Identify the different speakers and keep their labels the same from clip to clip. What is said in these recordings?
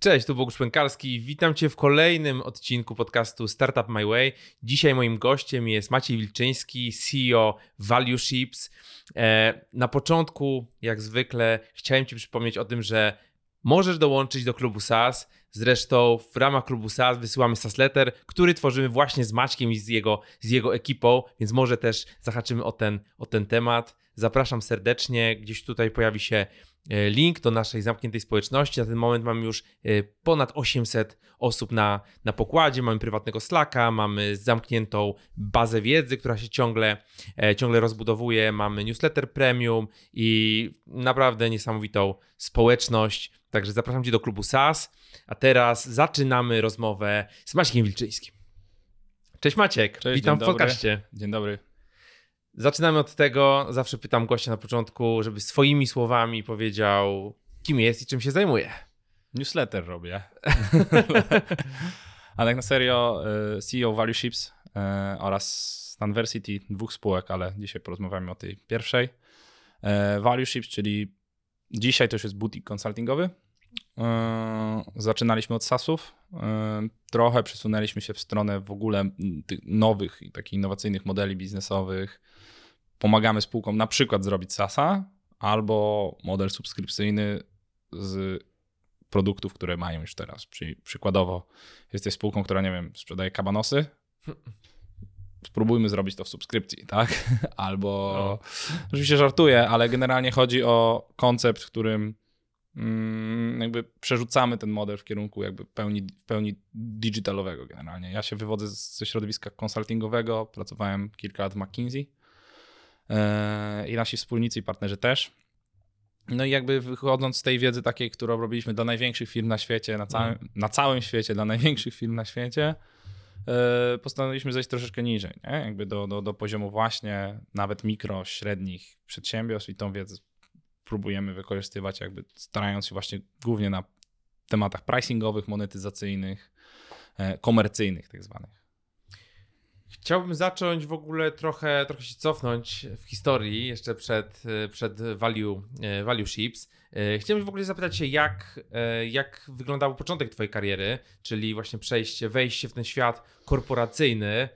Speaker 1: Cześć, tu Bogusz Pękalski. Witam Cię w kolejnym odcinku podcastu Startup My Way. Dzisiaj moim gościem jest Maciej Wilczyński, CEO Value Ships. E, na początku, jak zwykle, chciałem Ci przypomnieć o tym, że możesz dołączyć do klubu SAS. Zresztą w ramach klubu SAS wysyłamy SAS Letter, który tworzymy właśnie z Maćkiem i z jego, z jego ekipą, więc może też zahaczymy o ten, o ten temat. Zapraszam serdecznie. Gdzieś tutaj pojawi się link do naszej zamkniętej społeczności. Na ten moment mamy już e, ponad 800 osób na, na pokładzie, mamy prywatnego Slacka, mamy zamkniętą bazę wiedzy, która się ciągle, e, ciągle rozbudowuje, mamy newsletter premium i naprawdę niesamowitą społeczność. Także zapraszam Cię do klubu SAS. A teraz zaczynamy rozmowę z Maćkiem Wilczyńskim. Cześć Maciek,
Speaker 2: Cześć,
Speaker 1: witam
Speaker 2: w
Speaker 1: podcaście.
Speaker 2: Dzień dobry.
Speaker 1: Zaczynamy od tego, zawsze pytam gościa na początku, żeby swoimi słowami powiedział, kim jest i czym się zajmuje.
Speaker 2: Newsletter robię. A tak na serio, e, CEO Value Ships e, oraz Stanversity, dwóch spółek, ale dzisiaj porozmawiamy o tej pierwszej. E, Value Ships, czyli dzisiaj to już jest boutique konsultingowy. Zaczynaliśmy od SaaSów. Trochę przesunęliśmy się w stronę w ogóle tych nowych i takich innowacyjnych modeli biznesowych, pomagamy spółkom na przykład zrobić SaaSa albo model subskrypcyjny z produktów, które mają już teraz. Czyli przykładowo jesteś spółką, która, nie wiem, sprzedaje kabanosy, spróbujmy zrobić to w subskrypcji, tak? Albo, no. oczywiście żartuję, ale generalnie chodzi o koncept, w którym jakby przerzucamy ten model w kierunku jakby pełni, pełni digitalowego generalnie. Ja się wywodzę ze środowiska konsultingowego, pracowałem kilka lat w McKinsey E, i nasi wspólnicy i partnerzy też. No i jakby wychodząc z tej wiedzy takiej, którą robiliśmy dla największych firm na świecie, na całym, mm. na całym świecie, dla największych firm na świecie, e, postanowiliśmy zejść troszeczkę niżej, nie? jakby do, do, do poziomu właśnie nawet mikro, średnich przedsiębiorstw i tą wiedzę próbujemy wykorzystywać, jakby starając się właśnie głównie na tematach pricingowych, monetyzacyjnych, e, komercyjnych tak zwanych.
Speaker 1: Chciałbym zacząć w ogóle trochę, trochę się cofnąć w historii, jeszcze przed, przed value, value Ships. Chciałbym w ogóle zapytać się, jak, jak wyglądał początek Twojej kariery, czyli właśnie przejście, wejście w ten świat korporacyjny.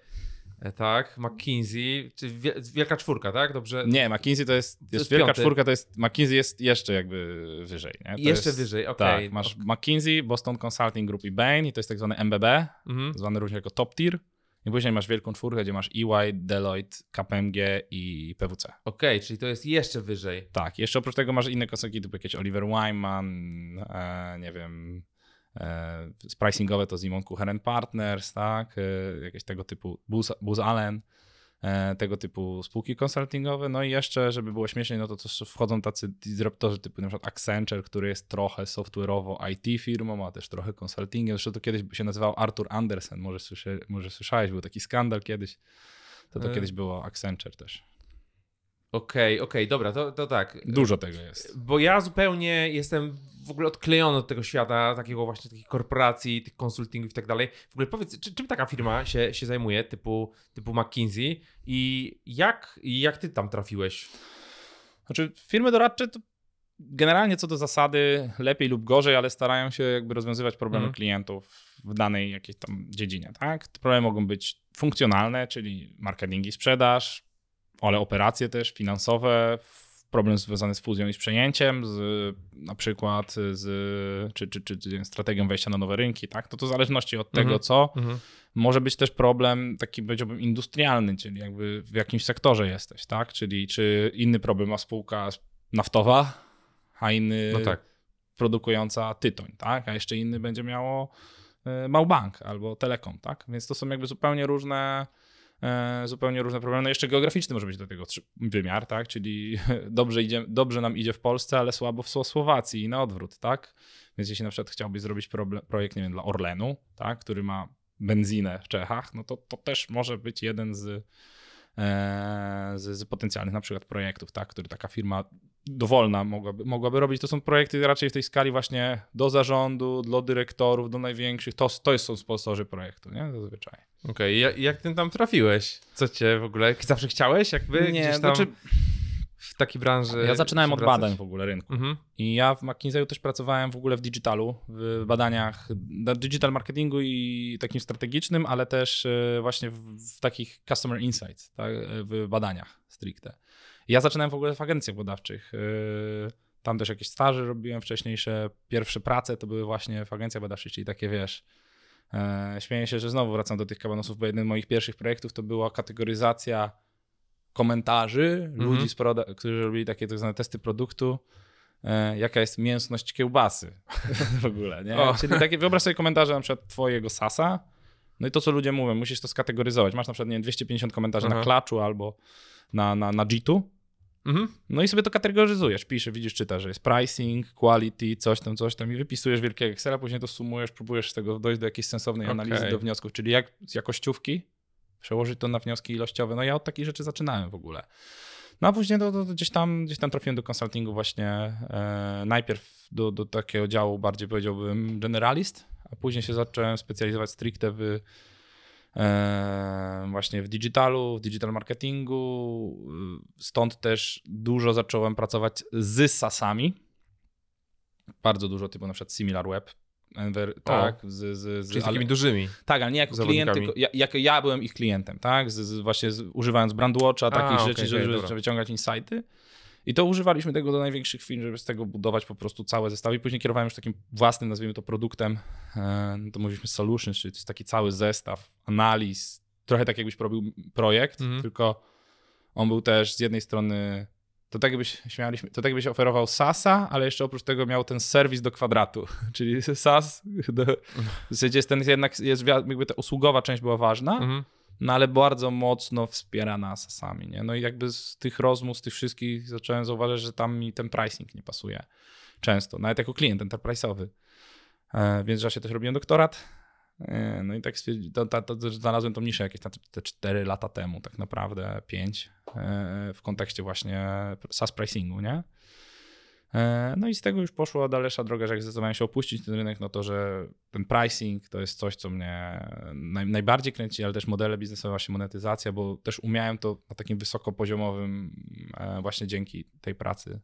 Speaker 1: Tak, McKinsey, czy wielka czwórka, tak? Dobrze.
Speaker 2: Nie, McKinsey to jest, jest, jest wielka piąty. czwórka, to jest, McKinsey jest jeszcze jakby wyżej.
Speaker 1: Jeszcze
Speaker 2: jest,
Speaker 1: wyżej, okej. Okay.
Speaker 2: Tak, masz McKinsey, Boston Consulting Group i Bain i to jest tak zwany MBB, mhm. zwany również jako top tier. I później masz wielką czwórkę, gdzie masz EY, Deloitte, KPMG i PWC.
Speaker 1: Okej, okay, czyli to jest jeszcze wyżej.
Speaker 2: Tak, jeszcze oprócz tego masz inne kosaki, typu jakieś Oliver Wyman, e, nie wiem, e, pricingowe to Simon Kucher Partners, tak, e, jakieś tego typu, Booz Allen. E, tego typu spółki konsultingowe. No i jeszcze, żeby było śmieszniej, no to też wchodzą tacy disruptorzy typu na przykład Accenture, który jest trochę software'owo IT firmą, a też trochę konsultingiem. Zresztą to kiedyś się nazywał Arthur Andersen, może, słyszy, może słyszałeś, był taki skandal kiedyś. To to kiedyś było Accenture też.
Speaker 1: Okej, okay, okej, okay, dobra, to, to tak.
Speaker 2: Dużo tego jest.
Speaker 1: Bo ja zupełnie jestem w ogóle odklejony od tego świata, takiego właśnie takich korporacji, tych konsultingów i tak dalej. W ogóle powiedz, czy, czym taka firma się, się zajmuje, typu, typu McKinsey i jak, jak ty tam trafiłeś?
Speaker 2: Znaczy, firmy doradcze to generalnie co do zasady lepiej lub gorzej, ale starają się jakby rozwiązywać problemy mm. klientów w danej jakiejś tam dziedzinie, tak? Te problemy mogą być funkcjonalne, czyli marketing i sprzedaż, ale operacje też finansowe, problem związany z fuzją i z przejęciem, z, na przykład z, czy, czy, czy, czy strategią wejścia na nowe rynki, tak? To to w zależności od tego, mhm. co. Mhm. Może być też problem taki, powiedziałbym, industrialny, czyli jakby w jakimś sektorze jesteś, tak? Czyli czy inny problem ma spółka naftowa, a inny no tak. produkująca tytoń, tak? A jeszcze inny będzie miało e, Małbank albo Telekom, tak? Więc to są jakby zupełnie różne zupełnie różne problemy. No jeszcze geograficzny może być do tego wymiar, tak? Czyli dobrze, idzie, dobrze nam idzie w Polsce, ale słabo w Słowacji i na odwrót, tak? Więc jeśli na przykład chciałbyś zrobić problem, projekt, nie wiem, dla Orlenu, tak? Który ma benzinę w Czechach, no to to też może być jeden z, e, z, z potencjalnych na przykład projektów, tak? Który taka firma dowolna mogłaby, mogłaby robić. To są projekty raczej w tej skali właśnie do zarządu, do dyrektorów, do największych. To, to są sponsorzy projektu, nie? Zazwyczaj.
Speaker 1: Okej, okay. jak ty tam trafiłeś? Co cię w ogóle, zawsze chciałeś jakby
Speaker 2: nie, tam... znaczy
Speaker 1: w takiej branży?
Speaker 2: Ja zaczynałem od badań w ogóle rynku.
Speaker 1: Mhm.
Speaker 2: I ja w McKinsey'u też pracowałem w ogóle w digitalu, w badaniach digital marketingu i takim strategicznym, ale też e, właśnie w, w takich customer insights, tak, e, w badaniach stricte. I ja zaczynałem w ogóle w agencjach badawczych. e, Tam też jakieś staże robiłem wcześniejsze. Pierwsze prace to były właśnie w agencjach badawczych, czyli takie wiesz. Śmieję się, że znowu wracam do tych kabanosów, bo jeden z moich pierwszych projektów to była kategoryzacja komentarzy
Speaker 1: Mhm.
Speaker 2: ludzi, proda- którzy robili takie tak zwane testy produktu e, jaka jest mięsność kiełbasy w ogóle, nie? Czyli takie, wyobraź sobie komentarze na przykład twojego sasa, no i to, co ludzie mówią, musisz to skategoryzować. Masz na przykład, nie wiem, 250 komentarzy
Speaker 1: Aha.
Speaker 2: na klaczu albo na, na, na G2,
Speaker 1: Mhm.
Speaker 2: no i sobie to kategoryzujesz, piszesz, widzisz, czytasz, że jest pricing, quality, coś tam, coś tam i wypisujesz wielkiego Excela, później to sumujesz, próbujesz z tego dojść do jakiejś sensownej analizy,
Speaker 1: Okej.
Speaker 2: do wniosków, czyli jak z jakościówki przełożyć to na wnioski ilościowe. No ja od takich rzeczy zaczynałem w ogóle. No a później to, to gdzieś, tam, gdzieś tam trafiłem do konsultingu właśnie e, najpierw do, do takiego działu bardziej powiedziałbym generalist, a później się zacząłem specjalizować stricte w e, właśnie w digitalu, w digital marketingu. Stąd też dużo zacząłem pracować z SaaSami. Bardzo dużo, typu na przykład SimilarWeb. Enver, tak, z, z, z,
Speaker 1: Czyli
Speaker 2: ale-
Speaker 1: takimi dużymi.
Speaker 2: tak, ale nie jako klient, tylko ja, jako ja byłem ich klientem, tak? Z, z, właśnie z, używając Brandwatcha, takich rzeczy, żeby
Speaker 1: dobra.
Speaker 2: wyciągać insighty. I to używaliśmy tego do największych firm, żeby z tego budować po prostu całe zestawy. I później kierowałem już takim własnym, nazwijmy to produktem, e, no to mówiliśmy solutions, czyli to jest taki cały zestaw analiz, trochę tak jakbyś robił projekt,
Speaker 1: Mhm.
Speaker 2: tylko on był też z jednej strony, to tak jakbyś, śmialiśmy, to tak jakbyś oferował SaaSa, ale jeszcze oprócz tego miał ten serwis do kwadratu, czyli SaaS, do, w zasadzie jest ten jednak, jest, jakby ta usługowa część była ważna,
Speaker 1: Mhm.
Speaker 2: no ale bardzo mocno wspierana SaaSami, nie? No i jakby z tych rozmów, z tych wszystkich zacząłem zauważyć, że tam mi ten pricing nie pasuje często, nawet jako klient enterprise'owy. E, więc ja się też robiłem doktorat. E, no i tak to, to, to, znalazłem tą niszę jakieś te 4 lata temu, tak naprawdę 5, e, w kontekście właśnie SaaS pricingu, nie? E, No i z tego już poszła dalsza droga, że jak zdecydowałem się opuścić ten rynek, no to, że ten pricing to jest coś, co mnie naj, najbardziej kręci, ale też modele biznesowe, właśnie monetyzacja, bo też umiałem to na takim wysokopoziomowym właśnie dzięki tej pracy.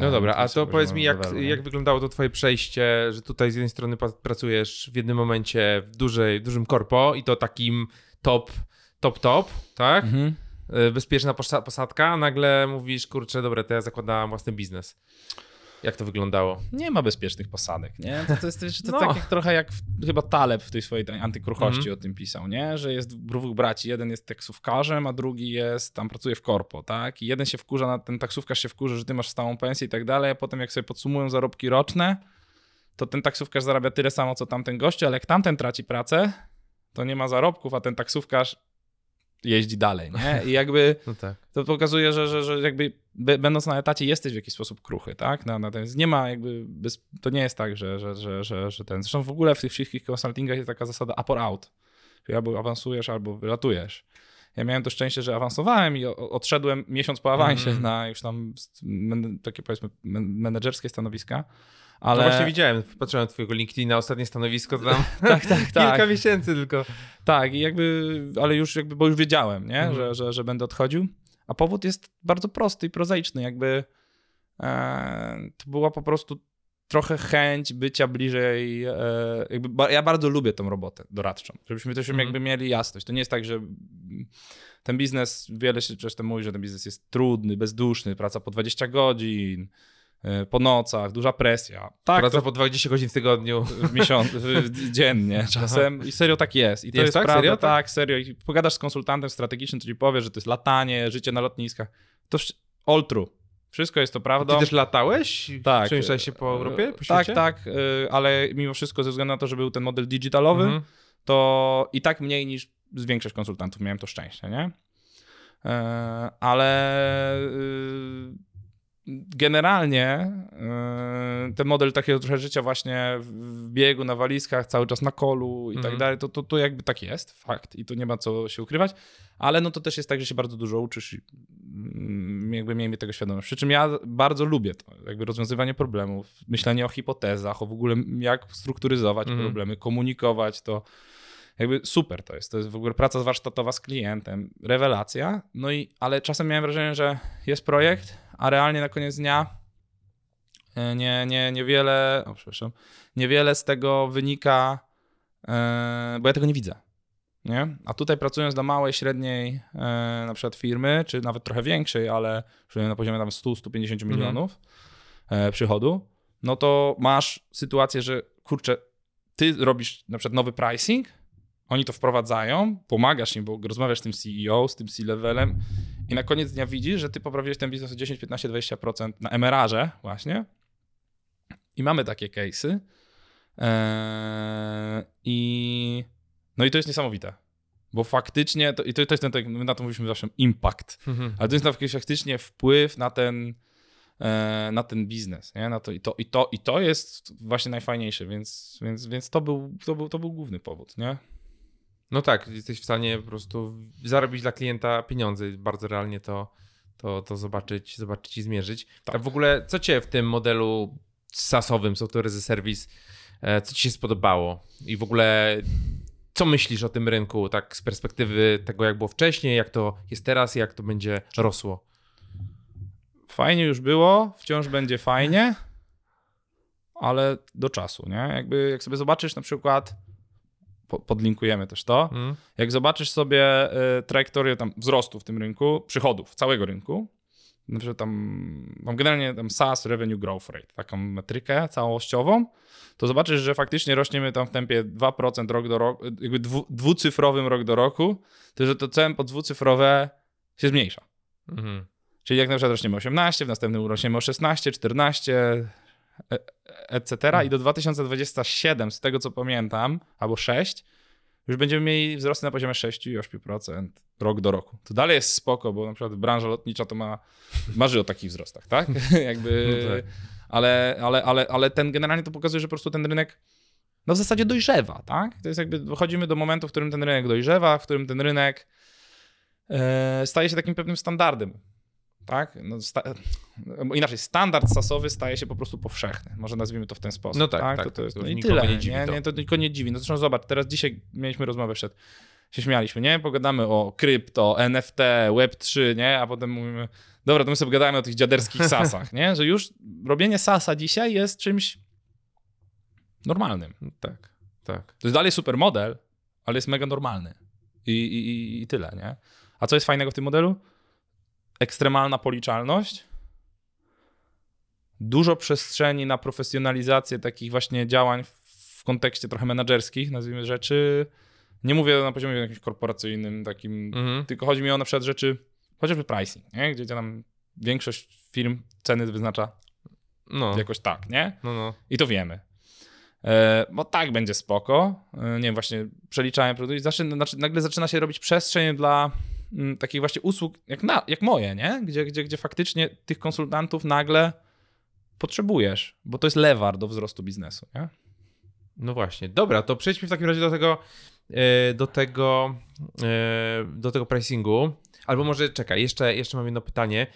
Speaker 1: No dobra, a to powiedz mi, jak, jak wyglądało to twoje przejście, że tutaj z jednej strony pracujesz w jednym momencie w dużej, dużym korpo i to takim top, top, top, tak?
Speaker 2: Mhm.
Speaker 1: Y, Bezpieczna posa- posadka, a nagle mówisz, kurczę, dobra, to ja zakładałam własny biznes. Jak to wyglądało?
Speaker 2: Nie ma bezpiecznych posadek, nie? To, to jest wiesz, to
Speaker 1: No.
Speaker 2: tak jak trochę jak w, chyba Taleb w tej swojej antykruchości
Speaker 1: Mhm.
Speaker 2: o tym pisał, nie? Że jest dwóch braci, jeden jest taksówkarzem, a drugi jest, tam pracuje w korpo, tak? I jeden się wkurza, na ten taksówkarz się wkurza, że ty masz stałą pensję i tak dalej, a potem jak sobie podsumują zarobki roczne, to ten taksówkarz zarabia tyle samo, co tamten gościu, ale jak tamten traci pracę, to nie ma zarobków, a ten taksówkarz jeździ dalej, nie? I jakby
Speaker 1: No tak.
Speaker 2: to pokazuje, że, że, że jakby będąc na etacie jesteś w jakiś sposób kruchy, tak? Na, na ten, nie ma jakby, bez, to nie jest tak, że, że, że, że, że ten, zresztą w ogóle w tych wszystkich consultingach jest taka zasada up or out, czyli albo awansujesz, albo wylatujesz. Ja miałem to szczęście, że awansowałem i odszedłem miesiąc po awansie
Speaker 1: Mhm.
Speaker 2: na już tam takie powiedzmy men- menedżerskie stanowiska,
Speaker 1: Ale... No właśnie widziałem, patrzyłem na twojego LinkedIna, ostatnie stanowisko, tam
Speaker 2: tak, tak, tak.
Speaker 1: kilka miesięcy tylko.
Speaker 2: Tak, i jakby, ale już jakby, bo już wiedziałem, nie?
Speaker 1: Mhm.
Speaker 2: Że, że, że będę odchodził. A powód jest bardzo prosty i prozaiczny. Jakby e, to była po prostu trochę chęć bycia bliżej. E, jakby, ba, ja bardzo lubię tą robotę doradczą, żebyśmy też
Speaker 1: Mhm.
Speaker 2: jakby mieli jasność. To nie jest tak, że ten biznes, wiele się zresztą mówi, że ten biznes jest trudny, bezduszny, praca po 20 godzin, po nocach, duża presja. Tak,
Speaker 1: Praca
Speaker 2: to
Speaker 1: po 20 godzin w tygodniu.
Speaker 2: w miesiąc, w, dziennie czasem i serio tak jest. I to
Speaker 1: Jest
Speaker 2: jest,
Speaker 1: tak?
Speaker 2: prawda,
Speaker 1: Serio?
Speaker 2: tak, serio. I pogadasz z konsultantem strategicznym, który ci powie, że to jest latanie, życie na lotniskach. To all true. Wszystko jest to
Speaker 1: Ty
Speaker 2: prawdą.
Speaker 1: też latałeś?
Speaker 2: tak.
Speaker 1: Przemieszczałeś się po Europie, po
Speaker 2: tak, tak, y, ale mimo wszystko ze względu na to, że był ten model digitalowy,
Speaker 1: Mhm.
Speaker 2: to i tak mniej niż z większość konsultantów miałem to szczęście, nie? E, Ale y, generalnie y, ten model takiego trochę życia właśnie w biegu, na walizkach, cały czas na kolu i
Speaker 1: Mhm.
Speaker 2: tak dalej, to, to, to jakby tak jest, fakt i tu nie ma co się ukrywać, ale no to też jest tak, że się bardzo dużo uczysz i mm, jakby miejmy tego świadomość. Przy czym ja bardzo lubię to, jakby rozwiązywanie problemów, myślenie o hipotezach, o w ogóle jak strukturyzować
Speaker 1: Mhm.
Speaker 2: problemy, komunikować to. Jakby super to jest. To jest w ogóle praca warsztatowa z klientem, rewelacja. No i, ale czasem miałem wrażenie, że jest projekt, a realnie na koniec dnia e, nie, nie, niewiele, o, przepraszam, niewiele z tego wynika, e, bo ja tego nie widzę. Nie? A tutaj pracując dla małej, średniej e, na przykład firmy, czy nawet trochę większej, ale na poziomie tam 100-150
Speaker 1: Mhm.
Speaker 2: milionów przychodu, no to masz sytuację, że kurczę, ty robisz na przykład nowy pricing, oni to wprowadzają, pomagasz im, bo rozmawiasz z tym CEO, z tym C-levelem i na koniec dnia widzisz, że ty poprawiłeś ten biznes o 10, 15, 20% na MRR-ze właśnie i mamy takie case'y eee, i no i to jest niesamowite, bo faktycznie, to, i to, to jest ten, my na to mówiliśmy zawsze, impact,
Speaker 1: Mhm.
Speaker 2: ale to jest faktycznie wpływ na ten, e, na ten biznes, nie? Na to, i, to, i, to, I to jest właśnie najfajniejsze, więc, więc, więc to, był, to, był, to był główny powód, nie?
Speaker 1: No tak, jesteś w stanie po prostu zarobić dla klienta pieniądze, bardzo realnie to, to, to zobaczyć, zobaczyć i zmierzyć.
Speaker 2: Tak.
Speaker 1: A w ogóle, co cię w tym modelu SaaS-owym, Software as a Service, e, co ci się spodobało? I w ogóle, co myślisz o tym rynku, tak z perspektywy tego, jak było wcześniej, jak to jest teraz i jak to będzie rosło?
Speaker 2: Fajnie już było, wciąż będzie fajnie, ale do czasu, nie? Jakby jak sobie zobaczysz na przykład, podlinkujemy też to,
Speaker 1: Mm?
Speaker 2: jak zobaczysz sobie y, trajektorię tam wzrostu w tym rynku, przychodów całego rynku, na przykład tam, mam generalnie tam SaaS Revenue Growth Rate, taką metrykę całościową, to zobaczysz, że faktycznie rośniemy tam w tempie 2% rok do roku, jakby dwu, dwucyfrowym rok do roku, to że to tempo dwucyfrowe się zmniejsza.
Speaker 1: Mhm.
Speaker 2: Czyli jak na przykład rośniemy 18, w następnym rośniemy o 16, 14, e- etc. I do 2027, z tego co pamiętam, albo 6, już będziemy mieli wzrosty na poziomie 6 i 8% rok do roku. To dalej jest spoko, bo na przykład branża lotnicza to ma, marzy o takich wzrostach, tak? Jakby,
Speaker 1: No tak.
Speaker 2: ale, ale, ale, ale ten generalnie to pokazuje, że po prostu ten rynek no w zasadzie dojrzewa, tak? To jest jakby, dochodzimy do momentu, w którym ten rynek dojrzewa, w którym ten rynek e, staje się takim pewnym standardem. Tak? No, sta- inaczej, standard sasowy staje się po prostu powszechny. Może nazwijmy to w ten sposób.
Speaker 1: No tak, tak,
Speaker 2: To, to jest,
Speaker 1: to
Speaker 2: no i tyle.
Speaker 1: nie dziwi
Speaker 2: nie,
Speaker 1: to.
Speaker 2: nie, to nikogo nie dziwi. No zresztą zobacz, teraz dzisiaj mieliśmy rozmowę przed, się śmialiśmy, nie? Pogadamy o krypto, NFT, Web3, nie? A potem mówimy, dobra, to my sobie gadamy o tych dziaderskich sasach, nie? Że już robienie sasa dzisiaj jest czymś normalnym.
Speaker 1: Tak, tak.
Speaker 2: To jest dalej super model, ale jest mega normalny. I, i- i tyle, nie? A co jest fajnego w tym modelu? Ekstremalna policzalność, dużo przestrzeni na profesjonalizację takich właśnie działań w, kontekście trochę menedżerskich, nazwijmy rzeczy. Nie mówię na poziomie jakimś korporacyjnym, takim,
Speaker 1: Mhm.
Speaker 2: tylko chodzi mi o na przykład rzeczy, chociażby pricing, nie? gdzie tam większość firm ceny wyznacza
Speaker 1: No,
Speaker 2: jakoś tak, nie?
Speaker 1: no, no.
Speaker 2: I to wiemy. E, bo tak będzie spoko. E, nie wiem, właśnie przeliczałem produkt i zaczyna, znaczy, nagle zaczyna się robić przestrzeń dla takich właśnie usług jak, na, jak moje, nie? Gdzie, gdzie, gdzie faktycznie tych konsultantów nagle potrzebujesz, bo to jest lewar do wzrostu biznesu, nie?
Speaker 1: No właśnie. Dobra, to przejdźmy w takim razie do tego, e, do tego, e, do tego pricingu. Albo może czekaj, jeszcze, jeszcze mam jedno pytanie.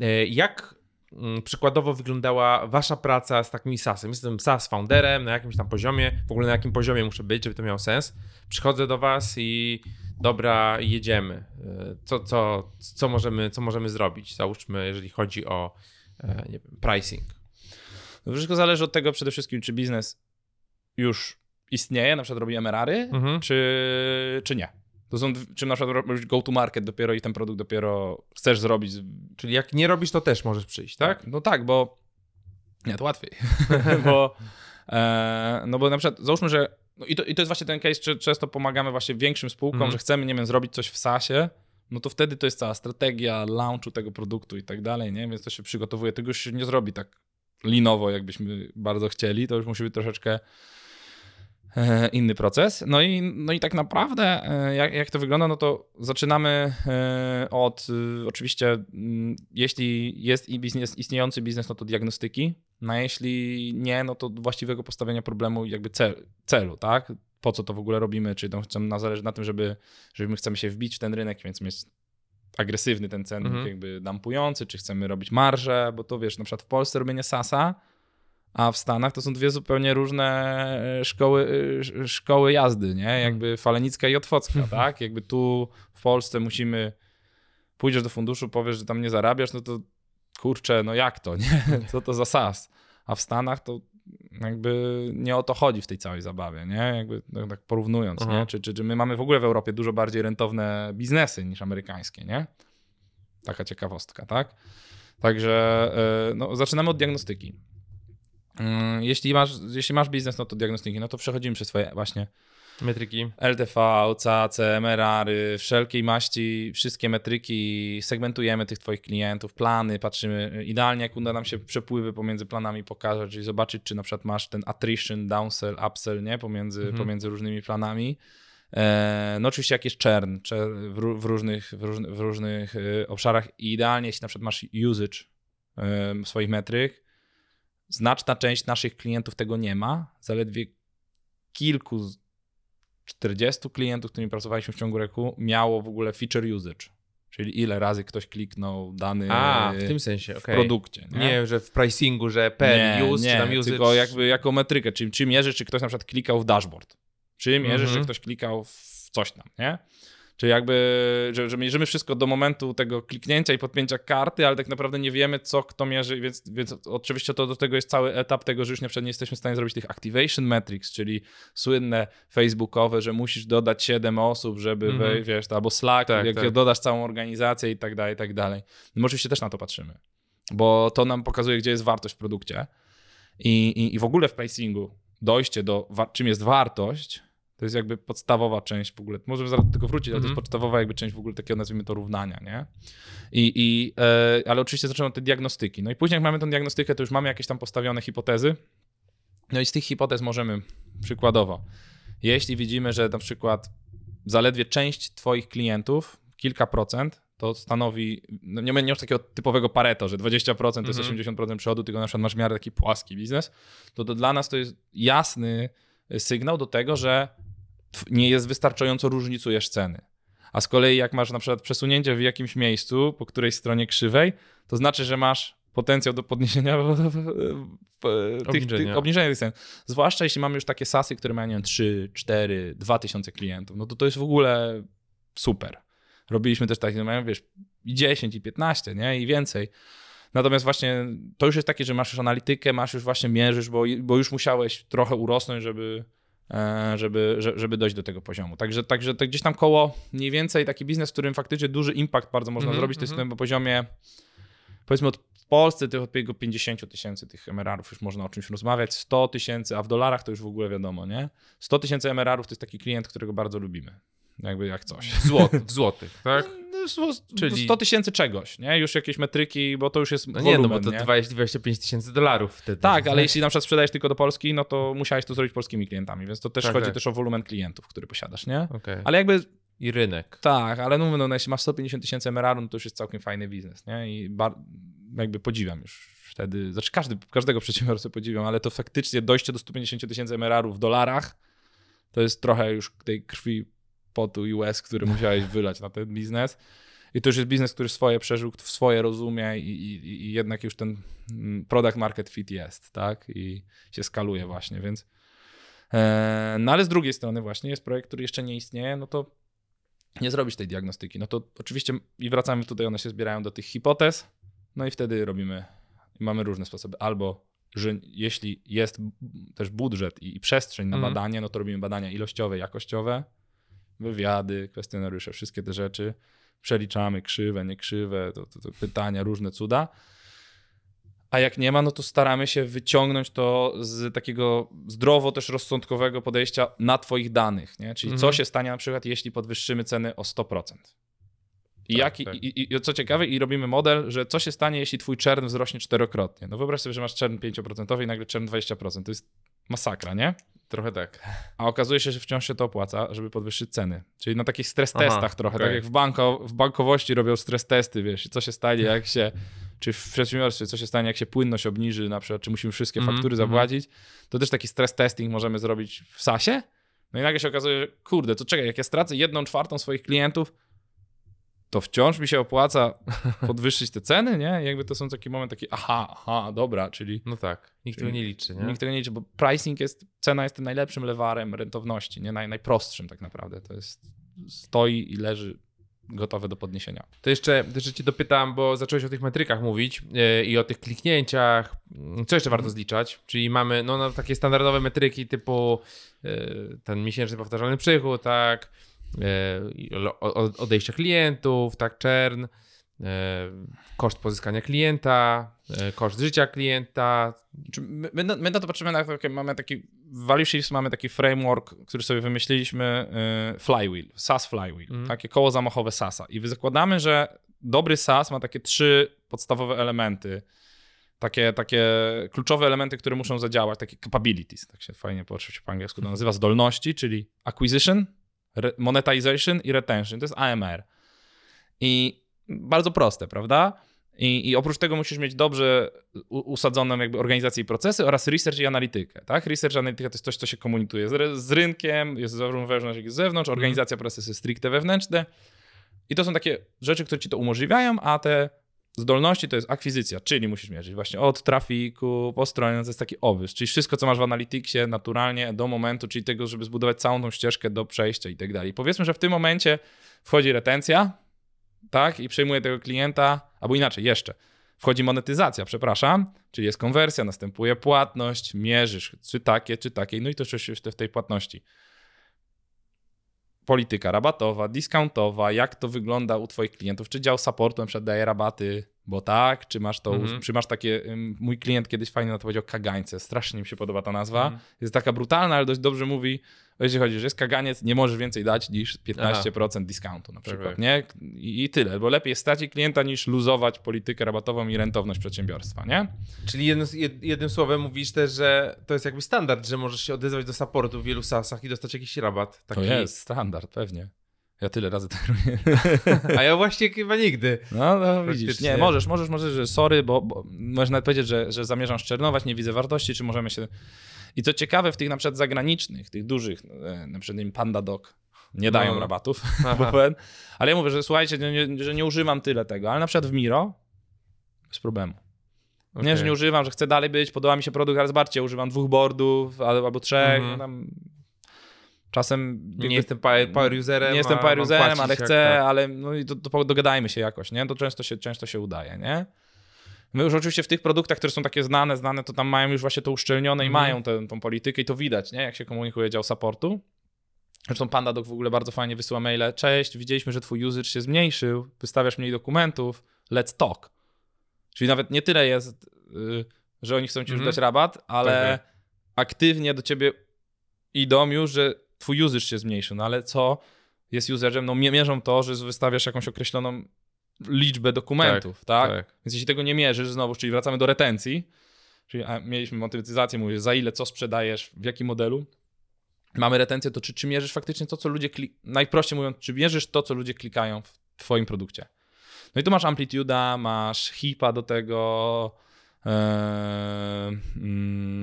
Speaker 1: E, Jak mm, przykładowo wyglądała wasza praca z takim SaaS-em? Jestem SaaS founderem na jakimś tam poziomie, w ogóle na jakim poziomie muszę być, żeby to miało sens. Przychodzę do was i dobra, jedziemy. E, Co, co, co, możemy, co możemy zrobić? Załóżmy, jeżeli chodzi o e, wiem, pricing.
Speaker 2: To wszystko zależy od tego przede wszystkim, czy biznes już istnieje, na przykład robi MRR-y,
Speaker 1: Mhm.
Speaker 2: czy, czy nie. To są, czy na przykład robisz go to market dopiero i ten produkt dopiero chcesz zrobić
Speaker 1: Czyli jak nie robisz, to też możesz przyjść, tak?
Speaker 2: No tak, bo. Nie, to łatwiej. bo, e, no bo na przykład załóżmy, że. No i, to, I to jest właśnie ten case, czy często pomagamy właśnie większym spółkom,
Speaker 1: Mhm.
Speaker 2: że chcemy, nie wiem, zrobić coś w SaaSie. No to wtedy to jest cała strategia launchu tego produktu i tak dalej, nie? Więc to się przygotowuje. Tego już się nie zrobi tak linowo, jakbyśmy bardzo chcieli. To już musi być troszeczkę e, inny proces. No i, no i tak naprawdę, e, jak, jak to wygląda, no to zaczynamy e, od oczywiście, mm, jeśli jest i biznes, istniejący biznes, no to diagnostyki, no a jeśli nie, no to właściwego postawienia problemu jakby cel, celu, tak? Po co to w ogóle robimy, czy to chcemy, na zależy na tym, żeby, żeby my chcemy się wbić w ten rynek, więc mieć agresywny ten cennik,
Speaker 1: Mhm.
Speaker 2: jakby dampujący, czy chcemy robić marżę, bo to wiesz, na przykład w Polsce robienie SASa a w Stanach to są dwie zupełnie różne e, szkoły, e, szkoły jazdy, nie?
Speaker 1: Mhm.
Speaker 2: Jakby Falenicka i Otwocka, tak? Jakby tu w Polsce musimy, pójdziesz do funduszu, powiesz, że tam nie zarabiasz, no to kurczę, no jak to, nie? Co to za sas? A w Stanach to jakby nie o to chodzi w tej całej zabawie, nie? Jakby tak, tak porównując,
Speaker 1: Aha.
Speaker 2: nie? Czy, czy, czy my mamy w ogóle w Europie dużo bardziej rentowne biznesy niż amerykańskie, nie? Taka ciekawostka, tak? Także e, no, zaczynamy od diagnostyki. Mm, Jeśli masz, jeśli masz biznes, no to diagnostyki, no to przechodzimy przez twoje właśnie
Speaker 1: Metryki.
Speaker 2: LTV, CAC, MRR-y, wszelkiej maści, wszystkie metryki, segmentujemy tych twoich klientów, plany, patrzymy idealnie, jak uda nam się przepływy pomiędzy planami pokazać, czyli zobaczyć, czy na przykład masz ten attrition, downsell, upsell, nie, pomiędzy,
Speaker 1: Mhm.
Speaker 2: pomiędzy różnymi planami. E, No oczywiście jakiś churn cze- w, ró- w różnych, w różnych, e, obszarach i idealnie, jeśli na przykład masz usage swoich metryk, znaczna część naszych klientów tego nie ma, zaledwie kilku 40 klientów, z którymi pracowaliśmy w ciągu roku, miało w ogóle feature usage, czyli ile razy ktoś kliknął dany
Speaker 1: A, w tym sensie,
Speaker 2: w
Speaker 1: okej.
Speaker 2: produkcie. Nie,
Speaker 1: Nie, że w pricingu, że per
Speaker 2: nie,
Speaker 1: use,
Speaker 2: nie,
Speaker 1: czy tam use.
Speaker 2: tylko jakby jako metrykę, czyli czy mierzysz, czy ktoś na przykład klikał w dashboard, czy mierzysz,
Speaker 1: Mhm.
Speaker 2: że ktoś klikał w coś tam, nie? Czyli jakby, że, że mierzymy wszystko do momentu tego kliknięcia i podpięcia karty, ale tak naprawdę nie wiemy, co kto mierzy, więc, więc oczywiście to do tego jest cały etap tego, że już na przykład nie jesteśmy w stanie zrobić tych activation metrics, czyli słynne facebookowe, że musisz dodać 7 osób, żeby
Speaker 1: Mhm.
Speaker 2: wiesz, albo Slack,
Speaker 1: Tak,
Speaker 2: jak
Speaker 1: tak.
Speaker 2: dodasz całą organizację i tak dalej, i tak dalej. My oczywiście też na to patrzymy, bo to nam pokazuje, gdzie jest wartość w produkcie i, i, i w ogóle w pricingu dojście do czym jest wartość, to jest jakby podstawowa część w ogóle. Możemy zaraz do tego wrócić, ale to
Speaker 1: Mhm.
Speaker 2: jest podstawowa jakby część w ogóle takiego, nazwijmy to, równania, nie? I, i, e, ale oczywiście zaczynamy od tej diagnostyki. No i później jak mamy tę diagnostykę, to już mamy jakieś tam postawione hipotezy. No i z tych hipotez możemy, przykładowo, jeśli widzimy, że na przykład zaledwie część twoich klientów, kilka procent, to stanowi, no nie już takiego typowego pareto, że 20% to jest
Speaker 1: Mhm.
Speaker 2: 80% przodu, tylko na przykład masz w miarę taki płaski biznes, to, to dla nas to jest jasny sygnał do tego, że nie jest wystarczająco różnicujesz ceny. A z kolei jak masz na przykład przesunięcie w jakimś miejscu po którejś stronie krzywej, to znaczy, że masz potencjał do podniesienia tych,
Speaker 1: Obniżenia.
Speaker 2: tych, obniżenia tych cen. Zwłaszcza jeśli mamy już takie sasy, które mają nie wiem, 3, 4, 2 tysiące klientów, no to to jest w ogóle super. Robiliśmy też takie, no mają wiesz, i 10, i 15, nie? I więcej. Natomiast właśnie to już jest takie, że masz już analitykę, masz już właśnie mierzysz, bo, bo już musiałeś trochę urosnąć, żeby, żeby, że- żeby dojść do tego poziomu. Także, także to gdzieś tam koło mniej więcej taki biznes, w którym faktycznie duży impact bardzo można
Speaker 1: Mhm,
Speaker 2: zrobić, to jest
Speaker 1: mhm.
Speaker 2: na poziomie powiedzmy od w Polsce tych od jego 50 tysięcy tych MRR-ów już można o czymś rozmawiać, 100 tysięcy, a w dolarach to już w ogóle wiadomo, nie? 100 tysięcy MRR-ów to jest taki klient, którego bardzo lubimy. Jakby jak coś.
Speaker 1: W, złot, w złotych, tak?
Speaker 2: No, sto-
Speaker 1: Czyli-
Speaker 2: 100 tysięcy czegoś, nie? Już jakieś metryki, bo to już jest
Speaker 1: No nie, no
Speaker 2: wolumen,
Speaker 1: bo to
Speaker 2: nie?
Speaker 1: 20 25 tysięcy dolarów wtedy.
Speaker 2: Tak, ale jeśli na przykład sprzedajesz tylko do Polski, no to musiałeś to zrobić polskimi klientami, więc to też
Speaker 1: Tak,
Speaker 2: chodzi
Speaker 1: tak.
Speaker 2: też o wolumen klientów, który posiadasz, nie?
Speaker 1: Okej.
Speaker 2: Ale jakby
Speaker 1: I rynek.
Speaker 2: tak, ale no, mówię, no jeśli masz 150 tysięcy MRR, no to już jest całkiem fajny biznes, nie? I bar- jakby podziwiam już wtedy, znaczy każdy, każdego przedsiębiorcę podziwiam, ale to faktycznie dojście do 150 tysięcy MRR w dolarach to jest trochę już tej krwi, potu i łez, który musiałeś wylać na ten biznes. I to już jest biznes, który swoje przeżył, swoje rozumie i, i, i jednak już ten mm, product market fit jest, tak? I się skaluje właśnie, więc e, no ale z drugiej strony właśnie jest projekt, który jeszcze nie istnieje, no to nie zrobisz tej diagnostyki. No to oczywiście i wracamy tutaj, one się zbierają do tych hipotez, no i wtedy robimy, mamy różne sposoby. Albo, że jeśli jest też budżet i, i przestrzeń na
Speaker 1: Mhm.
Speaker 2: badanie, no to robimy badania ilościowe, jakościowe, wywiady, kwestionariusze, wszystkie te rzeczy. Przeliczamy krzywe, niekrzywe, to, to, to pytania, różne cuda. A jak nie ma, no to staramy się wyciągnąć to z takiego zdrowo też rozsądkowego podejścia na twoich danych, nie? Czyli co
Speaker 1: Mhm.
Speaker 2: się stanie na przykład, jeśli podwyższymy ceny o 100%. I,
Speaker 1: Tak,
Speaker 2: jaki,
Speaker 1: tak.
Speaker 2: i, i co ciekawe, i robimy model, że co się stanie, jeśli twój czern wzrośnie czterokrotnie. No wyobraź sobie, że masz czern 5% i nagle czern 20%. To jest masakra, nie?
Speaker 1: Trochę tak.
Speaker 2: A okazuje się, że wciąż się to opłaca, żeby podwyższyć ceny. Czyli na takich stres
Speaker 1: Aha,
Speaker 2: testach trochę,
Speaker 1: okej.
Speaker 2: tak jak w, banko, w bankowości robią stres testy, wiesz, co się stanie, jak się, czy w przedsiębiorstwie, co się stanie, jak się płynność obniży, na przykład, czy musimy wszystkie
Speaker 1: Mhm,
Speaker 2: faktury
Speaker 1: mhm.
Speaker 2: zapłacić, to też taki stres testing możemy zrobić w SASie. No i nagle się okazuje, że kurde, to czekaj, jak ja stracę jedną czwartą swoich klientów, to wciąż mi się opłaca podwyższyć te ceny, nie? Jakby to są taki moment taki, aha, aha, dobra, czyli
Speaker 1: No tak, nikt tego nie liczy, nie?
Speaker 2: nikt tego nie liczy, bo pricing jest, cena jest tym najlepszym lewarem rentowności, nie? Naj, najprostszym tak naprawdę. To jest, stoi i leży gotowe do podniesienia.
Speaker 1: To jeszcze, jeszcze cię dopytam, bo zacząłeś o tych metrykach mówić yy, i o tych kliknięciach. Co jeszcze warto zliczać? Czyli mamy no, no, takie standardowe metryki typu yy, ten miesięczny powtarzalny przychód, tak, odejścia klientów, tak, churn, yy, koszt pozyskania klienta, yy, koszt życia klienta.
Speaker 2: My, my, na, my na to patrzymy, na takie, mamy taki, w Value Shifts mamy taki framework, który sobie wymyśliliśmy, flywheel, SaaS flywheel,
Speaker 1: Mhm.
Speaker 2: takie koło zamachowe SaaSa. I zakładamy, że dobry SaaS ma takie trzy podstawowe elementy, takie, takie kluczowe elementy, które muszą zadziałać, takie capabilities, tak się fajnie po, po angielsku to nazywa, zdolności, czyli acquisition, monetization i retention, to jest AMR. I bardzo proste, prawda? I, I oprócz tego musisz mieć dobrze usadzoną jakby organizację i procesy oraz research i analitykę. Tak? Research i analityka to jest coś, co się komunikuje z, z rynkiem, jest zarówno wewnątrz, jak i z zewnątrz, organizacja, procesy stricte wewnętrzne. I to są takie rzeczy, które ci to umożliwiają, a te zdolności to jest akwizycja, czyli musisz mierzyć właśnie od trafiku po stronie, to jest taki obwys, czyli wszystko, co masz w Analyticsie naturalnie do momentu, czyli tego, żeby zbudować całą tą ścieżkę do przejścia i tak dalej. Powiedzmy, że w tym momencie wchodzi retencja, tak, i przejmuje tego klienta, albo inaczej, jeszcze, wchodzi monetyzacja, przepraszam, czyli jest konwersja, następuje płatność, mierzysz, czy takie, czy takie, no i to coś jeszcze w tej płatności. Polityka rabatowa, discountowa, jak to wygląda u twoich klientów, czy dział supportu na przykład daje rabaty, bo tak, czy masz to,
Speaker 1: Mhm.
Speaker 2: czy masz takie, mój klient kiedyś fajnie na to powiedział kagańce, strasznie mi się podoba ta nazwa,
Speaker 1: Mhm.
Speaker 2: jest taka brutalna, ale dość dobrze mówi, jeśli chodzi, że jest kaganiec, nie możesz więcej dać niż 15% discountu na przykład,
Speaker 1: tak.
Speaker 2: nie? I, I tyle, bo lepiej stracić klienta niż luzować politykę rabatową i rentowność przedsiębiorstwa, nie?
Speaker 1: Czyli jednym, jed- jednym słowem mówisz też, że to jest jakby standard, że możesz się odezwać do supportu w wielu SaaSach i dostać jakiś rabat. Taki.
Speaker 2: To jest standard, pewnie. Ja tyle razy tak robię.
Speaker 1: A ja właśnie chyba nigdy.
Speaker 2: No, no widzisz. Nie, możesz, możesz, możesz, że sorry, bo, bo możesz nawet powiedzieć, że, że zamierzam szczernować, nie widzę wartości, czy możemy się... I co ciekawe, w tych na przykład zagranicznych, tych dużych, e, na przykład im Panda Dog, nie dają
Speaker 1: No.
Speaker 2: rabatów, ale ja mówię, że słuchajcie, nie, nie, że nie używam tyle tego, ale na przykład w Miro bez problemu. Nie,
Speaker 1: Okej.
Speaker 2: że nie używam, że chcę dalej być, podoba mi się produkt, ale zobaczcie, używam dwóch boardów albo, albo trzech,
Speaker 1: Mhm.
Speaker 2: no tam czasem...
Speaker 1: Nie jestem power, power userem.
Speaker 2: Nie jestem power userem, ale chcę,
Speaker 1: tak.
Speaker 2: ale no i to, to dogadajmy się jakoś, nie? To często się, często się udaje, nie? My już oczywiście w tych produktach, które są takie znane, znane, to tam mają już właśnie to uszczelnione i
Speaker 1: Mhm.
Speaker 2: mają tę tą politykę i to widać, nie? Jak się komunikuje dział supportu. Zresztą PandaDoc w ogóle bardzo fajnie wysyła maile. Cześć, widzieliśmy, że twój usage się zmniejszył, wystawiasz mniej dokumentów, let's talk. Czyli nawet nie tyle jest, y, że oni chcą ci już
Speaker 1: Mhm.
Speaker 2: dać rabat, ale
Speaker 1: Tak,
Speaker 2: aktywnie do ciebie idą już, że twój usage się zmniejszył. No ale co jest userem? No mie- mierzą to, że wystawiasz jakąś określoną liczbę dokumentów, tak?
Speaker 1: tak.
Speaker 2: Więc jeśli tego nie mierzysz, znowu, czyli wracamy do retencji, czyli mieliśmy monetyzację, mówię, za ile, co sprzedajesz, w jakim modelu, mamy retencję, to czy, czy mierzysz faktycznie to, co ludzie, kli- najprościej mówiąc, czy mierzysz to, co ludzie klikają w twoim produkcie. No i tu masz amplituda, masz hipa do tego,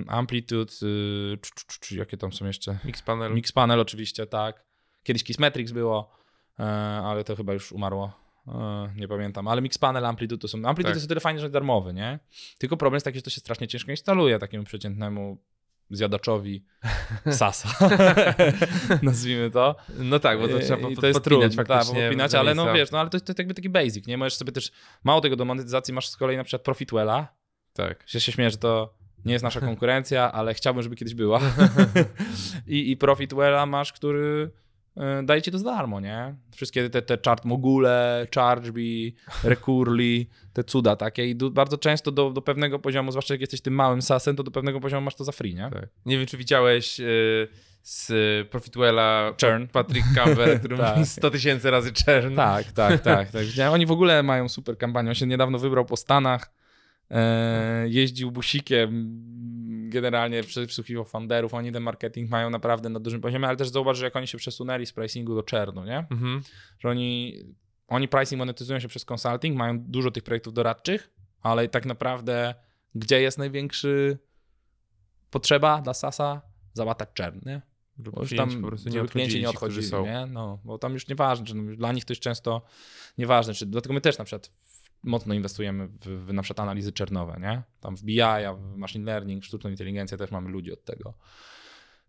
Speaker 2: Amplitude, y, czy, jakie tam są jeszcze?
Speaker 1: Mix panel.
Speaker 2: Mix Panel oczywiście, tak. Kiedyś Kissmetrics było, e, ale to chyba już umarło. E, nie pamiętam, ale Mix Panel, Amplitude to są. Amplitude
Speaker 1: Tak.
Speaker 2: jest o tyle fajnie, że darmowy, nie? Tylko problem jest taki, że to się strasznie ciężko instaluje takiemu przeciętnemu zjadaczowi Sasa. Nazwijmy to.
Speaker 1: No tak, bo to trzeba
Speaker 2: I
Speaker 1: po,
Speaker 2: to jest
Speaker 1: podpinać
Speaker 2: trudne, tak, podpinać,
Speaker 1: za
Speaker 2: ale no wiesz, no ale to, to jest jakby taki basic, nie? Możesz sobie też, mało tego do monetyzacji masz z kolei na przykład Profitwella,
Speaker 1: Tak.
Speaker 2: się, się śmieję, że to nie jest nasza konkurencja, ale chciałbym, żeby kiedyś była. I, I Profitwella masz, który y, daje ci to za darmo, nie? Wszystkie te, te chart mogule, Chargebee, Recurly, te cuda takie i du, bardzo często do, do pewnego poziomu, zwłaszcza jak jesteś tym małym sasem, to do pewnego poziomu masz to za free, nie?
Speaker 1: tak. Nie wiem, czy widziałeś y, z Profitwella
Speaker 2: Churn.
Speaker 1: Patrick Campbell, który
Speaker 2: Tak.
Speaker 1: mówi 100 tysięcy razy churn.
Speaker 2: Tak, tak, tak. tak. Oni w ogóle mają super kampanię. On się niedawno wybrał po Stanach, jeździł busikiem, generalnie przesłuchiwał founderów. Oni ten marketing mają naprawdę na dużym poziomie, ale też zauważ, że jak oni się przesunęli z pricingu do czernu, nie?
Speaker 1: Mhm.
Speaker 2: Że oni, oni pricing monetyzują się przez consulting, mają dużo tych projektów doradczych, ale tak naprawdę gdzie jest największy potrzeba dla SASa? Załatać czern, nie? Bo już tam
Speaker 1: po prostu nie
Speaker 2: klienci nie
Speaker 1: odchodzili, ci,
Speaker 2: nie? No, bo tam już nieważne, czy no, dla nich to jest często nieważne, czy, dlatego my też na przykład mocno inwestujemy w, w na przykład analizy czernowe, nie? Tam w BI, w machine learning, sztuczną inteligencję też mamy ludzi od tego.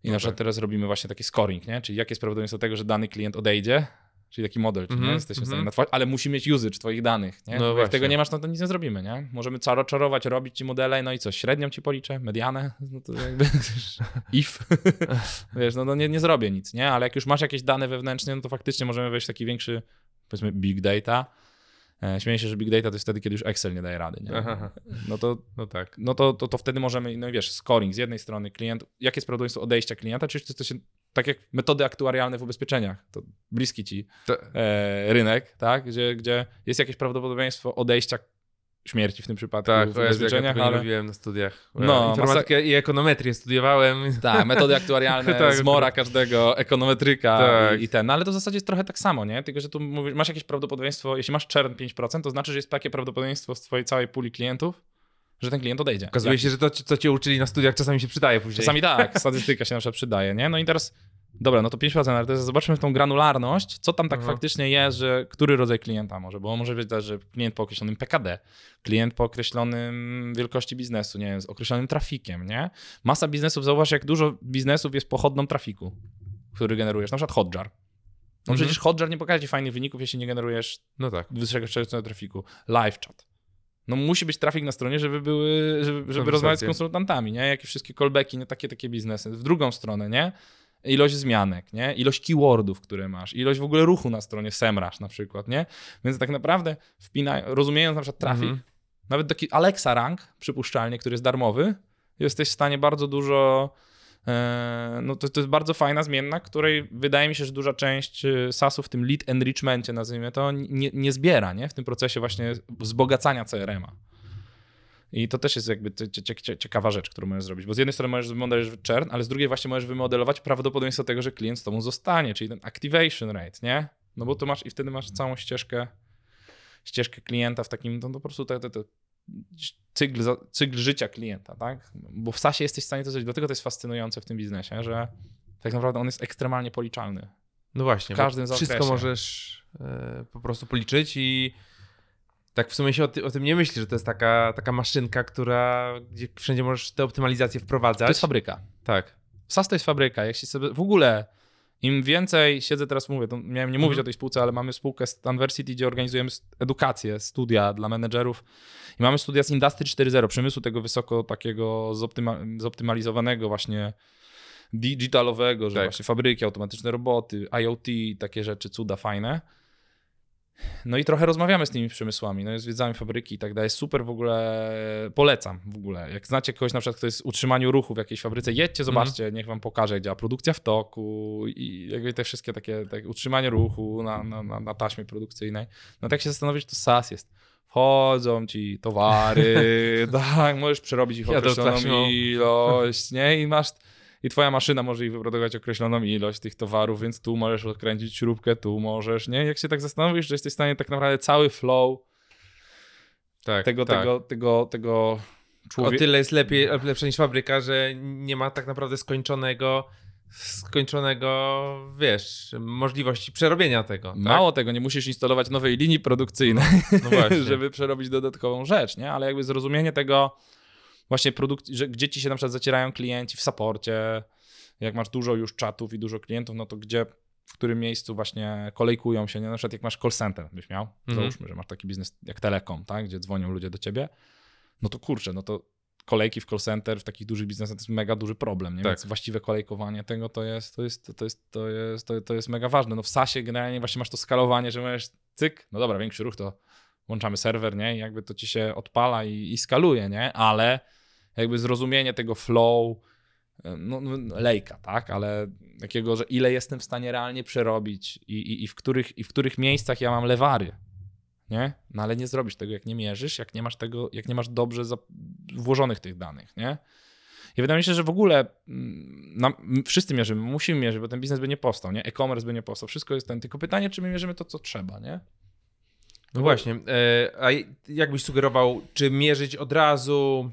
Speaker 2: I na
Speaker 1: No
Speaker 2: przykład teraz robimy właśnie taki scoring, nie? Czyli jakie jest prawdopodobieństwo tego, że dany klient odejdzie, czyli taki model, czyli
Speaker 1: Mhm,
Speaker 2: nie jesteśmy w stanie
Speaker 1: mhm.
Speaker 2: natworzyć, ale musi mieć usage twoich danych, nie?
Speaker 1: No
Speaker 2: jak tego nie masz, no to nic nie zrobimy, nie? Możemy czaro czarować, robić ci modele, no i co, średnią ci policzę, medianę, no to jakby if, wiesz, no, no nie, nie zrobię nic, nie? Ale jak już masz jakieś dane wewnętrzne, no to faktycznie możemy wejść w taki większy, powiedzmy, big data. E, Śmieję się, że big data to jest wtedy, kiedy już Excel nie daje rady, nie?
Speaker 1: Aha,
Speaker 2: No to
Speaker 1: no tak.
Speaker 2: no to, to, to wtedy możemy, no i wiesz, scoring z jednej strony klient, jakie jest prawdopodobieństwo odejścia klienta, czy to to się, tak jak metody aktuarialne w ubezpieczeniach, to bliski ci e, rynek, tak, gdzie, gdzie jest jakieś prawdopodobieństwo odejścia śmierci w tym przypadku
Speaker 1: Tak,
Speaker 2: w ubezpieczeniach, ale
Speaker 1: na studiach.
Speaker 2: No,
Speaker 1: Informatykę i ekonometrię studiowałem.
Speaker 2: tak, metody aktuarialne
Speaker 1: Tak,
Speaker 2: z mora każdego ekonometryka
Speaker 1: Tak.
Speaker 2: i, i ten, no, ale to w zasadzie jest trochę tak samo, nie, tylko że tu mówisz, masz jakieś prawdopodobieństwo, jeśli masz churn 5%, to znaczy, że jest takie prawdopodobieństwo z twojej całej puli klientów, że ten klient odejdzie.
Speaker 1: Okazuje się, że to, co cię uczyli na studiach, czasami się przydaje później.
Speaker 2: Czasami tak, statystyka się na przykład przydaje, nie? No i teraz, dobra, no to 5%, ale teraz zobaczmy w tą granularność, co tam tak
Speaker 1: Aha.
Speaker 2: faktycznie jest, że który rodzaj klienta może, bo może być też, że klient po określonym PKD, klient po określonym wielkości biznesu, nie wiem, z określonym trafikiem, nie? Masa biznesów, zauważ jak dużo biznesów jest pochodną trafiku, który generujesz, na przykład Hotjar. No
Speaker 1: Mhm.
Speaker 2: przecież Hotjar nie pokaże ci fajnych wyników, jeśli nie generujesz
Speaker 1: No tak.
Speaker 2: wyższego szczególnego trafiku. Live chat. No musi być trafik na stronie, żeby były, żeby, żeby rozmawiać z konsultantami, nie? Jakie wszystkie callbacki, nie? Takie, takie biznesy. W drugą stronę, nie? Ilość zmianek, nie? Ilość keywordów, które masz, ilość w ogóle ruchu na stronie SEMrush na przykład, nie? Więc tak naprawdę wpinaj, rozumiejąc na przykład trafik,
Speaker 1: Mhm.
Speaker 2: nawet taki Alexa Rank, przypuszczalnie, który jest darmowy, jesteś w stanie bardzo dużo. e, No to, to jest bardzo fajna zmienna, której wydaje mi się, że duża część e, SaaSów w tym lead enrichmentie, nazwijmy to, nie, nie zbiera, nie? W tym procesie właśnie wzbogacania CRM-a. I to też jest jakby cie- cie- cie- ciekawa rzecz, którą możesz zrobić, bo z jednej strony możesz wymodelować churn, ale z drugiej właśnie możesz wymodelować prawdopodobieństwo tego, że klient z tobą zostanie, czyli ten activation rate, nie? No bo to masz i wtedy masz całą ścieżkę ścieżkę klienta w takim, no, to po prostu te, te, te cykl, cykl życia klienta, tak? Bo w SaaSie jesteś w stanie to zrobić, dlatego to jest fascynujące w tym biznesie, że tak naprawdę on jest ekstremalnie policzalny.
Speaker 1: No właśnie,
Speaker 2: W każdym
Speaker 1: wszystko możesz e, po prostu policzyć i tak w sumie się o, ty, o tym nie myśli, że to jest taka, taka maszynka, która, gdzie wszędzie możesz te optymalizacje wprowadzać.
Speaker 2: To jest fabryka.
Speaker 1: Tak.
Speaker 2: SaaS to jest fabryka. Jak się sobie, w ogóle im więcej, siedzę teraz, mówię, to miałem nie mówić
Speaker 1: Mhm.
Speaker 2: o tej spółce, ale mamy spółkę Stanversity, gdzie organizujemy edukację, studia dla menedżerów i mamy studia z Industry 4.0, przemysłu tego wysoko takiego zoptyma- zoptymalizowanego właśnie digitalowego, że
Speaker 1: Tak.
Speaker 2: właśnie fabryki, automatyczne roboty, IoT, takie rzeczy, cuda fajne. No i trochę rozmawiamy z tymi przemysłami, no i zwiedzamy fabryki i tak dalej. Super w ogóle, polecam w ogóle. Jak znacie kogoś na przykład, kto jest w utrzymaniu ruchu w jakiejś fabryce, jedźcie, zobaczcie, niech wam pokaże, jak działa produkcja w toku i jakby te wszystkie takie, takie utrzymanie ruchu na, na, na, na taśmie produkcyjnej. No tak się zastanowić, to SAS jest. Wchodzą ci towary, tak, możesz przerobić ich określoną
Speaker 1: taśmą.
Speaker 2: ilość, nie? I masz i twoja maszyna może ich wyprodukować określoną ilość tych towarów, więc tu możesz odkręcić śrubkę, tu możesz, nie? Jak się tak zastanowisz, że jesteś w stanie tak naprawdę cały flow
Speaker 1: tak
Speaker 2: tego,
Speaker 1: tak.
Speaker 2: tego, tego, tego
Speaker 1: O
Speaker 2: człowieka.
Speaker 1: tyle jest lepiej, lepsze niż fabryka, że nie ma tak naprawdę skończonego, skończonego, wiesz, możliwości przerobienia tego. Tak?
Speaker 2: Mało tego, nie musisz instalować nowej linii produkcyjnej,
Speaker 1: No
Speaker 2: żeby przerobić dodatkową rzecz, nie? Ale jakby zrozumienie tego właśnie produkcji, że gdzie ci się na przykład zacierają klienci w saporcie, jak masz dużo już czatów i dużo klientów, no to gdzie, w którym miejscu właśnie kolejkują się, nie? Na przykład jak masz call center byś miał,
Speaker 1: Mhm.
Speaker 2: załóżmy, że masz taki biznes jak Telekom, tak? Gdzie dzwonią ludzie do ciebie, no to kurczę, no to kolejki w call center w takich dużych biznesach to jest mega duży problem, nie?
Speaker 1: Tak.
Speaker 2: Więc właściwe kolejkowanie tego to jest, to jest, to jest, to jest, to, to jest mega ważne. No w SASie generalnie właśnie masz to skalowanie, że możesz cyk, no dobra, większy ruch to włączamy serwer, nie? I jakby to ci się odpala i, i skaluje, nie? Ale jakby zrozumienie tego flow, no, no lejka, tak? Ale takiego, że ile jestem w stanie realnie przerobić i, i, i, w, których, i w których miejscach ja mam lewary, nie? No ale nie zrobisz tego, jak nie mierzysz, jak nie masz tego, jak nie masz dobrze włożonych tych danych, nie? I wydaje mi się, że w ogóle mm, nam, m- wszyscy mierzymy, musimy mierzyć, bo ten biznes by nie powstał, nie? E-commerce by nie powstał, wszystko jest ten, tylko pytanie, czy my mierzymy to, co trzeba, nie?
Speaker 1: No właśnie. E, a jak byś sugerował, czy mierzyć od razu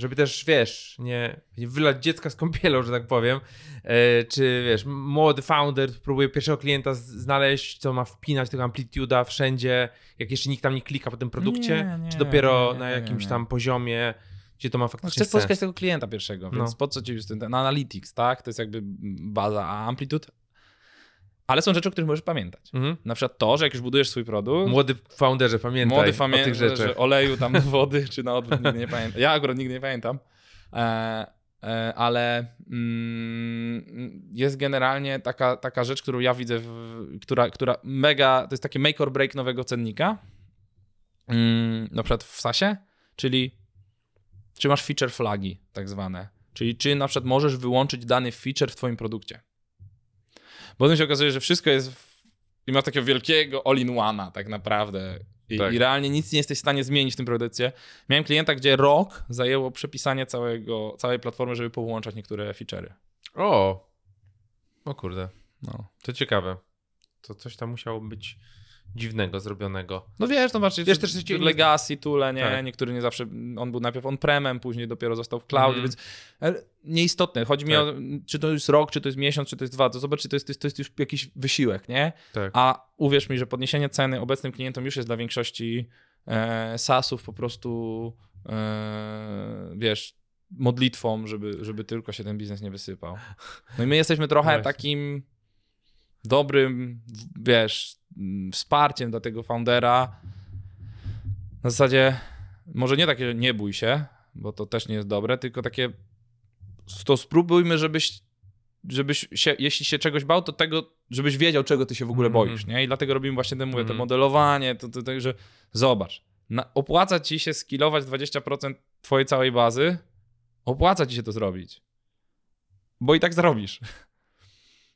Speaker 1: żeby też, wiesz, nie, nie wylać dziecka z kąpielą, że tak powiem, e, czy wiesz, młody founder próbuje pierwszego klienta znaleźć, co ma wpinać tego amplituda wszędzie, jak jeszcze nikt tam nie klika po tym produkcie,
Speaker 2: Nie, nie,
Speaker 1: czy dopiero
Speaker 2: nie, nie,
Speaker 1: na jakimś tam poziomie, gdzie to ma
Speaker 2: No,
Speaker 1: faktycznie
Speaker 2: chcesz
Speaker 1: sens.
Speaker 2: pozyskać tego klienta pierwszego, więc
Speaker 1: No.
Speaker 2: po co ci już ten, ten analytics, tak? To jest jakby baza, a amplitude. Ale są rzeczy, o których możesz pamiętać.
Speaker 1: Mhm.
Speaker 2: Na przykład to, że jak już budujesz swój produkt,
Speaker 1: Młody founderze, pamiętaj
Speaker 2: młody
Speaker 1: o tych rzeczach.
Speaker 2: że oleju tam do wody, czy na odwrót, nigdy nie pamiętam. Ja akurat nigdy nie pamiętam. E, e, ale mm, jest generalnie taka, taka rzecz, którą ja widzę, w, która, która mega, to jest takie make or break nowego cennika, mm, na przykład w SASie, czyli czy masz feature flagi tak zwane, czyli czy na przykład możesz wyłączyć dany feature w twoim produkcie. Potem się okazuje, że wszystko jest w, i ma takiego wielkiego all-in-one'a tak naprawdę I,
Speaker 1: Tak.
Speaker 2: I realnie nic nie jesteś w stanie zmienić w tym produkcie. Miałem klienta, gdzie rok zajęło przepisanie całego, całej platformy, żeby połączać niektóre feature'y.
Speaker 1: O! O kurde,
Speaker 2: No.
Speaker 1: to ciekawe. To coś tam musiało być dziwnego zrobionego.
Speaker 2: No wiesz, no patrz,
Speaker 1: Wiesz, też się-
Speaker 2: legacy, tule, nie,
Speaker 1: Tak.
Speaker 2: niektóry nie zawsze, on był najpierw on-premem, później dopiero został w cloud,
Speaker 1: Mhm.
Speaker 2: więc nieistotne. Chodzi mi
Speaker 1: Tak.
Speaker 2: o, czy to jest rok, czy to jest miesiąc, czy to jest dwa, to zobacz, czy to jest, to jest, to jest już jakiś wysiłek, nie?
Speaker 1: Tak.
Speaker 2: A uwierz mi, że podniesienie ceny obecnym klientom już jest dla większości e, SaaS-ów po prostu, e, wiesz, modlitwą, żeby, żeby tylko się ten biznes nie wysypał. No i my jesteśmy trochę takim dobrym, wiesz, wsparciem dla tego foundera. Na zasadzie, może nie takie nie bój się, bo to też nie jest dobre, tylko takie to spróbujmy, żebyś żebyś się, jeśli się czegoś bał, to tego, żebyś wiedział, czego ty się w ogóle
Speaker 1: Mhm.
Speaker 2: boisz, nie? I dlatego robimy właśnie te, mówię, to
Speaker 1: Mhm.
Speaker 2: modelowanie, to, to, to, że zobacz, na, opłaca ci się skillować 20% twojej całej bazy, opłaca ci się to zrobić, bo i tak zrobisz.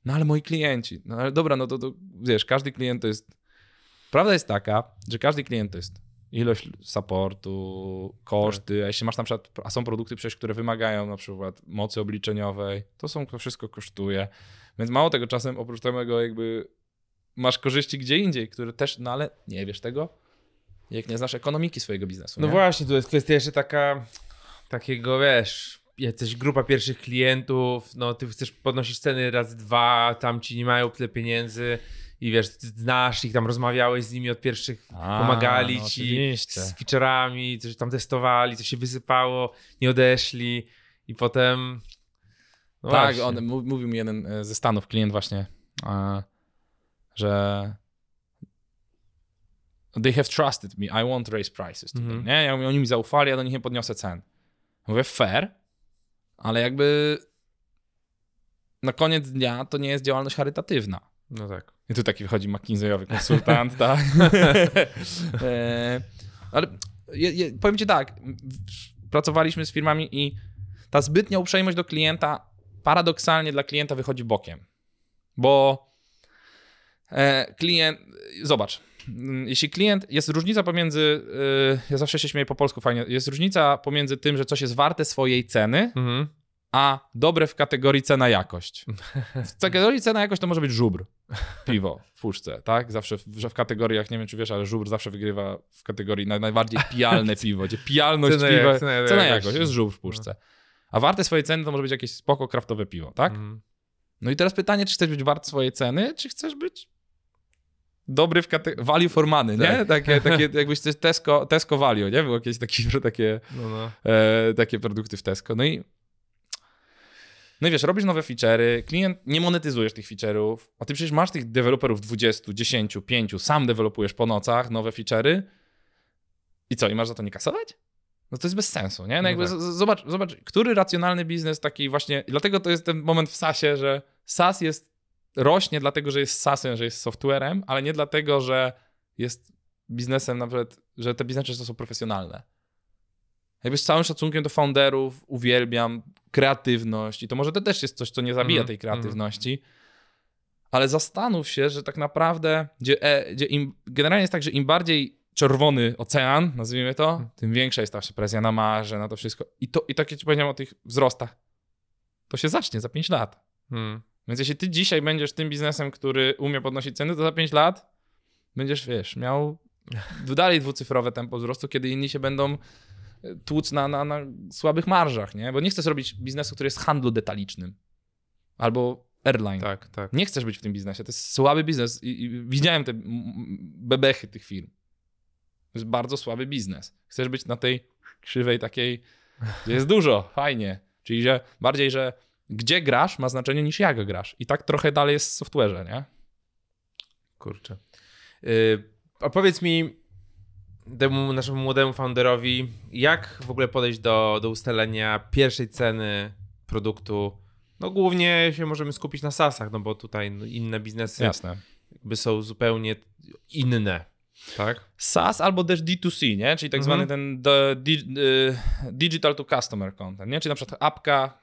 Speaker 2: No ale moi klienci, no ale dobra, no to, to wiesz, każdy klient to jest, prawda jest taka, że każdy klient to jest ilość supportu, koszty, a jeśli masz na przykład, a są produkty przecież, które wymagają na przykład mocy obliczeniowej, to są, to wszystko kosztuje, więc mało tego czasem, oprócz tego jakby masz korzyści gdzie indziej, które też, no ale nie wiesz tego, jak nie znasz ekonomiki swojego biznesu,
Speaker 1: No
Speaker 2: nie?
Speaker 1: właśnie, to jest kwestia jeszcze taka, takiego, wiesz, jesteś grupa pierwszych klientów, no ty chcesz podnosić ceny razy dwa, tam ci nie mają tyle pieniędzy i wiesz, znasz ich, tam rozmawiałeś z nimi od pierwszych,
Speaker 2: A,
Speaker 1: pomagali
Speaker 2: no
Speaker 1: ci
Speaker 2: oczywiście.
Speaker 1: z featureami, coś tam testowali, coś się wysypało, nie odeszli i potem... No
Speaker 2: tak,
Speaker 1: właśnie.
Speaker 2: on, mów- mówił mi jeden e, ze Stanów klient właśnie, e, że they have trusted me, I won't raise prices. them,
Speaker 1: Mhm.
Speaker 2: Nie? Ja mówię, oni mi zaufali, ja do nich nie podniosę cen. Mówię, fair, ale jakby na koniec dnia to nie jest działalność charytatywna.
Speaker 1: No tak.
Speaker 2: I tu taki wychodzi McKinsey'owy konsultant, tak? E, Ale je, je, powiem ci tak, pracowaliśmy z firmami i ta zbytnia uprzejmość do klienta paradoksalnie dla klienta wychodzi bokiem. Bo e, klient, zobacz, jeśli klient, jest różnica pomiędzy, e, ja zawsze się śmieję po polsku fajnie, jest różnica pomiędzy tym, że coś jest warte swojej ceny,
Speaker 1: Mhm.
Speaker 2: a dobre w kategorii cena-jakość. W kategorii cena-jakość to może być żubr, piwo w puszce, tak? Zawsze w, że w kategoriach, nie wiem czy wiesz, ale żubr zawsze wygrywa w kategorii naj, najbardziej pijalne piwo, gdzie pijalność
Speaker 1: Cena
Speaker 2: piwa,
Speaker 1: cena
Speaker 2: cena,
Speaker 1: jakości.
Speaker 2: jakość, jest żubr w puszce. A warte swojej ceny to może być jakieś spoko kraftowe piwo, tak?
Speaker 1: Mhm.
Speaker 2: No i teraz pytanie, czy chcesz być wart swojej ceny, czy chcesz być dobry w kategorii value for money, nie?
Speaker 1: Tak.
Speaker 2: Takie, takie jakbyś coś Tesco, Tesco value, nie? Było jakieś takie, takie
Speaker 1: No, no.
Speaker 2: e, takie produkty w Tesco. No i no i wiesz, robisz nowe feature'y, klient nie monetyzujesz tych feature'ów, a ty przecież masz tych deweloperów 20, 10, 5, sam dewelopujesz po nocach nowe feature'y i co, i masz za to nie kasować? No to jest bez sensu, nie? No
Speaker 1: No
Speaker 2: jakby
Speaker 1: tak.
Speaker 2: z- z- zobacz, zobacz, który racjonalny biznes taki właśnie, dlatego to jest ten moment w SaaSie, że SaaS jest, rośnie dlatego, że jest SaaSem, że jest softwarem, ale nie dlatego, że jest biznesem nawet, że te biznesy są profesjonalne. Jakby z całym szacunkiem do founderów uwielbiam kreatywność i to może to też jest coś, co nie zabija
Speaker 1: Mhm,
Speaker 2: tej kreatywności, ale zastanów się, że tak naprawdę, gdzie, e, gdzie im, generalnie jest tak, że im bardziej czerwony ocean, nazwijmy to,
Speaker 1: Mhm.
Speaker 2: tym większa jest ta presja na marże, na to wszystko. I, to, I tak jak ci powiedziałem o tych wzrostach, to się zacznie za 5 lat. Więc jeśli ty dzisiaj będziesz tym biznesem, który umie podnosić ceny, to za 5 lat będziesz, wiesz, miał dalej dwucyfrowe tempo wzrostu, kiedy inni się będą tłuc na, na, na słabych marżach, nie? Bo nie chcesz robić biznesu, który jest handlu detalicznym. Albo airline.
Speaker 1: Tak, tak.
Speaker 2: Nie chcesz być w tym biznesie. To jest słaby biznes. I, i widziałem te bebechy tych firm. To jest bardzo słaby biznes. Chcesz być na tej krzywej takiej, gdzie jest dużo, fajnie. Czyli, że bardziej, że gdzie grasz ma znaczenie niż jak grasz. I tak trochę dalej jest w software'ze, nie?
Speaker 1: Kurczę. Y, a powiedz mi, temu naszemu młodemu founderowi, jak w ogóle podejść do, do ustalenia pierwszej ceny produktu? No głównie się możemy skupić na SaaSach, no bo tutaj no, inne biznesy
Speaker 2: Jasne.
Speaker 1: jakby są zupełnie inne, tak?
Speaker 2: SaaS albo też D2C, nie? Czyli tak
Speaker 1: Mhm.
Speaker 2: zwany ten the, y, digital to customer content, nie? Czyli na przykład apka,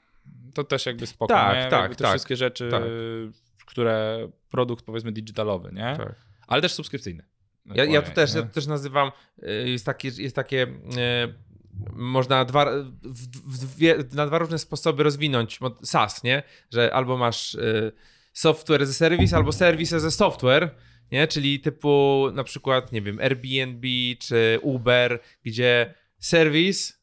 Speaker 2: to też jakby spoko,
Speaker 1: Tak,
Speaker 2: nie?
Speaker 1: tak,
Speaker 2: jakby te
Speaker 1: tak,
Speaker 2: wszystkie rzeczy,
Speaker 1: tak.
Speaker 2: które produkt powiedzmy digitalowy, nie?
Speaker 1: tak.
Speaker 2: Ale też subskrypcyjny.
Speaker 1: Ja, ja to też,
Speaker 2: nie?
Speaker 1: ja to też nazywam, y, jest takie, jest takie y, można dwa, w, w dwie, na dwa różne sposoby rozwinąć SaaS, nie? Że albo masz y, software as a service, albo service as a software, nie? Czyli typu na przykład, nie wiem, Airbnb czy Uber, gdzie serwis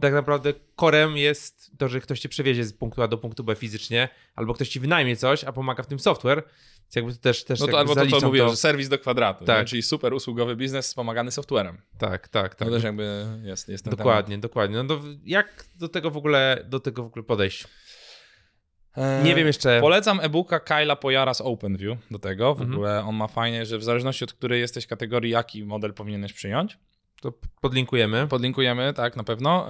Speaker 1: tak naprawdę korem jest to, że ktoś cię przewiezie z punktu A do punktu B fizycznie, albo ktoś ci wynajmie coś, a pomaga w tym software. Więc jakby to też, też
Speaker 2: No to albo to, co mówiłem, że serwis do kwadratu,
Speaker 1: Tak.
Speaker 2: nie? czyli super usługowy biznes wspomagany softwarem.
Speaker 1: Tak, tak, tak.
Speaker 2: To też jakby jest, jest
Speaker 1: Dokładnie, dokładnie. No to jak do tego w ogóle, do tego w ogóle podejść?
Speaker 2: temat.
Speaker 1: Nie wiem jeszcze.
Speaker 2: Polecam e-booka Kyla Pojara z OpenView do tego. W
Speaker 1: Mhm.
Speaker 2: ogóle on ma fajnie, że w zależności od której jesteś kategorii, jaki model powinieneś przyjąć.
Speaker 1: To podlinkujemy.
Speaker 2: Podlinkujemy, tak, na pewno.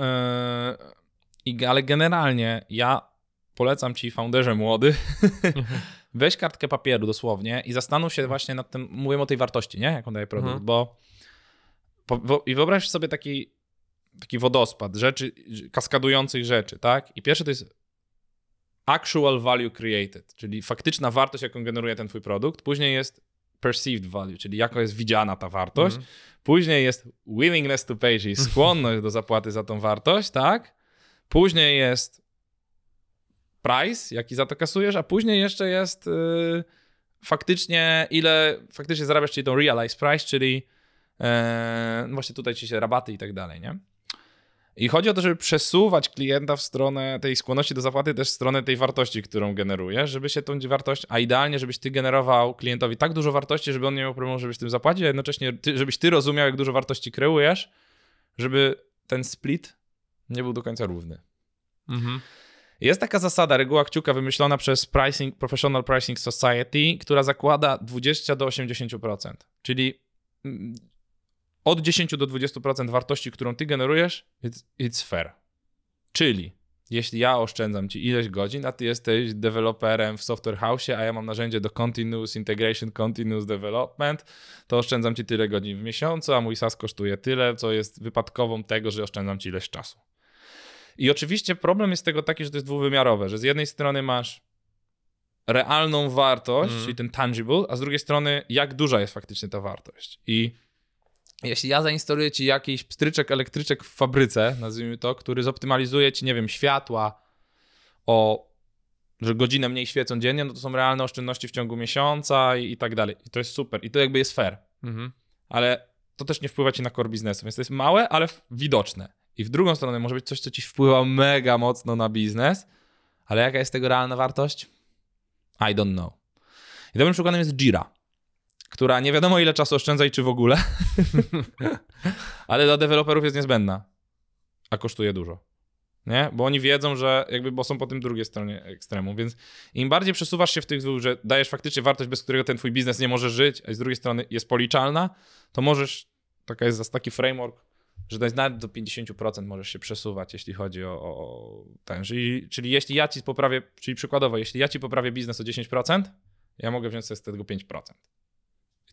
Speaker 2: Yy, i- ale generalnie ja polecam ci, founderze młody, weź kartkę papieru dosłownie i zastanów się właśnie nad tym, mówimy o tej wartości, nie? Jaką daje produkt,
Speaker 1: Mhm.
Speaker 2: bo wo, i wyobraź sobie taki, taki wodospad rzeczy, kaskadujących rzeczy, tak? I pierwszy to jest actual value created, czyli faktyczna wartość, jaką generuje ten twój produkt. Później jest perceived value, czyli jaka jest widziana ta wartość.
Speaker 1: Mhm.
Speaker 2: Później jest willingness to pay, czyli skłonność do zapłaty za tą wartość, tak? Później jest price, jaki za to kasujesz, a później jeszcze jest yy, faktycznie ile faktycznie zarabiasz, czyli tą realized price, czyli yy, no właśnie tutaj ci się rabaty i tak dalej, nie? I chodzi o to, żeby przesuwać klienta w stronę tej skłonności do zapłaty, też w stronę tej wartości, którą generujesz, żeby się tą wartość, a idealnie, żebyś ty generował klientowi tak dużo wartości, żeby on nie miał problemu, żebyś tym zapłacił, a jednocześnie ty, żebyś ty rozumiał, jak dużo wartości kreujesz, żeby ten split nie był do końca równy.
Speaker 1: Mhm.
Speaker 2: Jest taka zasada, reguła kciuka wymyślona przez pricing, Professional Pricing Society, która zakłada 20 do 80%. Czyli mm, od 10 do 20% wartości, którą ty generujesz, it's, it's fair. Czyli jeśli ja oszczędzam ci ileś godzin, a ty jesteś deweloperem w software house, a ja mam narzędzie do continuous integration, continuous development, to oszczędzam ci tyle godzin w miesiącu, a mój SaaS kosztuje tyle, co jest wypadkową tego, że oszczędzam ci ileś czasu. I oczywiście problem jest tego taki, że to jest dwuwymiarowe, że z jednej strony masz realną wartość,
Speaker 1: Mhm.
Speaker 2: czyli ten tangible, a z drugiej strony jak duża jest faktycznie ta wartość. I jeśli ja zainstaluję ci jakiś pstryczek, elektryczek w fabryce, nazwijmy to, który zoptymalizuje ci, nie wiem, światła o, że godzinę mniej świecą dziennie, no to są realne oszczędności w ciągu miesiąca i, i tak dalej. I to jest super. I to jakby jest fair.
Speaker 1: Mhm.
Speaker 2: Ale to też nie wpływa ci na core biznesu, więc to jest małe, ale widoczne. I w drugą stronę może być coś, co ci wpływa mega mocno na biznes, ale jaka jest tego realna wartość? I don't know. I dobrym przykładem jest Jira, która nie wiadomo ile czasu oszczędza i czy w ogóle, ale dla deweloperów jest niezbędna, a kosztuje dużo. Nie? Bo oni wiedzą, że jakby, bo są po tym drugiej stronie ekstremu, więc im bardziej przesuwasz się w tych dwóch, że dajesz faktycznie wartość, bez którego ten twój biznes nie może żyć, a z drugiej strony jest policzalna, to możesz, taka jest taki framework, że nawet do 50% możesz się przesuwać, jeśli chodzi o, o o ten. Czyli, czyli jeśli ja ci poprawię, czyli przykładowo, jeśli ja ci poprawię biznes o 10%, ja mogę wziąć sobie z tego 5%.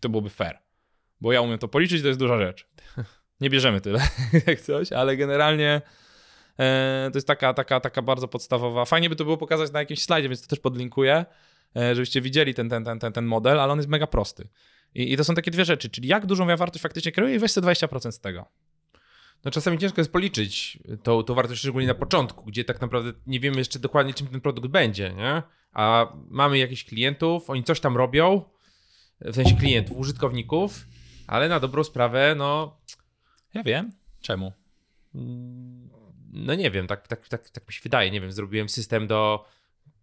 Speaker 2: To byłoby fair. Bo ja umiem to policzyć, to jest duża rzecz. Nie bierzemy tyle, jak coś, ale generalnie e, to jest taka, taka, taka bardzo podstawowa. Fajnie by to było pokazać na jakimś slajdzie, więc to też podlinkuję, e, żebyście widzieli ten, ten, ten, ten, ten model, ale on jest mega prosty. I, I to są takie dwie rzeczy, czyli jak dużą ja wartość faktycznie kreuję i weź sobie 20% z tego.
Speaker 1: No czasami ciężko jest policzyć tą, tą wartość, szczególnie na początku, gdzie tak naprawdę nie wiemy jeszcze dokładnie, czym ten produkt będzie, nie? A mamy jakichś klientów, oni coś tam robią, w sensie klientów, użytkowników, ale na dobrą sprawę, no
Speaker 2: Ja wiem. Czemu?
Speaker 1: no nie wiem, tak, tak, tak, tak mi się wydaje, nie wiem, zrobiłem system do,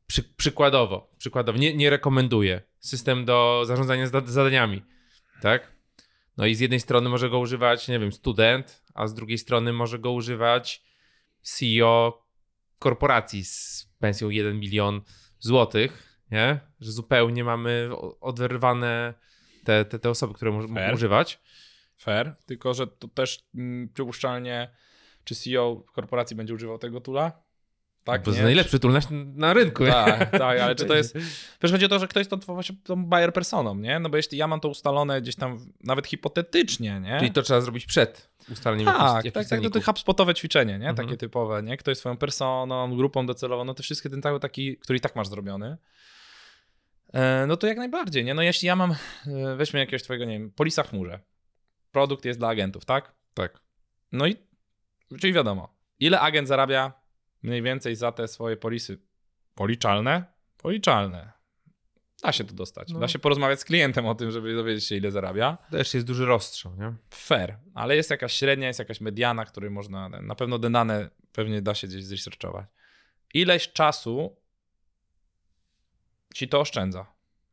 Speaker 1: przy, przykładowo, przykładowo, nie, nie rekomenduję, system do zarządzania zada- zadaniami, tak? No i z jednej strony może go używać, nie wiem, student, a z drugiej strony może go używać CEO korporacji z pensją 1 milion złotych, nie? Że zupełnie mamy oderwane te, te, te osoby, które mogą używać.
Speaker 2: Fair, tylko że to też mm, przypuszczalnie, czy CEO korporacji będzie używał tego tula? Tak,
Speaker 1: to jest najlepszy tool na, na rynku.
Speaker 2: Tak, tak, ale czy to jest. Wiesz, chodzi o to, że ktoś to właśnie tą buyer personą, nie? No bo jeśli ja mam to ustalone gdzieś tam, nawet hipotetycznie, nie?
Speaker 1: Czyli to trzeba zrobić przed ustaleniem
Speaker 2: tak,
Speaker 1: jakichś,
Speaker 2: tak,
Speaker 1: jakichś
Speaker 2: tak, to
Speaker 1: cenników.
Speaker 2: te HubSpotowe ćwiczenie, nie?
Speaker 1: Mhm.
Speaker 2: Takie typowe, nie? Kto jest swoją personą, grupą docelową, no to wszystkie ten taki, który i tak masz zrobiony. E, No to jak najbardziej, nie? No jeśli ja mam, e, weźmy jakiegoś twojego, nie wiem, polisa chmurze. Produkt jest dla agentów, tak?
Speaker 1: Tak.
Speaker 2: No i, czyli wiadomo, ile agent zarabia mniej więcej za te swoje polisy? Policzalne? Policzalne. Da się to dostać.
Speaker 1: No.
Speaker 2: Da się porozmawiać z klientem o tym, żeby dowiedzieć się, ile zarabia.
Speaker 1: Też jest duży rozstrzał, nie?
Speaker 2: Fair, ale jest jakaś średnia, jest jakaś mediana, której można, na pewno dane pewnie da się gdzieś zresearchować. Ileś czasu ci to oszczędza.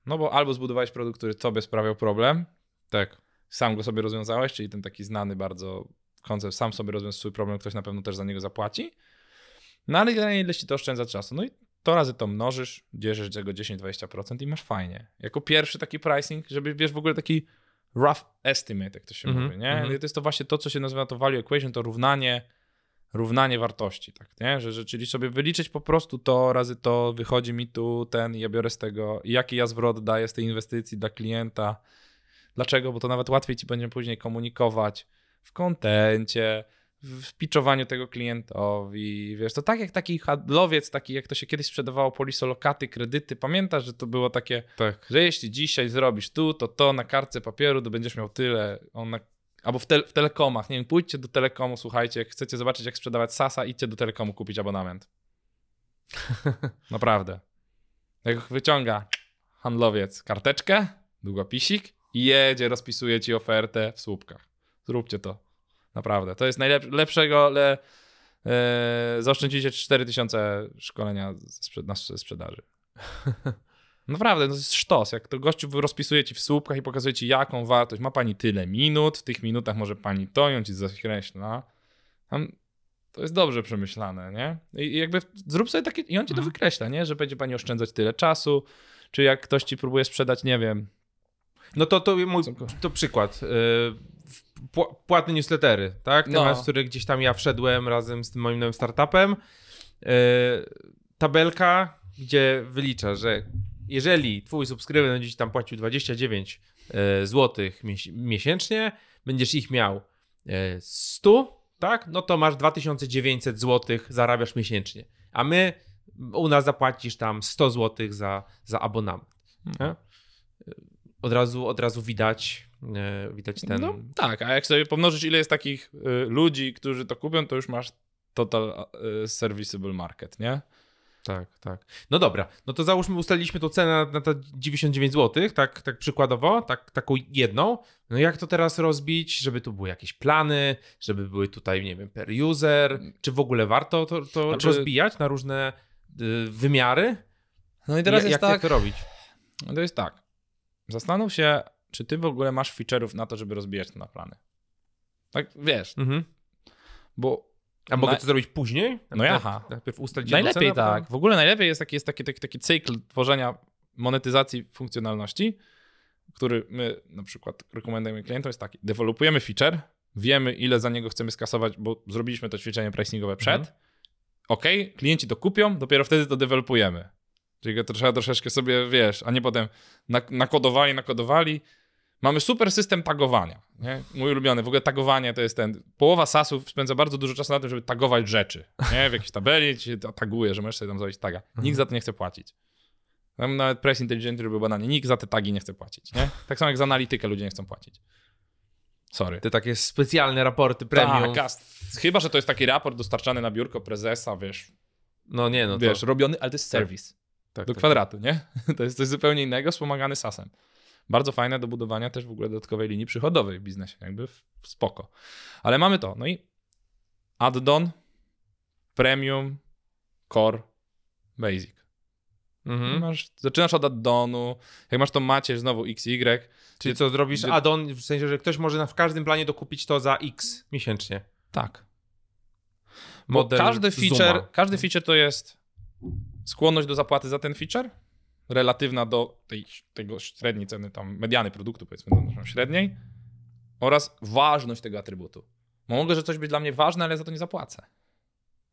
Speaker 2: No bo albo zbudowałeś produkt, który tobie sprawiał problem,
Speaker 1: Tak.
Speaker 2: sam go sobie rozwiązałeś, czyli ten taki znany bardzo koncept, sam sobie rozwiąż swój problem, ktoś na pewno też za niego zapłaci. No ale generalnie ile ci to oszczędza czasu? No i to razy to mnożysz, dzierżysz tego 10-20% i masz fajnie. Jako pierwszy taki pricing, żeby wiesz w ogóle taki rough estimate, jak to się
Speaker 1: Mhm,
Speaker 2: mówi, nie?
Speaker 1: mhm.
Speaker 2: I to jest to właśnie to, co się nazywa to value equation, to równanie, równanie wartości, tak, nie? Że, że czyli sobie wyliczyć po prostu to razy to, wychodzi mi tu ten i ja biorę z tego, i jaki ja zwrot daję z tej inwestycji dla klienta, Dlaczego? Bo to nawet łatwiej ci będzie później komunikować w kontencie, w pitchowaniu tego klientowi. Wiesz, to tak jak taki handlowiec, taki jak to się kiedyś sprzedawało polisolokaty, kredyty. Pamiętasz, że to było takie,
Speaker 1: Tak.
Speaker 2: że jeśli dzisiaj zrobisz tu, to to na kartce papieru, to będziesz miał tyle. On na, albo w, tel, w telekomach, nie wiem, pójdźcie do telekomu, słuchajcie, jak chcecie zobaczyć, jak sprzedawać Sasa, idźcie do telekomu kupić abonament. Naprawdę. Jak wyciąga handlowiec karteczkę, długopisik i jedzie, rozpisuje ci ofertę w słupkach. Zróbcie to. Naprawdę. To jest najlepszego, le, e, zaoszczędzicie 4000 szkolenia ze sprzed, na ze sprzedaży. Naprawdę, to jest sztos. Jak to gościu rozpisuje ci w słupkach i pokazuje ci, jaką wartość. Ma pani tyle minut, w tych minutach może pani to ją ci zakreśla. Tam to jest dobrze przemyślane, nie? I jakby zrób sobie takie, i on ci to
Speaker 1: Mhm.
Speaker 2: wykreśla, nie? Że będzie pani oszczędzać tyle czasu, czy jak ktoś ci próbuje sprzedać, nie wiem,
Speaker 1: No to, to mój to przykład. Pł- Płatne newslettery, tak?
Speaker 2: No.
Speaker 1: Temat, w który gdzieś tam ja wszedłem razem z tym moim nowym startupem. Yy, Tabelka, gdzie wylicza, że jeżeli twój subskrybent będzie ci tam płacił 29 zł miesięcznie, będziesz ich miał yy, 100, tak? No to masz 2900 zł zarabiasz miesięcznie. A my u nas zapłacisz tam 100 zł za, za abonament. Nie? Od razu, od razu widać, e, widać ten.
Speaker 2: No tak, a jak sobie pomnożysz, ile jest takich y, ludzi, którzy to kupią, to już masz total serviceable market, nie?
Speaker 1: Tak, tak. No dobra, no to załóżmy, ustaliliśmy tą cenę na, te 99 zł, tak, tak przykładowo, tak, taką jedną. No jak to teraz rozbić, żeby tu były jakieś plany, żeby były tutaj, nie wiem, per user, czy w ogóle warto to, to
Speaker 2: Znaczy-
Speaker 1: rozbijać na różne y, wymiary?
Speaker 2: No i teraz
Speaker 1: Ja-
Speaker 2: jest
Speaker 1: jak,
Speaker 2: tak,
Speaker 1: jak to robić?
Speaker 2: to jest tak, zastanów się, czy ty w ogóle masz feature'ów na to, żeby rozbijać to na plany. Tak, wiesz,
Speaker 1: Mhm.
Speaker 2: bo
Speaker 1: A mogę
Speaker 2: Na-
Speaker 1: to zrobić później?
Speaker 2: No jaha.
Speaker 1: Najpierw ustalić
Speaker 2: Najlepiej
Speaker 1: cenę, potem-
Speaker 2: tak. W ogóle najlepiej jest taki, jest taki, taki, taki cykl tworzenia monetyzacji funkcjonalności, który my na przykład rekomendujemy klientom, jest taki. Dewelopujemy feature, wiemy ile za niego chcemy skasować, bo zrobiliśmy to ćwiczenie pricingowe przed.
Speaker 1: Mhm.
Speaker 2: OK, klienci to kupią, dopiero wtedy to dewelopujemy. Czyli to trzeba troszeczkę sobie, wiesz, a nie potem nak- nakodowali, nakodowali. Mamy super system tagowania. Nie? Mój ulubiony. W ogóle tagowanie to jest ten. Połowa sasów spędza bardzo dużo czasu na tym, żeby tagować rzeczy. Nie? W jakiejś tabeli ci się to taguje, że możesz sobie tam zrobić taga. Nikt za to nie chce płacić. Tam nawet Press Intelligent robił badanie. Nikt za te tagi nie chce płacić. Nie? Tak samo jak za analitykę ludzie nie chcą płacić. Sorry.
Speaker 1: Te takie specjalne raporty premium.
Speaker 2: Tak, chyba, że to jest taki raport dostarczany na biurko prezesa, wiesz,
Speaker 1: No nie, no to...
Speaker 2: wiesz, robiony, ale to jest
Speaker 1: Tak.
Speaker 2: serwis.
Speaker 1: tak,
Speaker 2: do
Speaker 1: tak.
Speaker 2: kwadratu, nie? To jest coś zupełnie innego, wspomagany SaaS-em. Bardzo fajne do budowania też w ogóle dodatkowej linii przychodowej w biznesie, jakby w- spoko. Ale mamy to. No i add-on, premium, core, basic.
Speaker 1: Mhm.
Speaker 2: Masz, zaczynasz od add-onu, jak masz to macie znowu XY,
Speaker 1: Czyli co, zrobisz
Speaker 2: gdzie-
Speaker 1: add-on, w sensie, że ktoś może na, w każdym planie dokupić to za X miesięcznie.
Speaker 2: tak. Bo
Speaker 1: Model
Speaker 2: każdy feature,
Speaker 1: Zooma.
Speaker 2: każdy feature to jest skłonność do zapłaty za ten feature, relatywna do tej, tego średniej ceny, tam mediany produktu, powiedzmy, do średniej, oraz ważność tego atrybutu. Mogę, że coś być dla mnie ważne, ale ja za to nie zapłacę.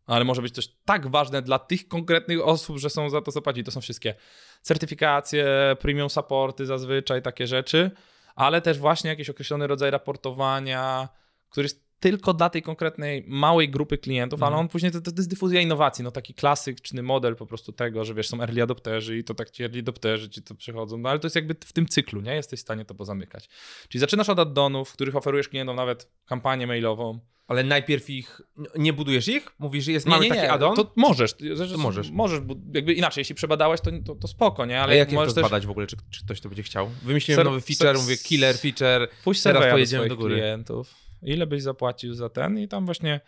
Speaker 2: Ale może być coś tak ważne dla tych konkretnych osób, że są za to zapłacić. To są wszystkie certyfikacje, premium supporty zazwyczaj, takie rzeczy, ale też właśnie jakiś określony rodzaj raportowania, który jest tylko dla tej konkretnej małej grupy klientów,
Speaker 1: Mhm.
Speaker 2: ale on później to, to, to jest dyfuzja innowacji, no taki klasyczny model po prostu tego, że wiesz, są early adopterzy i to tak ci early adopterzy ci to przychodzą, no ale to jest jakby w tym cyklu, nie? Jesteś w stanie to pozamykać. Czyli zaczynasz od addonów, których oferujesz klientom nawet kampanię mailową.
Speaker 1: Ale najpierw ich, nie budujesz ich? Mówisz, że jest, mamy taki add-on?
Speaker 2: To możesz. że- że-
Speaker 1: To możesz.
Speaker 2: Możesz, jakby inaczej, jeśli przebadałeś, to, to, to spoko, nie?
Speaker 1: Ale
Speaker 2: Ale
Speaker 1: jak to
Speaker 2: możesz też
Speaker 1: zbadać w ogóle, czy, czy ktoś to będzie chciał? Wymyśliłem
Speaker 2: Ser-
Speaker 1: nowy feature,
Speaker 2: ser-
Speaker 1: mówię killer feature.
Speaker 2: pójść
Speaker 1: teraz pojedziemy
Speaker 2: do,
Speaker 1: do góry.
Speaker 2: klientów. Ile byś zapłacił za ten? I tam właśnie,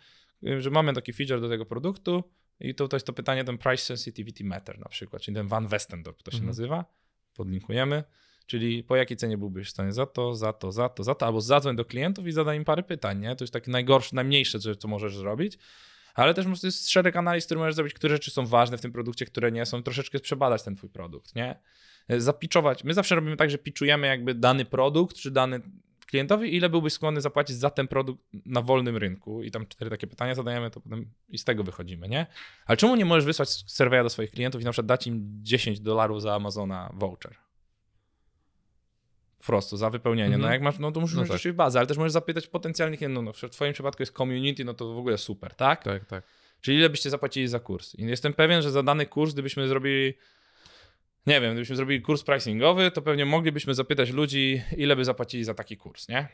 Speaker 2: y, że mamy taki feature do tego produktu i to, to jest to pytanie, ten price sensitivity matter na przykład, czyli ten Van Westendorp to się
Speaker 1: Mhm.
Speaker 2: nazywa. Podlinkujemy. Czyli po jakiej cenie byłbyś w stanie za to, za to, za to, za to, albo zadzwoń do klientów i zadaj im parę pytań, nie? To jest takie najgorsze, najmniejsze, co, co możesz zrobić. Ale też jest szereg analiz, które możesz zrobić, które rzeczy są ważne w tym produkcie, które nie są, troszeczkę przebadać ten twój produkt, nie? Zapiczować. My zawsze robimy tak, że piczujemy jakby dany produkt, czy dany klientowi, ile byłbyś skłonny zapłacić za ten produkt na wolnym rynku i tam cztery takie pytania zadajemy, to potem i z tego wychodzimy, nie? Ale czemu nie możesz wysłać surveya do swoich klientów i na przykład dać im 10 dolarów za Amazona voucher? Po prostu, za wypełnienie.
Speaker 1: Mhm.
Speaker 2: No jak masz, no to musisz
Speaker 1: No tak.
Speaker 2: rzeczywiście bazę, ale też możesz zapytać potencjalnych, no, no w twoim przypadku jest community, no to w ogóle super, tak?
Speaker 1: Tak, tak.
Speaker 2: Czyli ile byście zapłacili za kurs? I jestem pewien, że za dany kurs, gdybyśmy zrobili, nie wiem, gdybyśmy zrobili kurs pricingowy, to pewnie moglibyśmy zapytać ludzi, ile by zapłacili za taki kurs, nie?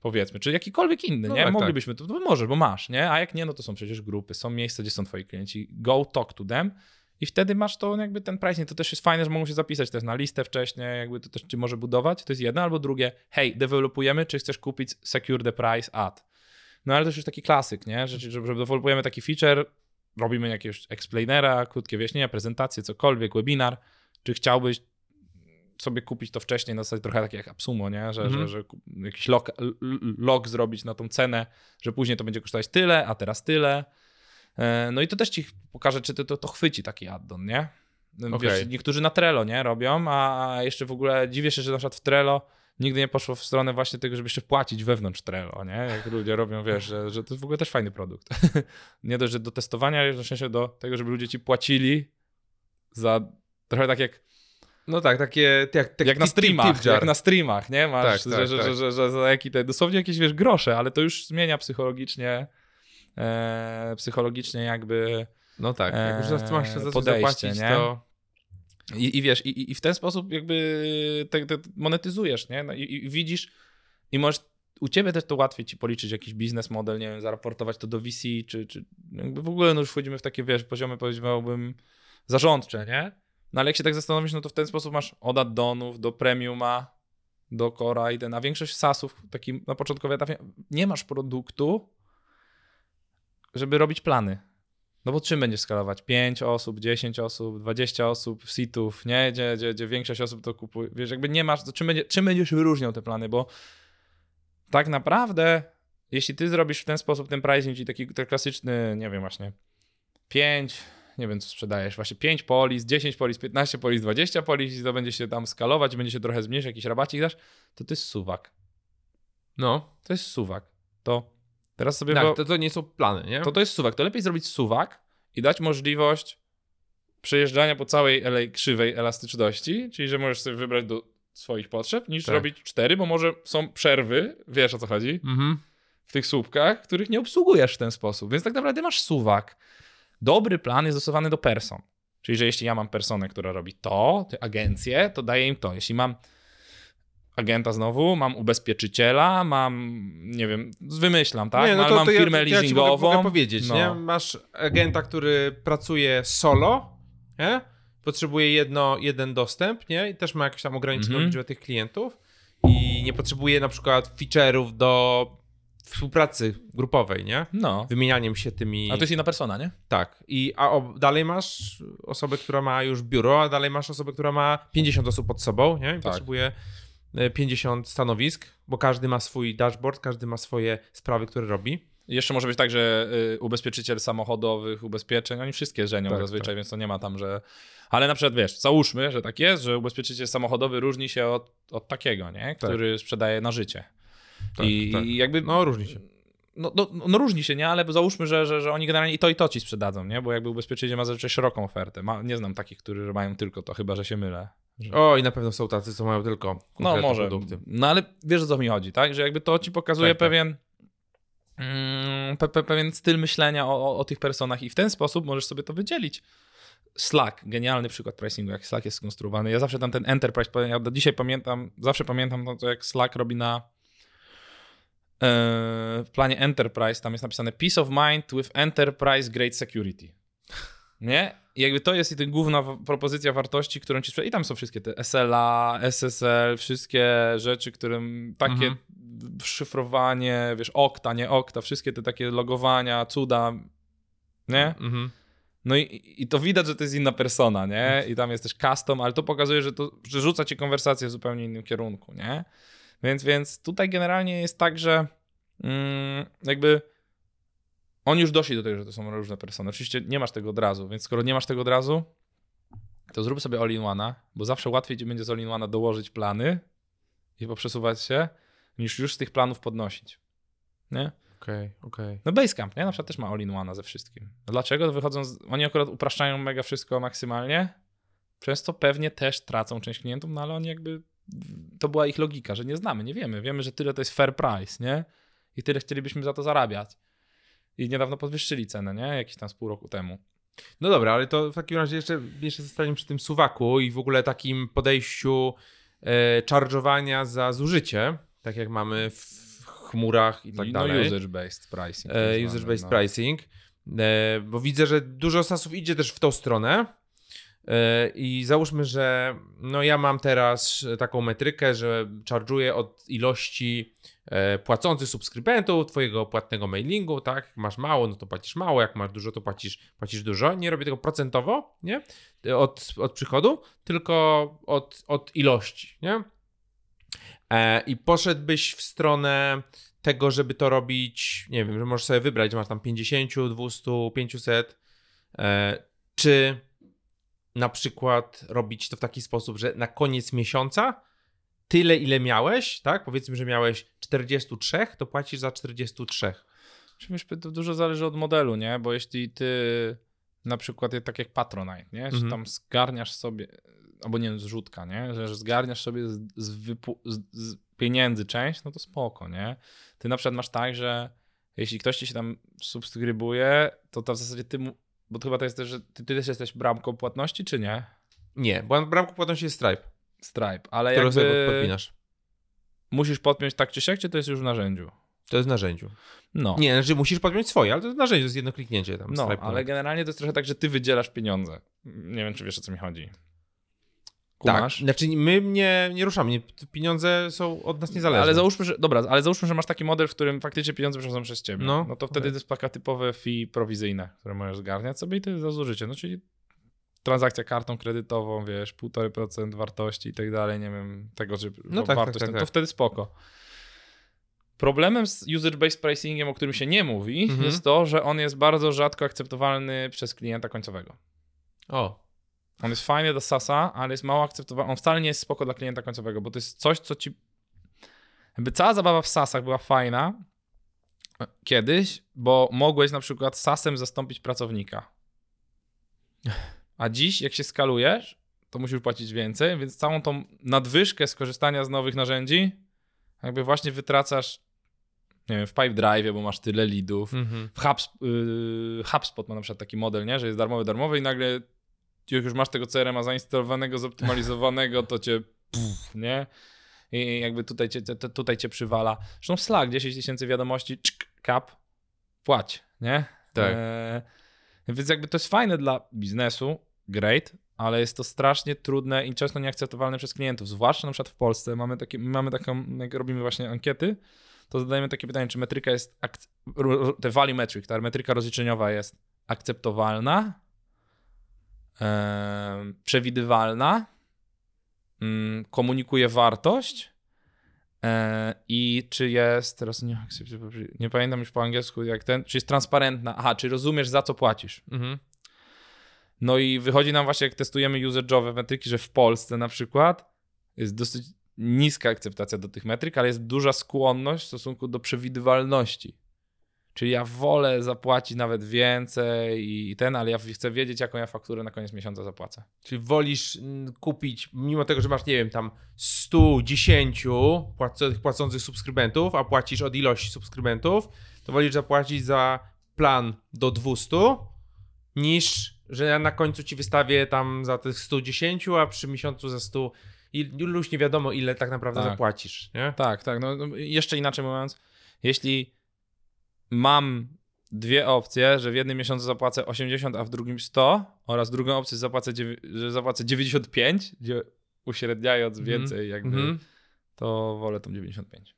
Speaker 2: Powiedzmy, czy jakikolwiek inny,
Speaker 1: No
Speaker 2: nie?
Speaker 1: tak,
Speaker 2: Moglibyśmy, to, to możesz, bo masz, nie? A jak nie, no to są przecież grupy, są miejsca, gdzie są twoi klienci. Go talk to them i wtedy masz to jakby ten pricing. To też jest fajne, że mogą się zapisać też na listę wcześniej, jakby to też ci może budować. To jest jedno, albo drugie, hej, dewelopujemy, czy chcesz kupić secure the price at. No ale to już taki klasyk, nie? Że, że, że dewelopujemy taki feature, robimy jakiegoś explainera, krótkie wyjaśnienia, prezentację, cokolwiek, webinar, czy chciałbyś sobie kupić to wcześniej na zasadzie trochę tak jak Absumo, nie? Że,
Speaker 1: Mhm.
Speaker 2: że, że jakiś log, zrobić na tą cenę, że później to będzie kosztować tyle, a teraz tyle. E, No i to też ci pokaże, czy to, to, to chwyci taki addon, nie? Wiesz,
Speaker 1: Okej.
Speaker 2: niektórzy na Trello, nie? Robią, a jeszcze w ogóle dziwię się, że na przykład w Trello nigdy nie poszło w stronę właśnie tego, żeby jeszcze płacić wewnątrz Trello, nie? Jak ludzie robią, wiesz, że, że to jest w ogóle też fajny produkt. nie dość, że do testowania, ale jednocześnie do tego, żeby ludzie ci płacili za trochę tak jak
Speaker 1: No tak, takie jak, tak
Speaker 2: jak na streamach, jak na streamach, nie? Masz,
Speaker 1: Tak,
Speaker 2: że,
Speaker 1: tak,
Speaker 2: że,
Speaker 1: tak.
Speaker 2: Że, że, że za jaki te, dosłownie jakieś, wiesz, grosze, ale to już zmienia psychologicznie, e, psychologicznie jakby
Speaker 1: No tak, jak już masz się za coś zapłacić,
Speaker 2: nie?
Speaker 1: to...
Speaker 2: i, i wiesz, i, i w ten sposób jakby te, te monetyzujesz, nie? No i, i widzisz i możesz, u ciebie też to łatwiej ci policzyć jakiś biznes model, nie wiem, zaraportować to do VC, czy, czy jakby w ogóle no już wchodzimy w takie, wiesz, poziomy powiedziałbym zarządcze, nie? No ale jak się tak zastanowisz, no to w ten sposób masz od addonów do premiuma, do Cora i ten, a większość SaaSów takim na początkowej etapie nie masz produktu, żeby robić plany. No bo czym będziesz skalować? 5 osób, 10 osób, 20 osób, sitów, nie? Gdzie, gdzie, gdzie większość osób to kupuje. Wiesz, jakby nie masz, to czym, będzie, czym będziesz wyróżniał te plany, bo tak naprawdę, jeśli ty zrobisz w ten sposób ten pricing, czyli taki ten klasyczny, nie wiem właśnie, 5, nie wiem co sprzedajesz, właśnie 5 polis, 10 polis, 15 polis, 20 polis i to będzie się tam skalować, będzie się trochę zmniejszyć, jakiś rabacik dasz, to to jest suwak.
Speaker 1: No,
Speaker 2: To jest suwak. To teraz sobie...
Speaker 1: tak,
Speaker 2: wyo-
Speaker 1: to, to nie są plany, nie?
Speaker 2: to to jest suwak. To lepiej zrobić suwak i dać możliwość przejeżdżania po całej elej krzywej elastyczności, czyli że możesz sobie wybrać do swoich potrzeb, niż
Speaker 1: Tak.
Speaker 2: robić cztery, bo może są przerwy, wiesz o co chodzi,
Speaker 1: Mhm.
Speaker 2: w tych słupkach, których nie obsługujesz w ten sposób. Więc tak naprawdę masz suwak. Dobry plan jest dostosowany do person. Czyli, że jeśli ja mam personę, która robi to, te agencje, to daję im to. Jeśli mam agenta znowu, mam ubezpieczyciela, mam, nie wiem, wymyślam, tak?
Speaker 1: Nie, no
Speaker 2: Ale
Speaker 1: to,
Speaker 2: mam
Speaker 1: to ja-
Speaker 2: firmę
Speaker 1: ja, mogę,
Speaker 2: leasingową.
Speaker 1: mogę powiedzieć,
Speaker 2: no.
Speaker 1: nie? Masz agenta, który pracuje solo, nie? Potrzebuje jedno, jeden dostęp, nie? I też ma jakąś tam ograniczoną
Speaker 2: Mhm.
Speaker 1: liczbę tych klientów i nie potrzebuje na przykład feature'ów do współpracy grupowej, nie?
Speaker 2: No.
Speaker 1: Wymienianiem się tymi...
Speaker 2: A to jest inna persona, nie?
Speaker 1: Tak. I, a o, dalej masz osobę, która ma już biuro, a dalej masz osobę, która ma 50 osób pod sobą, nie? I
Speaker 2: Tak.
Speaker 1: potrzebuje e, 50 stanowisk, bo każdy ma swój dashboard, każdy ma swoje sprawy, które robi.
Speaker 2: Jeszcze może być tak, że y, ubezpieczyciel samochodowych ubezpieczeń, oni wszystkie żenią
Speaker 1: Tak,
Speaker 2: zazwyczaj,
Speaker 1: tak.
Speaker 2: więc to nie ma tam, że... Ale na przykład, wiesz, załóżmy, że tak jest, że ubezpieczyciel samochodowy różni się od, od takiego, nie? Który sprzedaje na życie.
Speaker 1: Tak,
Speaker 2: I,
Speaker 1: tak.
Speaker 2: I jakby...
Speaker 1: No, różni się.
Speaker 2: No, no, no różni się, nie? Ale załóżmy, że, że, że oni generalnie i to i to ci sprzedadzą, nie? Bo jakby ubezpieczyciel ma zazwyczaj szeroką ofertę. Ma, nie znam takich, którzy mają tylko to, chyba że się mylę.
Speaker 1: O, i na pewno są tacy, co mają tylko
Speaker 2: No może.
Speaker 1: produkty.
Speaker 2: No ale wiesz o co mi chodzi, tak? Że jakby to ci pokazuje
Speaker 1: Tak, tak.
Speaker 2: pewien mm, pe, pe, pewien styl myślenia o, o, o tych personach i w ten sposób możesz sobie to wydzielić. Slack, genialny przykład pricingu, jak Slack jest skonstruowany. Ja zawsze tam ten enterprise, ja do dzisiaj pamiętam, zawsze pamiętam to, jak Slack robi na w planie enterprise, tam jest napisane peace of mind with enterprise grade security. Nie? I jakby to jest i główna propozycja wartości, którą ci sprzeda. I tam są wszystkie te SLA, SSL, wszystkie rzeczy, którym takie
Speaker 1: Mhm.
Speaker 2: szyfrowanie, wiesz, okta, nie okta, wszystkie te takie logowania, cuda, nie?
Speaker 1: Mhm.
Speaker 2: No i, i to widać, że to jest inna persona, nie? I tam jest też custom, ale to pokazuje, że to że rzuca ci konwersację w zupełnie innym kierunku, nie? Więc, więc tutaj generalnie jest tak, że mm, jakby oni już doszli do tego, że to są różne persony. Oczywiście nie masz tego od razu, więc skoro nie masz tego od razu, to zrób sobie all-in-one'a, bo zawsze łatwiej ci będzie z all-in-one'a dołożyć plany i poprzesuwać się, niż już z tych planów podnosić. Nie?
Speaker 1: Okej, okej.
Speaker 2: No Basecamp, nie? Na przykład też ma all-in-one ze wszystkim. A Dlaczego? Wychodzą z... Oni akurat upraszczają mega wszystko maksymalnie, przez co pewnie też tracą część klientów, no ale oni jakby... To była ich logika, że nie znamy, nie wiemy. Wiemy, że tyle to jest fair price, nie? I tyle chcielibyśmy za to zarabiać. I niedawno podwyższyli cenę, nie? Jakiś tam z pół roku temu.
Speaker 1: No dobra, ale to w takim razie jeszcze, jeszcze zostaniemy przy tym suwaku i w ogóle takim podejściu e, charge'owania za zużycie, tak jak mamy w chmurach i tak
Speaker 2: I
Speaker 1: dalej.
Speaker 2: No user-based pricing.
Speaker 1: e,
Speaker 2: tak
Speaker 1: user-based
Speaker 2: no.
Speaker 1: pricing, e, bo widzę, że dużo sasów idzie też w tą stronę. E, I załóżmy, że no ja mam teraz taką metrykę, że charge'uję od ilości e, płacących subskrybentów, twojego płatnego mailingu, tak? Jak masz mało, no to płacisz mało, jak masz dużo, to płacisz, płacisz dużo. Nie robię tego procentowo, nie? Od, od przychodu, tylko od, od ilości, nie? E, I poszedłbyś w stronę tego, żeby to robić, nie wiem, że możesz sobie wybrać, masz tam 50, 200, 500, e, czy na przykład robić to w taki sposób, że na koniec miesiąca tyle, ile miałeś, tak? Powiedzmy, że miałeś 43, to płacisz za 43.
Speaker 2: Czy wiesz, to dużo zależy od modelu, nie? Bo jeśli ty na przykład tak jak Patronite, nie? Że
Speaker 1: Mhm.
Speaker 2: tam zgarniasz sobie, albo nie wiem, zrzutka, nie? Że, że zgarniasz sobie z, z, wypu- z, z pieniędzy część, no to spoko, nie? Ty na przykład masz tak, że jeśli ktoś ci się tam subskrybuje, to, to w zasadzie ty mu, bo to chyba to jest też, że ty, ty też jesteś bramką płatności, czy nie?
Speaker 1: Nie, bo na bramku płatności jest Stripe,
Speaker 2: Stripe, ale
Speaker 1: którą sobie podpinasz.
Speaker 2: musisz podpiąć tak czy siak, czy to jest już w narzędziu?
Speaker 1: To jest w narzędziu.
Speaker 2: No.
Speaker 1: Nie, znaczy musisz podpiąć swoje, ale to jest w narzędziu, to jest jedno kliknięcie tam.
Speaker 2: No, ale generalnie to jest trochę tak, że ty wydzielasz pieniądze. Nie wiem, czy wiesz, o co mi chodzi.
Speaker 1: Tak,
Speaker 2: Kumasz?
Speaker 1: znaczy my nie, nie ruszamy, nie, pieniądze są od nas niezależne.
Speaker 2: Ale załóżmy, że, dobra, ale załóżmy, że masz taki model, w którym faktycznie pieniądze przechodzą przez ciebie.
Speaker 1: No,
Speaker 2: No, to wtedy to jest taka typowe fee prowizyjne, które możesz zgarniać sobie i to jest za zużycie. No czyli transakcja kartą kredytową, wiesz, 1,5% wartości i tak dalej, nie wiem, tego, że
Speaker 1: No
Speaker 2: wa-
Speaker 1: tak,
Speaker 2: wartość,
Speaker 1: tak, tak,
Speaker 2: no, to
Speaker 1: tak.
Speaker 2: wtedy spoko. Problemem z user-based pricingiem, o którym się nie mówi,
Speaker 1: Mhm.
Speaker 2: jest to, że on jest bardzo rzadko akceptowalny przez klienta końcowego.
Speaker 1: O,
Speaker 2: On jest fajny do SASa, ale jest mało akceptowalny. On wcale nie jest spoko dla klienta końcowego, bo to jest coś, co ci. Jakby cała zabawa w SASach była fajna e, kiedyś, bo mogłeś na przykład SASem zastąpić pracownika. A dziś, jak się skalujesz, to musisz płacić więcej, więc całą tą nadwyżkę skorzystania z nowych narzędzi, jakby właśnie wytracasz, nie wiem, w Pipedrive, bo masz tyle leadów,
Speaker 1: mhm.
Speaker 2: w Hubs, yy, HubSpot ma na przykład taki model, nie? że jest darmowy, darmowy i nagle jak już masz tego CRM-a zainstalowanego, zoptymalizowanego, to cię pff, nie? I jakby tutaj cię, te- tutaj cię przywala. Zresztą Slack, 10 tysięcy wiadomości, czk, kap, płać, nie?
Speaker 1: Tak.
Speaker 2: E, więc jakby to jest fajne dla biznesu, great, ale jest to strasznie trudne i często nieakceptowalne przez klientów, zwłaszcza na przykład w Polsce. Mamy, takie, mamy taką, jak robimy właśnie ankiety, to zadajemy takie pytanie, czy metryka jest, te value metric, ta metryka rozliczeniowa jest akceptowalna, przewidywalna, mm, komunikuje wartość e, i czy jest, teraz nie, nie pamiętam już po angielsku jak ten, czy jest transparentna, aha, czy rozumiesz za co płacisz.
Speaker 1: Mhm.
Speaker 2: No i wychodzi nam właśnie, jak testujemy user-jowe metryki, że w Polsce na przykład jest dosyć niska akceptacja do tych metryk, ale jest duża skłonność w stosunku do przewidywalności. Czyli ja wolę zapłacić nawet więcej i ten, ale ja chcę wiedzieć, jaką ja fakturę na koniec miesiąca zapłacę.
Speaker 1: Czyli wolisz mm, kupić, mimo tego, że masz, nie wiem, tam 110 płac- płacących subskrybentów, a płacisz od ilości subskrybentów, to wolisz zapłacić za plan do 200, niż że ja na końcu ci wystawię tam za tych 110, a przy miesiącu za 100 i już nie wiadomo, ile tak naprawdę
Speaker 2: Tak.
Speaker 1: zapłacisz, nie?
Speaker 2: Tak, tak. No, no, jeszcze inaczej mówiąc, jeśli mam dwie opcje, że w jednym miesiącu zapłacę 80, a w drugim 100 oraz drugą opcję zapłacę, że zapłacę 95, gdzie uśredniając
Speaker 1: Mhm.
Speaker 2: więcej jakby,
Speaker 1: Mhm.
Speaker 2: to wolę tą 95.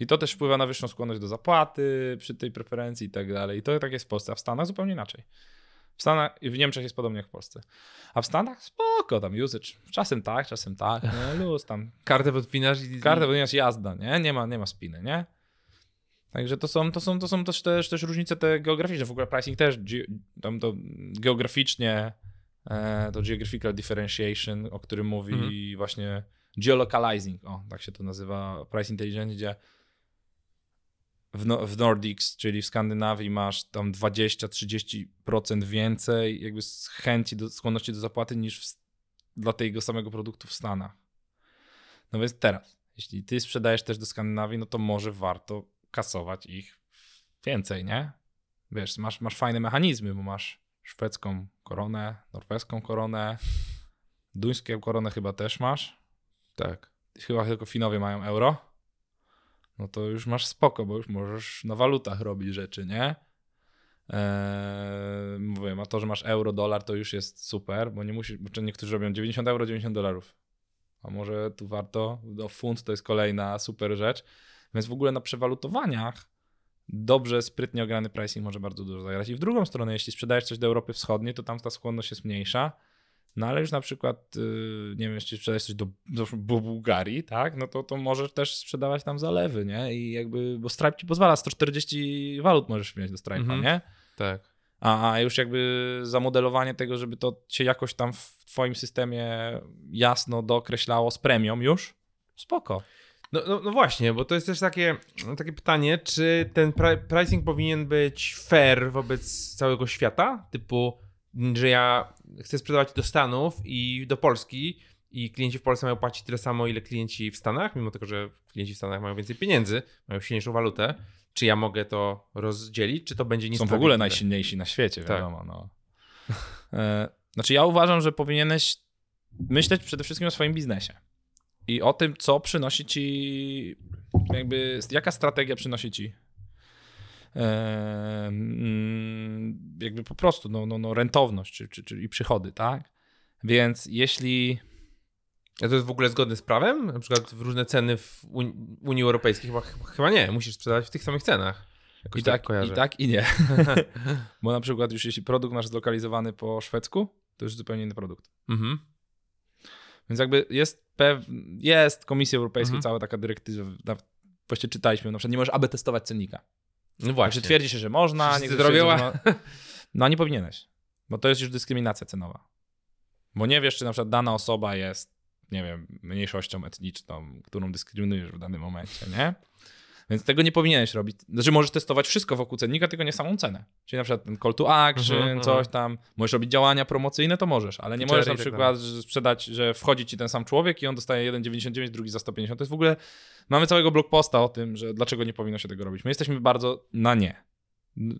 Speaker 2: I to też wpływa na wyższą skłonność do zapłaty przy tej preferencji i tak dalej. I to tak jest w Polsce, a w Stanach zupełnie inaczej. W Stanach i w Niemczech jest podobnie jak w Polsce. A w Stanach spoko, tam usage. Czasem tak, czasem tak, nie? luz tam.
Speaker 1: Kartę podpinasz i...
Speaker 2: Kartę, ponieważ jazda, nie? Nie ma, nie ma spiny, nie? Także to są, to są, to są też, też, też różnice te geograficzne. W ogóle pricing też tam to geograficznie, e, to geographical differentiation, o którym mówi
Speaker 1: Mhm.
Speaker 2: właśnie geolocalizing, o, tak się to nazywa, price intelligence, gdzie w, no, w Nordics, czyli w Skandynawii masz tam 20-30% więcej jakby chęci, do, skłonności do zapłaty niż w, dla tego samego produktu w Stanach. No więc teraz, jeśli ty sprzedajesz też do Skandynawii, no to może warto kasować ich więcej, nie? Wiesz, masz, masz fajne mechanizmy, bo masz szwedzką koronę, norweską koronę, duńską koronę chyba też masz.
Speaker 1: Tak.
Speaker 2: Chyba tylko Finowie mają euro. No to już masz spoko, bo już możesz na walutach robić rzeczy, nie? Eee, mówię, a to, że masz euro, dolar, to już jest super, bo nie musisz, bo niektórzy robią 90 euro, 90 dolarów. A może tu warto, no funt to jest kolejna super rzecz. Więc w ogóle na przewalutowaniach dobrze, sprytnie ograny pricing może bardzo dużo zagrać. I w drugą stronę, jeśli sprzedajesz coś do Europy Wschodniej, to tam ta skłonność jest mniejsza. No ale już na przykład, yy, nie wiem, jeśli sprzedajesz coś do, do, do Bułgarii, tak, no to, to możesz też sprzedawać tam zalewy, nie? I jakby, bo Stripe ci pozwala, 140 walut możesz mieć do Stripe'a,
Speaker 1: Mhm.
Speaker 2: nie?
Speaker 1: Tak.
Speaker 2: A, a już jakby zamodelowanie tego, żeby to się jakoś tam w twoim systemie jasno dookreślało z premium już, spoko.
Speaker 1: No, no, no właśnie, bo to jest też takie, no, takie pytanie, czy ten pri- pricing powinien być fair wobec całego świata? Typu, że ja chcę sprzedawać do Stanów i do Polski i klienci w Polsce mają płacić tyle samo, ile klienci w Stanach, mimo tego, że klienci w Stanach mają więcej pieniędzy, mają silniejszą walutę. Czy ja mogę to rozdzielić, czy to będzie
Speaker 2: Są w ogóle najsilniejsi na świecie,
Speaker 1: Tak.
Speaker 2: wiadomo. No. E, znaczy ja uważam, że powinieneś myśleć przede wszystkim o swoim biznesie i o tym, co przynosi ci, jakby, jaka strategia przynosi ci e, jakby po prostu no, no, no, rentowność czy, czy, czy, i przychody, tak? Więc jeśli
Speaker 1: A to jest w ogóle zgodne z prawem? Na przykład w różne ceny w Uni- Unii Europejskiej? Chyba, chyba nie, musisz sprzedawać w tych samych cenach. Jakoś
Speaker 2: I tak,
Speaker 1: kojarzę.
Speaker 2: I tak, i nie. Bo na przykład już jeśli produkt masz zlokalizowany po szwedzku, to już zupełnie inny produkt.
Speaker 1: Mhm.
Speaker 2: Więc jakby jest pew... jest Komisja Europejska,
Speaker 1: Mhm.
Speaker 2: cała taka dyrektywa, właściwie czytaliśmy, na przykład nie możesz aby testować cennika.
Speaker 1: No właśnie.
Speaker 2: Znaczy twierdzi się, że można, twierdzą, że no, no nie powinieneś, bo to jest już dyskryminacja cenowa. Bo nie wiesz, czy na przykład dana osoba jest, nie wiem, mniejszością etniczną, którą dyskryminujesz w danym momencie, nie? Więc tego nie powinieneś robić. Znaczy możesz testować wszystko wokół cennika, tylko nie samą cenę. Czyli na przykład ten call to action,
Speaker 1: Mhm,
Speaker 2: coś
Speaker 1: mhm.
Speaker 2: tam. Możesz robić działania promocyjne, to możesz, ale nie możesz na
Speaker 1: tak
Speaker 2: przykład że sprzedać, że wchodzi ci ten sam człowiek i on dostaje 1,99, drugi za 150. To jest w ogóle... Mamy całego blog posta o tym, że dlaczego nie powinno się tego robić. My jesteśmy bardzo na nie.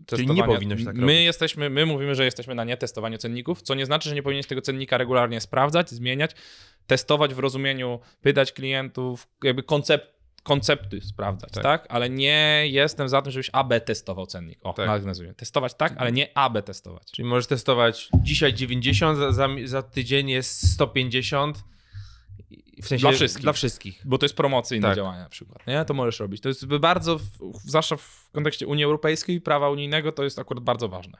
Speaker 1: Czyli nie powinno się tak
Speaker 2: My
Speaker 1: robić.
Speaker 2: jesteśmy, my mówimy, że jesteśmy na nie testowaniu cenników, co nie znaczy, że nie powinieneś tego cennika regularnie sprawdzać, zmieniać, testować w rozumieniu, pytać klientów, jakby koncept, koncepty sprawdzać,
Speaker 1: Tak.
Speaker 2: tak. Ale nie jestem za tym, żebyś AB testował cennik. O,
Speaker 1: Tak.
Speaker 2: nazwijmy. Testować tak, ale nie AB testować.
Speaker 1: Czyli możesz testować dzisiaj 90, za, za, za tydzień jest 150 W sensie
Speaker 2: Dla wszystkich.
Speaker 1: Dla wszystkich.
Speaker 2: Bo to jest promocyjne
Speaker 1: Tak.
Speaker 2: działanie na przykład, nie? To możesz robić. To jest bardzo, w, zwłaszcza w kontekście Unii Europejskiej, prawa unijnego, to jest akurat bardzo ważne.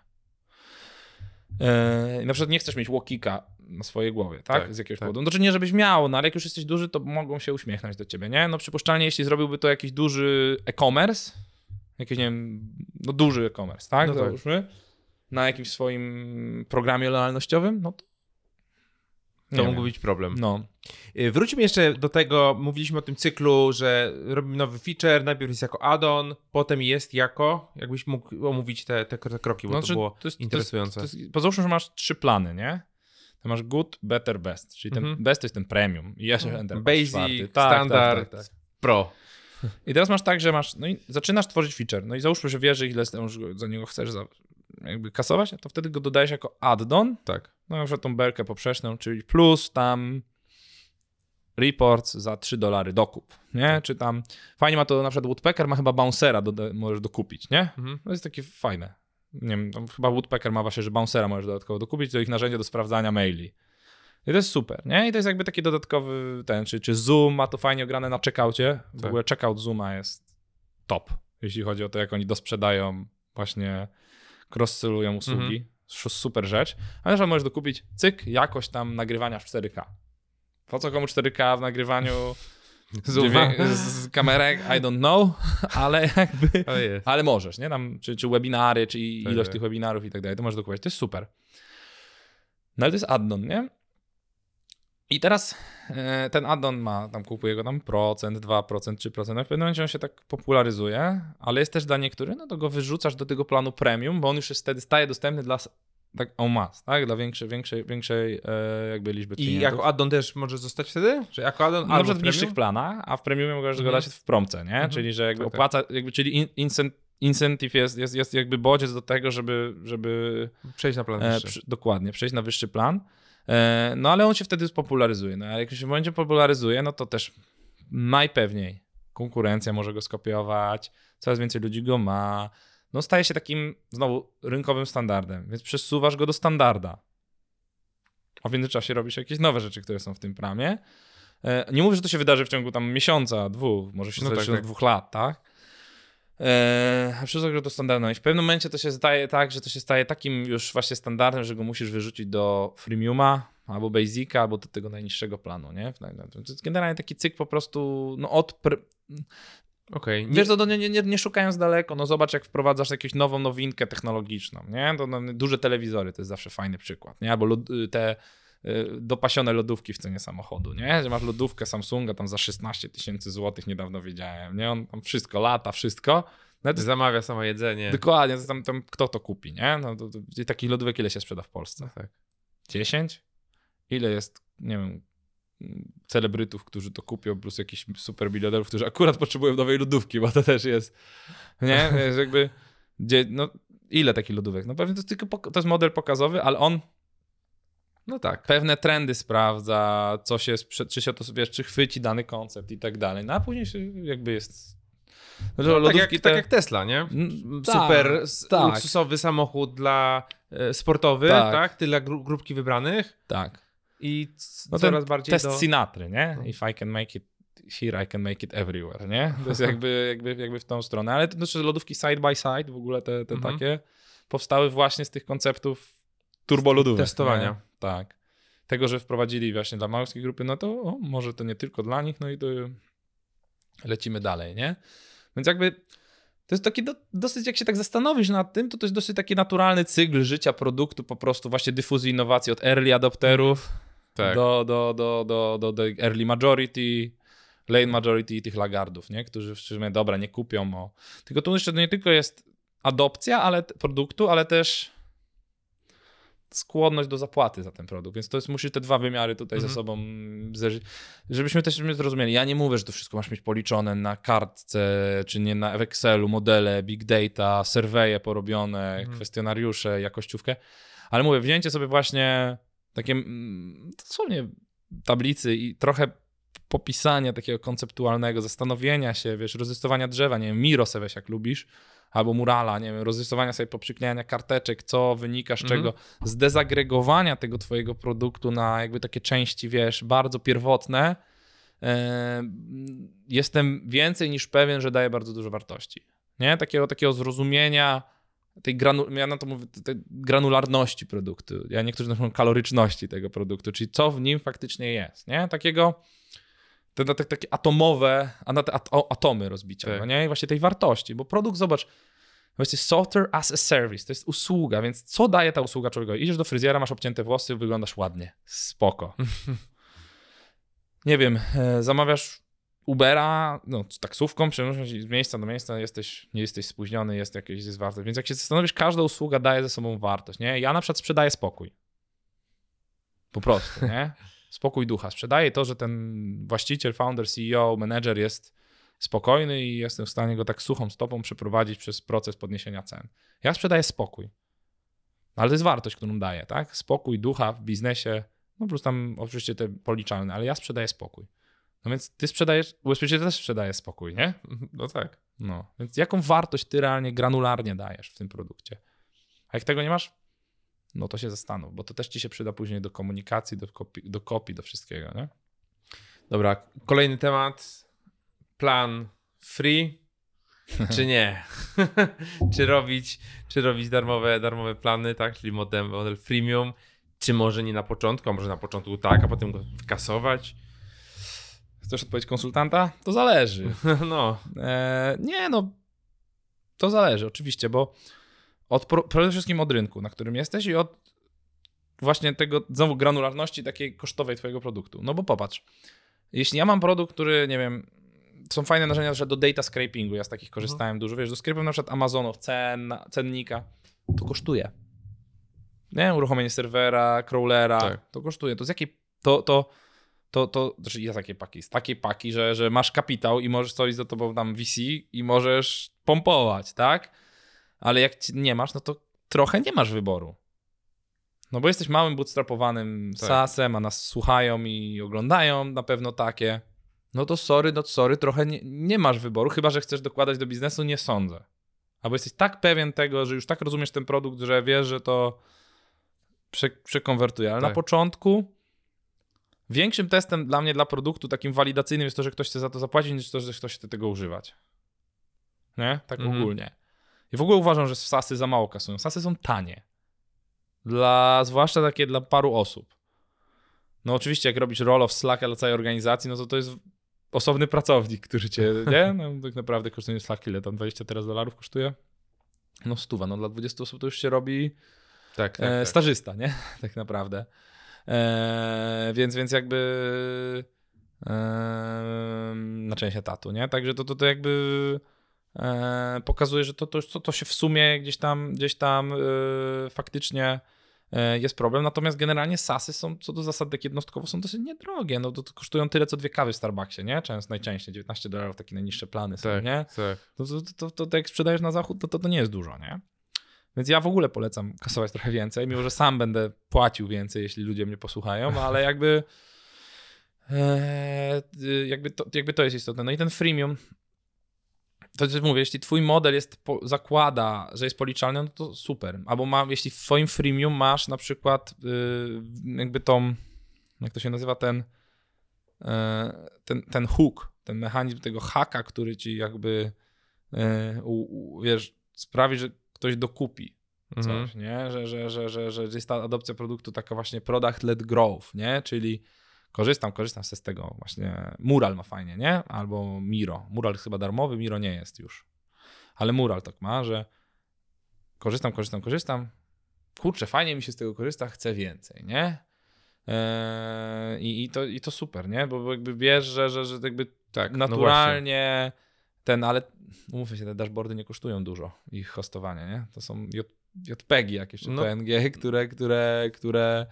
Speaker 2: Eee, na przykład nie chcesz mieć łokika na swojej głowie, tak?
Speaker 1: Tak,
Speaker 2: Z jakiegoś
Speaker 1: tak.
Speaker 2: powodu. Znaczy nie, żebyś miał, no ale jak już jesteś duży, to mogą się uśmiechnąć do ciebie, nie? No przypuszczalnie, jeśli zrobiłby to jakiś duży e-commerce, jakiś, nie wiem, no duży e-commerce, tak?
Speaker 1: No tak.
Speaker 2: Załóżmy, na jakimś swoim programie lojalnościowym, no to
Speaker 1: To mógł być problem.
Speaker 2: No,
Speaker 1: Y, Wróćmy jeszcze do tego, mówiliśmy o tym cyklu, że robimy nowy feature, najpierw jest jako add-on, potem jest jako, jakbyś mógł omówić te, te, kroki, bo
Speaker 2: No,
Speaker 1: to było
Speaker 2: to jest- to jest-
Speaker 1: interesujące.
Speaker 2: To jest, że masz trzy plany, nie? To masz good, better, best. Czyli ten
Speaker 1: Mhm.
Speaker 2: best to jest ten premium. I jeszcze
Speaker 1: Mhm. Basic,
Speaker 2: czwarty. Tak,
Speaker 1: standard.
Speaker 2: Tak, tak, tak.
Speaker 1: Pro.
Speaker 2: I teraz masz tak, że masz, no i zaczynasz tworzyć feature. No i załóżmy, że wiesz, że ile za niego chcesz za, jakby kasować, to wtedy go dodajesz jako add-on.
Speaker 1: Tak.
Speaker 2: No na przykład tą belkę poprzeczną, czyli plus tam reports za 3 dolary dokup, nie?
Speaker 1: Tak.
Speaker 2: Czy tam, fajnie ma to, na przykład Woodpecker ma chyba bouncera, doda- możesz dokupić, nie?
Speaker 1: Mhm.
Speaker 2: To jest takie fajne. Nie wiem, chyba Woodpecker ma właśnie, że bouncera możesz dodatkowo dokupić, to ich narzędzie do sprawdzania maili. I to jest super, nie? I to jest jakby taki dodatkowy ten, czy, czy Zoom ma to fajnie ograne na checkoutie. W
Speaker 1: Tak.
Speaker 2: ogóle checkout Zooma jest top, jeśli chodzi o to, jak oni dosprzedają, właśnie cross-sellują usługi.
Speaker 1: Mhm.
Speaker 2: Super rzecz. A na przykład możesz dokupić, cyk, jakość tam nagrywania w 4K. Po co komu 4K w nagrywaniu z, z kamerek? I don't know, ale jakby... Ale możesz, nie? Tam, czy, czy webinary, czy
Speaker 1: Tak,
Speaker 2: ilość
Speaker 1: tak.
Speaker 2: tych webinarów i tak dalej, to możesz dokupować. To jest super. No ale to jest addon, nie? I teraz e, ten addon ma, tam kupuje go tam procent, 2%, 3%, no w pewnym momencie on się tak popularyzuje, ale jest też dla niektórych, no to go wyrzucasz do tego planu premium, bo on już jest wtedy staje dostępny dla tak en masse, tak? Dla większej, większej, większej e, jakby liczby
Speaker 1: I
Speaker 2: klientów.
Speaker 1: jako add-on też może zostać wtedy? Że jako add-on
Speaker 2: Na
Speaker 1: albo
Speaker 2: przykład w niższych
Speaker 1: premium?
Speaker 2: planach, a w premiumie możesz go
Speaker 1: Mhm.
Speaker 2: dać w promce, nie?
Speaker 1: Mhm.
Speaker 2: Czyli, że jakby
Speaker 1: Tak, tak.
Speaker 2: opłaca, jakby, czyli in, incent, incentive jest, jest, jest jakby bodziec do tego, żeby, żeby
Speaker 1: Przejść na plan
Speaker 2: e,
Speaker 1: wyższy.
Speaker 2: przy, dokładnie przejść na wyższy plan. E, no ale on się wtedy spopularyzuje. No, a jak się będzie popularyzuje, no to też najpewniej konkurencja może go skopiować, coraz więcej ludzi go ma. No staje się takim znowu rynkowym standardem, więc przesuwasz go do standarda. A w międzyczasie robisz jakieś nowe rzeczy, które są w tym pramie. E, Nie mówię, że to się wydarzy w ciągu tam miesiąca, dwóch, może się
Speaker 1: No tak, tak.
Speaker 2: dwóch lat, tak? Eee, a przesuwasz go do standardu. I w pewnym momencie to się staje tak, że to się staje takim już właśnie standardem, że go musisz wyrzucić do freemiuma, albo basica, albo do tego najniższego planu, nie? Generalnie taki cykl po prostu, no od... Pr-
Speaker 1: Okej.
Speaker 2: Wiesz, to, to nie, nie, nie szukając daleko, no zobacz jak wprowadzasz jakąś nową nowinkę technologiczną, nie? To, no, duże telewizory to jest zawsze fajny przykład, nie? Albo lod, te y, dopasione lodówki w cenie samochodu, nie? Że masz lodówkę Samsunga tam za 16 tysięcy złotych, niedawno wiedziałem, nie? On tam wszystko lata, wszystko. No to
Speaker 1: Zamawia samo jedzenie.
Speaker 2: dokładnie, to tam, tam kto to kupi, nie? No to, to, takich lodówek ile się sprzeda w Polsce?
Speaker 1: tak.
Speaker 2: 10? Ile jest, nie wiem, celebrytów, którzy to kupią, plus jakichś super milionerów, którzy akurat potrzebują nowej lodówki, bo to też jest, nie, jest jakby, gdzie, no, ile takich lodówek? No pewnie to jest tylko, to jest model pokazowy, ale on
Speaker 1: No tak.
Speaker 2: pewne trendy sprawdza, co się, czy się to, wiesz, czy chwyci dany koncept i tak dalej, no a później się jakby jest, no,
Speaker 1: tak,
Speaker 2: lodówki
Speaker 1: jak,
Speaker 2: te...
Speaker 1: tak jak Tesla, nie?
Speaker 2: Mm,
Speaker 1: Super
Speaker 2: tak,
Speaker 1: s-
Speaker 2: tak.
Speaker 1: luksusowy samochód dla e, sportowy,
Speaker 2: Tak.
Speaker 1: tak? Tyle gru, grupki wybranych
Speaker 2: Tak.
Speaker 1: I
Speaker 2: No
Speaker 1: coraz bardziej
Speaker 2: test
Speaker 1: do...
Speaker 2: Sinatry, nie?
Speaker 1: No.
Speaker 2: If I can make it here, I can make it everywhere, nie? To jest jakby, jakby, jakby w tą stronę. Ale to znaczy lodówki side by side, w ogóle te, te
Speaker 1: Mhm.
Speaker 2: takie, powstały właśnie z tych konceptów turbolodówek.
Speaker 1: Testowania.
Speaker 2: Nie? Tak. Tego, że wprowadzili właśnie dla małskiej grupy, no to o, może to nie tylko dla nich, no i to lecimy dalej, nie? Więc jakby to jest taki do, dosyć, jak się tak zastanowisz nad tym, to to jest dosyć taki naturalny cykl życia produktu, po prostu właśnie dyfuzji innowacji od early adopterów
Speaker 1: Tak.
Speaker 2: do, do, do, do, do, early majority, late majority i tych lagardów, nie? którzy w sumie, dobra, nie kupią. O. Tylko tu jeszcze nie tylko jest adopcja ale, produktu, ale też skłonność do zapłaty za ten produkt. Więc to jest, musisz te dwa wymiary tutaj
Speaker 1: Mhm.
Speaker 2: ze sobą zderzyć. Żebyśmy też zrozumieli, ja nie mówię, że to wszystko masz mieć policzone na kartce, czy nie na w Excelu, modele, big data, surveje porobione,
Speaker 1: Mhm.
Speaker 2: kwestionariusze, jakościówkę, ale mówię, wzięcie sobie właśnie takie mm, dosłownie tablicy i trochę popisania takiego konceptualnego, zastanowienia się, wiesz, rozlistowania drzewa, nie wiem, Miro se weź jak lubisz, albo murala, nie wiem, rozrysowania sobie poprzyklejania karteczek, co wynika z
Speaker 1: Mhm.
Speaker 2: czego, zdezagregowania tego twojego produktu na jakby takie części, wiesz, bardzo pierwotne, e, jestem więcej niż pewien, że daje bardzo dużo wartości. Nie? Takiego, takiego zrozumienia tej granu, ja na to mówię, tej granularności produktu. Ja niektórzy mówią kaloryczności tego produktu, czyli co w nim faktycznie jest. Nie? Takiego te, te, takie atomowe, a na te at, atomy rozbicia,
Speaker 1: Tak.
Speaker 2: no nie? I właśnie tej wartości, bo produkt, zobacz, właśnie software as a service, to jest usługa, więc co daje ta usługa człowiekowi? Idziesz do fryzjera, masz obcięte włosy, wyglądasz ładnie, spoko. Nie wiem, e, zamawiasz Ubera, no, taksówką, przenosisz się z miejsca do miejsca, jesteś, nie jesteś spóźniony, jest jakieś jest wartość. Więc jak się zastanowisz, każda usługa daje ze sobą wartość, nie? Ja na przykład sprzedaję spokój. Po prostu, nie? Spokój ducha. Sprzedaję to, że ten właściciel, founder, CEO, menedżer jest spokojny i jestem w stanie go tak suchą stopą przeprowadzić przez proces podniesienia cen. Ja sprzedaję spokój. Ale to jest wartość, którą daję, tak? Spokój ducha w biznesie, no plus tam oczywiście te policzalne, ale ja sprzedaję spokój. No więc ty sprzedajesz, ubezpieczyciel też sprzedaje spokój, nie?
Speaker 1: No tak.
Speaker 2: No, więc jaką wartość ty realnie granularnie dajesz w tym produkcie? A jak tego nie masz, no to się zastanów, bo to też ci się przyda później do komunikacji, do kopii, do, kopii, do wszystkiego, nie?
Speaker 1: Dobra, kolejny temat. Plan free czy nie? czy robić, czy robić darmowe, darmowe plany, tak? Czyli model, model freemium, czy może nie na początku, a może na początku tak, a potem go wykasować?
Speaker 2: Chcesz odpowiedź konsultanta? To zależy.
Speaker 1: No,
Speaker 2: E, nie, no, to zależy oczywiście, bo od, przede wszystkim od rynku, na którym jesteś i od właśnie tego, znowu granularności takiej kosztowej twojego produktu. No bo popatrz, jeśli ja mam produkt, który, nie wiem, są fajne narzędzia na do data scrapingu, ja z takich korzystałem dużo, wiesz, do scrapu na przykład Amazonów, cen, cennika, to kosztuje. Nie, uruchomienie serwera, crawlera,
Speaker 1: Tak.
Speaker 2: to kosztuje. To z jakiej, to, to, to, to, znaczy jest takie paki, z takiej paki, że, że masz kapitał i możesz coś za tobą tam VC i możesz pompować, tak? Ale jak nie masz, no to trochę nie masz wyboru. No bo jesteś małym, bootstrapowanym
Speaker 1: Tak.
Speaker 2: SaaS-em, a nas słuchają i oglądają na pewno takie. No to sorry, no sorry, trochę nie, nie masz wyboru, chyba że chcesz dokładać do biznesu, nie sądzę. Albo jesteś tak pewien tego, że już tak rozumiesz ten produkt, że wiesz, że to prze, przekonwertuje. Ale na
Speaker 1: Tak.
Speaker 2: początku większym testem dla mnie, dla produktu takim walidacyjnym jest to, że ktoś chce za to zapłacić, niż to, że ktoś chce tego używać. Nie? Tak
Speaker 1: Mhm.
Speaker 2: ogólnie. I w ogóle uważam, że sasy za mało kasują. Sasy są tanie. Dla, zwłaszcza takie dla paru osób. No oczywiście, jak robisz roll of Slack dla całej organizacji, no to to jest osobny pracownik, który cię, nie? No, tak naprawdę kosztuje Slack ile tam? 20 teraz dolarów kosztuje? No stuwa, no dla 20 osób to już się robi
Speaker 1: tak, tak.
Speaker 2: e,
Speaker 1: tak.
Speaker 2: stażysta, nie? tak naprawdę. E, więc, więc jakby e, na część etatu, nie? Także to, to, to jakby e, pokazuje, że to, to, to, to się w sumie gdzieś tam, gdzieś tam faktycznie jest problem. Natomiast generalnie sasy są, co do zasad, tak jednostkowo są dosyć niedrogie. No to, to kosztują tyle, co dwie kawy w Starbucksie, nie? Często, najczęściej 19 dolarów, takie najniższe plany są,
Speaker 1: tak,
Speaker 2: nie?
Speaker 1: tak.
Speaker 2: to, to, to, to, to jak sprzedajesz na zachód, to, to, to nie jest dużo, nie? Więc ja w ogóle polecam kasować trochę więcej, mimo że sam będę płacił więcej, jeśli ludzie mnie posłuchają, ale jakby e, jakby, to, jakby to jest istotne. No i ten freemium, to też mówię, jeśli twój model jest, zakłada, że jest policzalny, no to super. Albo ma, jeśli w twoim freemium masz na przykład y, jakby tą, jak to się nazywa, ten, e, ten, ten hook, ten mechanizm tego haka, który ci jakby e, wiesz, sprawi, że ktoś dokupi coś,
Speaker 1: Mhm.
Speaker 2: nie? Że, że, że, że, że jest ta adopcja produktu taka właśnie product-led growth, nie? Czyli korzystam, korzystam z tego właśnie. Mural ma fajnie, nie? Albo Miro. Mural jest chyba darmowy, Miro nie jest już. Ale Mural tak ma, że korzystam, korzystam, korzystam. Kurczę, fajnie mi się z tego korzysta, chcę więcej, nie? Eee, i, i, to, I to super, nie? Bo, jakby wiesz, że, że, że jakby
Speaker 1: tak no
Speaker 2: naturalnie ten, ale umówmy się, te dashboardy nie kosztują dużo, ich hostowanie, nie? To są J, JPEGi jakieś, czy
Speaker 1: No.
Speaker 2: PNG, które, które, które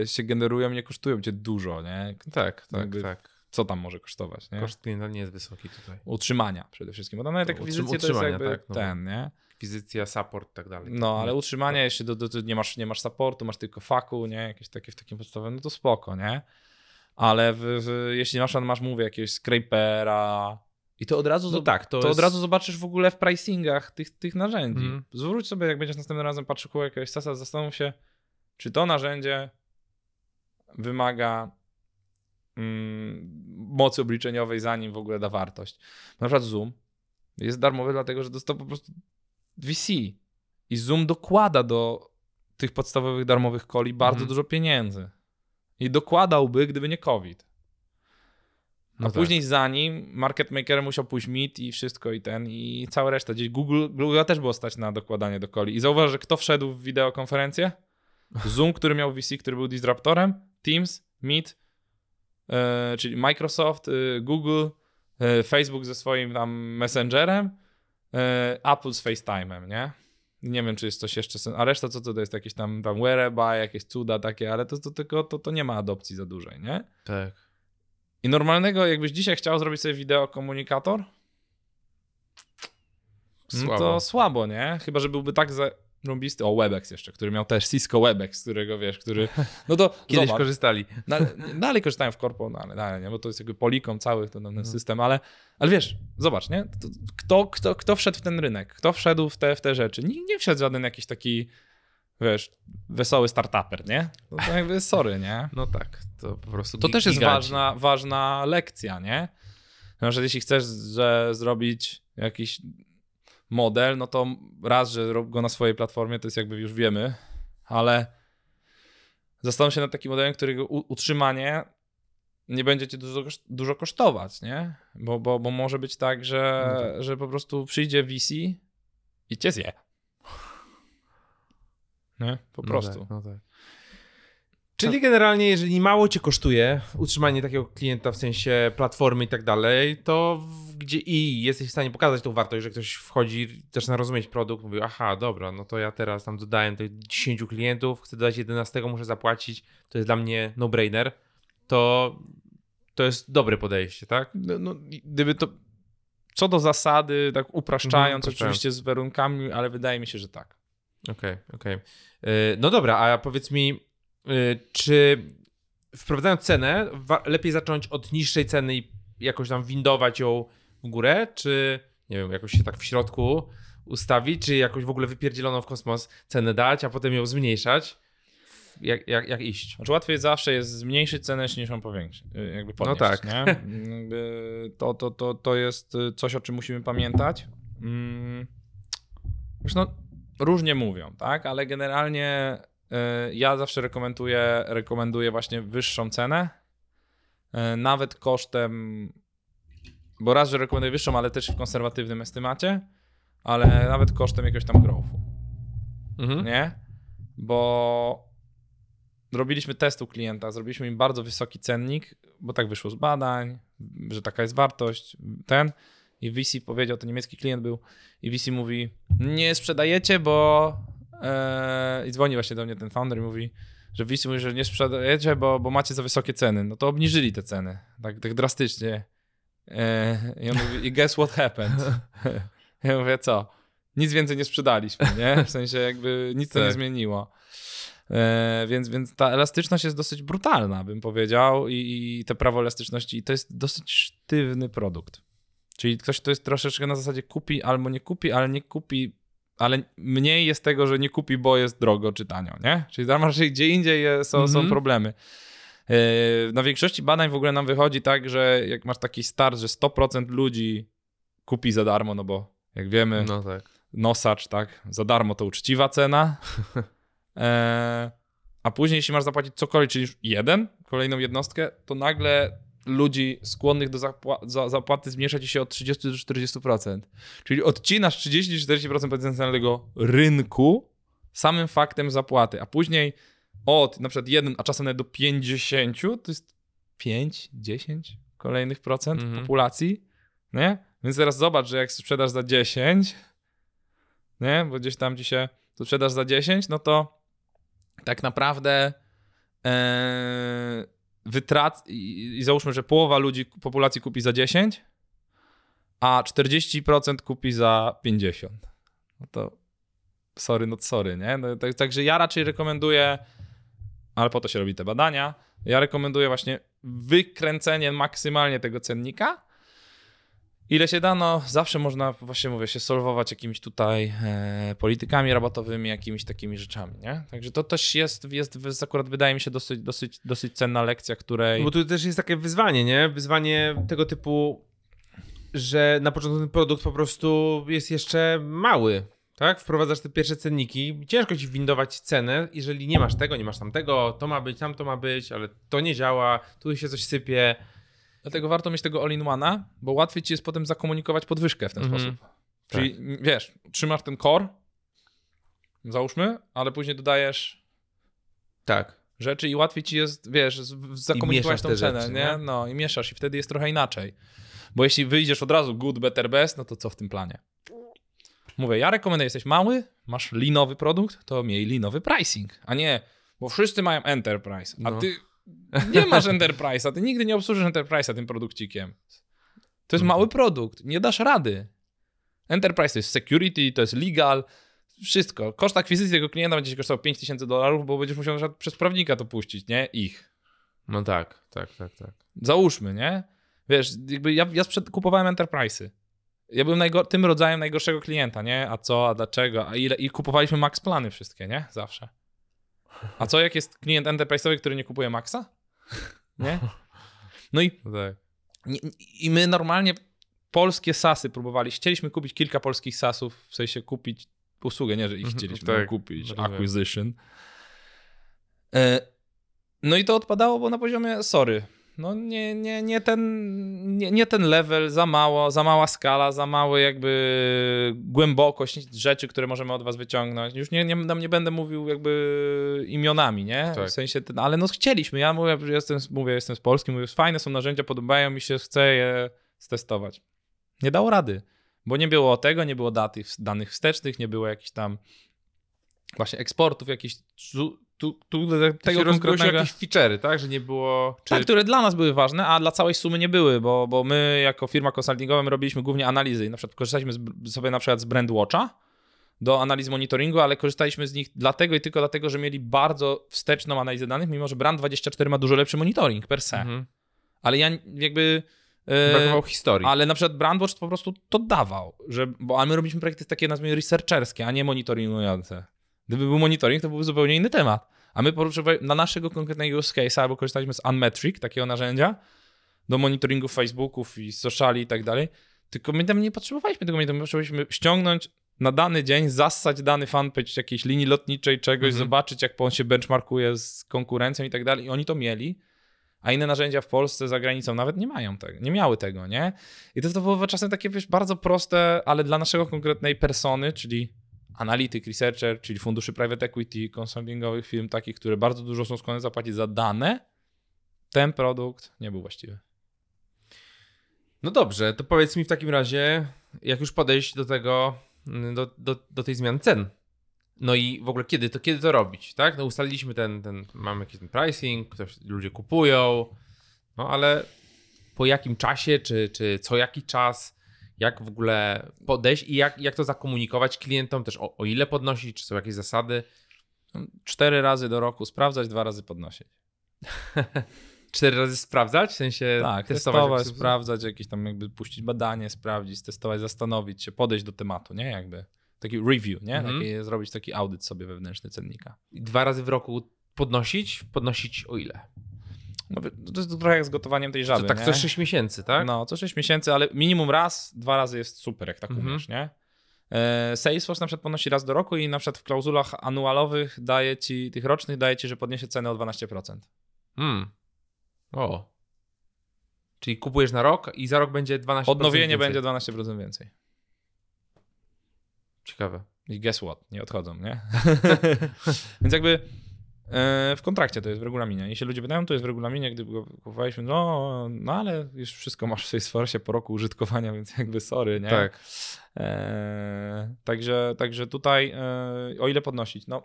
Speaker 2: e, się generują, nie kosztują cię dużo, nie?
Speaker 1: Tak, tak,
Speaker 2: Jakby-
Speaker 1: tak.
Speaker 2: Co tam może kosztować, nie?
Speaker 1: Koszt klienta nie jest wysoki tutaj.
Speaker 2: Utrzymania przede wszystkim, bo tam nawet
Speaker 1: To
Speaker 2: jak akwizycje to jest jakby
Speaker 1: tak, no.
Speaker 2: ten, nie?
Speaker 1: Akwizycja, support i tak dalej.
Speaker 2: No, ale
Speaker 1: Nie.
Speaker 2: utrzymanie, jeśli do, do, do, nie, masz, nie masz supportu, masz tylko faku, nie? Jakieś takie w takim podstawowym, no to spoko, nie? Ale w, w, jeśli masz, masz, mówię, jakiegoś scrapera I to od razu,
Speaker 1: No tak, to
Speaker 2: to,
Speaker 1: jest-
Speaker 2: od razu zobaczysz w ogóle w pricingach tych, tych narzędzi.
Speaker 1: Mhm.
Speaker 2: Zwróć sobie, jak będziesz następnym razem patrzył koło jakiegoś sasa, zastanów się, czy to narzędzie wymaga mm, mocy obliczeniowej, zanim w ogóle da wartość. Na przykład Zoom jest darmowy, dlatego że dostał po prostu VC. I Zoom dokłada do tych podstawowych darmowych coli bardzo
Speaker 1: Mhm.
Speaker 2: dużo pieniędzy. I dokładałby, gdyby nie COVID. A
Speaker 1: No tak.
Speaker 2: później za nim market maker musiał pójść Meet i wszystko i ten i cała reszta. Gdzieś Google, Google też było stać na dokładanie do coli. I zauważ, że kto wszedł w wideokonferencję? Zoom, który miał VC, który był disruptorem, Teams, Meet, e, czyli Microsoft, e, Google, e, Facebook ze swoim tam Messengerem, Apple z FaceTime'em, nie? Nie wiem, czy jest coś jeszcze, a reszta co to, to jest jakieś tam, tam wearable, jakieś cuda takie, ale to, to, tylko to, to nie ma adopcji za dużej, nie?
Speaker 1: Tak.
Speaker 2: I normalnego, jakbyś dzisiaj chciał zrobić sobie wideokomunikator, no
Speaker 1: Słabo.
Speaker 2: to słabo, nie? Chyba, że byłby tak zarąbisty. O, Webex jeszcze, który miał też Cisco Webex, którego wiesz, który. No to
Speaker 1: Kiedyś
Speaker 2: zobacz,
Speaker 1: korzystali.
Speaker 2: dalej, dalej korzystają w korpo, no ale dalej, nie? Bo to jest jakby polikom cały ten, ten
Speaker 1: No.
Speaker 2: system, ale, ale wiesz, zobacz, nie? To, kto, kto, kto wszedł w ten rynek? Kto wszedł w te, w te rzeczy? Nikt nie wszedł żaden jakiś taki, wiesz, wesoły startuper, nie? To, to jakby sorry, nie?
Speaker 1: No tak, to po prostu
Speaker 2: To też jest
Speaker 1: giganci.
Speaker 2: ważna, ważna lekcja, nie? Na przykład jeśli chcesz że zrobić jakiś model, no to raz, że rób go na swojej platformie, to jest jakby już wiemy, ale zastanów się nad takim modelem, którego utrzymanie nie będzie cię dużo, dużo kosztować, nie? Bo, bo, bo może być tak, że,
Speaker 1: No tak.
Speaker 2: że po prostu przyjdzie VC i cię zje. Nie? Po
Speaker 1: No
Speaker 2: prostu.
Speaker 1: tak, no tak. Czyli generalnie, jeżeli mało cię kosztuje utrzymanie takiego klienta w sensie platformy i tak dalej, to gdzie i jesteś w stanie pokazać tą wartość, że ktoś wchodzi, zaczyna rozumieć produkt, mówi, aha, dobra, no to ja teraz tam dodałem tych 10 klientów, chcę dodać 11, muszę zapłacić, to jest dla mnie no-brainer, to to jest dobre podejście, tak?
Speaker 2: no, no, gdyby to. Co do zasady, tak upraszczając,
Speaker 1: Mhm, upraszczając.
Speaker 2: oczywiście z warunkami, ale wydaje mi się, że tak.
Speaker 1: Okej, okej. Y, No dobra, a powiedz mi, y, czy wprowadzając cenę, lepiej zacząć od niższej ceny i jakoś tam windować ją w górę, czy nie wiem, jakoś się tak w środku ustawić, czy jakoś w ogóle wypierdzieloną w kosmos cenę dać, a potem ją zmniejszać? Jak, jak, jak iść?
Speaker 2: Znaczy łatwiej zawsze jest zmniejszyć cenę niż ją powiększyć. y, Jakby podnieść,
Speaker 1: tak.
Speaker 2: Nie? Jakby to, to, to, to jest y, coś, o czym musimy pamiętać. Mm. Zresztą różnie mówią, tak? Ale generalnie y, ja zawsze rekomenduję, rekomenduję właśnie wyższą cenę, y, nawet kosztem, bo raz, że rekomenduję wyższą, ale też w konserwatywnym estymacie, ale nawet kosztem jakiegoś tam growthu
Speaker 1: Mhm.
Speaker 2: nie? Bo robiliśmy test u klienta, zrobiliśmy im bardzo wysoki cennik, bo tak wyszło z badań, że taka jest wartość, ten. I VC powiedział, to niemiecki klient był, i VC mówi, nie sprzedajecie, bo... E, I dzwoni właśnie do mnie ten founder i mówi, że VC mówi, że nie sprzedajecie, bo, bo macie za wysokie ceny. No to obniżyli te ceny, tak, tak drastycznie. E, I on mówi, i guess what happened? Ja mówię, co? Nic więcej nie sprzedaliśmy, nie? W sensie jakby nic to nie
Speaker 1: Tak.
Speaker 2: zmieniło. E, więc, więc ta elastyczność jest dosyć brutalna, bym powiedział, i, i te prawo elastyczności, i to jest dosyć sztywny produkt. Czyli ktoś, kto jest troszeczkę na zasadzie kupi albo nie kupi, ale nie kupi, ale mniej jest tego, że nie kupi, bo jest drogo czy tanio, nie? Czyli tam raczej gdzie indziej są, są
Speaker 1: Mhm.
Speaker 2: problemy. E, Na większości badań w ogóle nam wychodzi tak, że jak masz taki start, że 100% ludzi kupi za darmo, no bo jak wiemy,
Speaker 1: No tak.
Speaker 2: nosacz, tak, za darmo to uczciwa cena. E, a później, jeśli masz zapłacić cokolwiek, czyli już jeden, kolejną jednostkę, to nagle ludzi skłonnych do zapła- za zapłaty zmniejsza ci się od 30 do 40%. Czyli odcinasz 30-40% potencjalnego rynku samym faktem zapłaty, a później od na przykład 1, a czasem nawet do 50, to jest 5-10 kolejnych procent
Speaker 1: Mhm.
Speaker 2: populacji, nie? Więc teraz zobacz, że jak sprzedasz za 10, nie? Bo gdzieś tam ci się to sprzedasz za 10, no to tak naprawdę e, wytrac i, i załóżmy, że połowa ludzi populacji kupi za 10, a 40% kupi za 50. No to sorry, not sorry, nie? No, tak, także ja raczej rekomenduję, ale po to się robi te badania, ja rekomenduję właśnie wykręcenie maksymalnie tego cennika Ile się da, no zawsze można, właśnie mówię, się solwować jakimiś tutaj e, politykami rabatowymi, jakimiś takimi rzeczami, nie? Także to też jest, jest, jest akurat wydaje mi się dosyć, dosyć, dosyć cenna lekcja, której...
Speaker 1: Bo tu też jest takie wyzwanie, nie? Wyzwanie tego typu, że na początku ten produkt po prostu jest jeszcze mały, tak? Wprowadzasz te pierwsze cenniki, ciężko ci windować cenę, jeżeli nie masz tego, nie masz tamtego, to ma być, tam to ma być, ale to nie działa, tu się coś sypie.
Speaker 2: Dlatego warto mieć tego all-in-one'a, bo łatwiej ci jest potem zakomunikować podwyżkę w ten
Speaker 1: Mhm.
Speaker 2: sposób. Czyli wiesz, trzymasz ten core, załóżmy, ale później dodajesz
Speaker 1: Tak.
Speaker 2: rzeczy i łatwiej ci jest, wiesz, zakomunikować tą cenę,
Speaker 1: rzeczy,
Speaker 2: nie?
Speaker 1: nie?
Speaker 2: No i mieszasz i wtedy jest trochę inaczej. Bo jeśli wyjdziesz od razu good, better, best, no to co w tym planie? Mówię, ja rekomenduję, jesteś mały, masz linowy produkt, to miej linowy pricing, a nie, bo wszyscy mają enterprise, a
Speaker 1: No.
Speaker 2: ty nie masz enterprise, a ty nigdy nie obsłużysz enterprise'a tym produkcikiem. To jest
Speaker 1: Mhm.
Speaker 2: mały produkt, nie dasz rady. Enterprise to jest security, to jest legal, wszystko. Koszt akwizycji tego klienta będzie ci kosztował 5000 dolarów, bo będziesz musiał przez prawnika to puścić, nie? Ich.
Speaker 1: No tak, tak, tak, tak.
Speaker 2: Załóżmy, nie? Wiesz, jakby ja, ja sprzed, kupowałem enterprise'y. Ja byłem tym rodzajem najgorszego klienta, nie? A co, a dlaczego, a ile? I kupowaliśmy max plany wszystkie, nie? Zawsze. A co jak jest klient enterprise'owy, który nie kupuje maxa? Nie? No i
Speaker 1: No tak.
Speaker 2: I my normalnie polskie sasy próbowali. Chcieliśmy kupić kilka polskich sasów, w sensie kupić usługę, nie, że ich
Speaker 1: Mhm,
Speaker 2: chcieliśmy
Speaker 1: tak,
Speaker 2: kupić, acquisition. E, No i to odpadało, bo na poziomie, sorry, no nie, nie, nie, ten, nie, nie ten level, za mało, za mała skala, za mały jakby głębokość rzeczy, które możemy od was wyciągnąć. Już nie, nie, nam nie będę mówił jakby imionami, nie?
Speaker 1: Tak.
Speaker 2: W sensie, ten, ale no chcieliśmy. Ja mówię, że jestem, mówię, jestem z Polski, mówię, fajne są narzędzia, podobają mi się, chcę je stestować. Nie dało rady, bo nie było tego, nie było daty, danych wstecznych, nie było jakichś tam właśnie eksportów, jakichś tu, tu,
Speaker 1: Tego się
Speaker 2: konkretnego...
Speaker 1: jakieś feature'y, tak? Że nie było... Czy...
Speaker 2: Tak, które dla nas były ważne, a dla całej sumy nie były, bo, bo my jako firma konsultingowa my robiliśmy głównie analizy i na przykład korzystaliśmy z, sobie na przykład z Brandwatcha do analiz monitoringu, ale korzystaliśmy z nich dlatego i tylko dlatego, że mieli bardzo wsteczną analizę danych, mimo że Brand24 ma dużo lepszy monitoring per se.
Speaker 1: Mhm.
Speaker 2: Ale ja jakby... e,
Speaker 1: Brakowało historii.
Speaker 2: ale na przykład Brandwatch po prostu to dawał, że, bo a my robiliśmy projekty takie nazwijmy researcherskie, a nie monitoringujące. Gdyby był monitoring, to byłby zupełnie inny temat. A my potrzebujemy dla naszego konkretnego use case albo korzystaliśmy z Unmetric, takiego narzędzia, do monitoringu Facebooków i sociali i tak dalej. Tylko my tam nie potrzebowaliśmy tego my potrzebowaliśmy ściągnąć na dany dzień, zassać dany fanpage jakiejś linii lotniczej, czegoś,
Speaker 1: Mhm.
Speaker 2: zobaczyć jak on się benchmarkuje z konkurencją i tak dalej. I oni to mieli. A inne narzędzia w Polsce, za granicą nawet nie mają tego, nie miały tego, nie? I to, to było czasem takie, wiesz, bardzo proste, ale dla naszego konkretnej persony, czyli analityk, researcher, czyli funduszy private equity, consultingowych firm takich, które bardzo dużo są skłonne zapłacić za dane, ten produkt nie był właściwy.
Speaker 1: No dobrze, to powiedz mi w takim razie, jak już podejść do tego, mm, do, do, do tej zmiany cen. No i w ogóle kiedy to, kiedy to robić, tak? No ustaliliśmy ten, ten mamy jakiś ten pricing, ktoś, ludzie kupują, no ale po jakim czasie, czy, czy co jaki czas, jak w ogóle podejść i jak, jak to zakomunikować klientom, też o, o ile podnosić, czy są jakieś zasady.
Speaker 2: Cztery razy do roku sprawdzać, dwa razy podnosić.
Speaker 1: Cztery razy sprawdzać, w sensie
Speaker 2: Tak,
Speaker 1: testować.
Speaker 2: testować,
Speaker 1: w jakiś
Speaker 2: sprawdzać, jakieś tam jakby puścić badanie, sprawdzić, testować, zastanowić się, podejść do tematu, nie? Jakby taki review, nie?
Speaker 1: Mhm.
Speaker 2: Taki, zrobić taki audyt sobie wewnętrzny cennika.
Speaker 1: Dwa razy w roku podnosić, podnosić o ile?
Speaker 2: No, to jest trochę jak z gotowaniem tej żaby,
Speaker 1: To tak
Speaker 2: nie?
Speaker 1: co 6 miesięcy, tak?
Speaker 2: No, co 6 miesięcy, ale minimum raz, dwa razy jest super, jak tak
Speaker 1: Mhm.
Speaker 2: umiesz, nie? E, Salesforce na przykład podnosi raz do roku i na przykład w klauzulach anualowych daje ci, tych rocznych daje ci, że podniesie cenę o 12%.
Speaker 1: Hmm. O. Czyli kupujesz na rok i za rok będzie 12%
Speaker 2: Odnowienie
Speaker 1: więcej.
Speaker 2: będzie 12% więcej.
Speaker 1: Ciekawe.
Speaker 2: I guess what? Nie odchodzą, nie? Więc jakby w kontrakcie to jest w regulaminie. Jeśli ludzie pytają, to jest w regulaminie, gdy go kupowaliśmy, no, no ale już wszystko masz w Salesforce po roku użytkowania, więc jakby sorry, nie?
Speaker 1: Tak.
Speaker 2: E, także, także tutaj, e, o ile podnosić? No,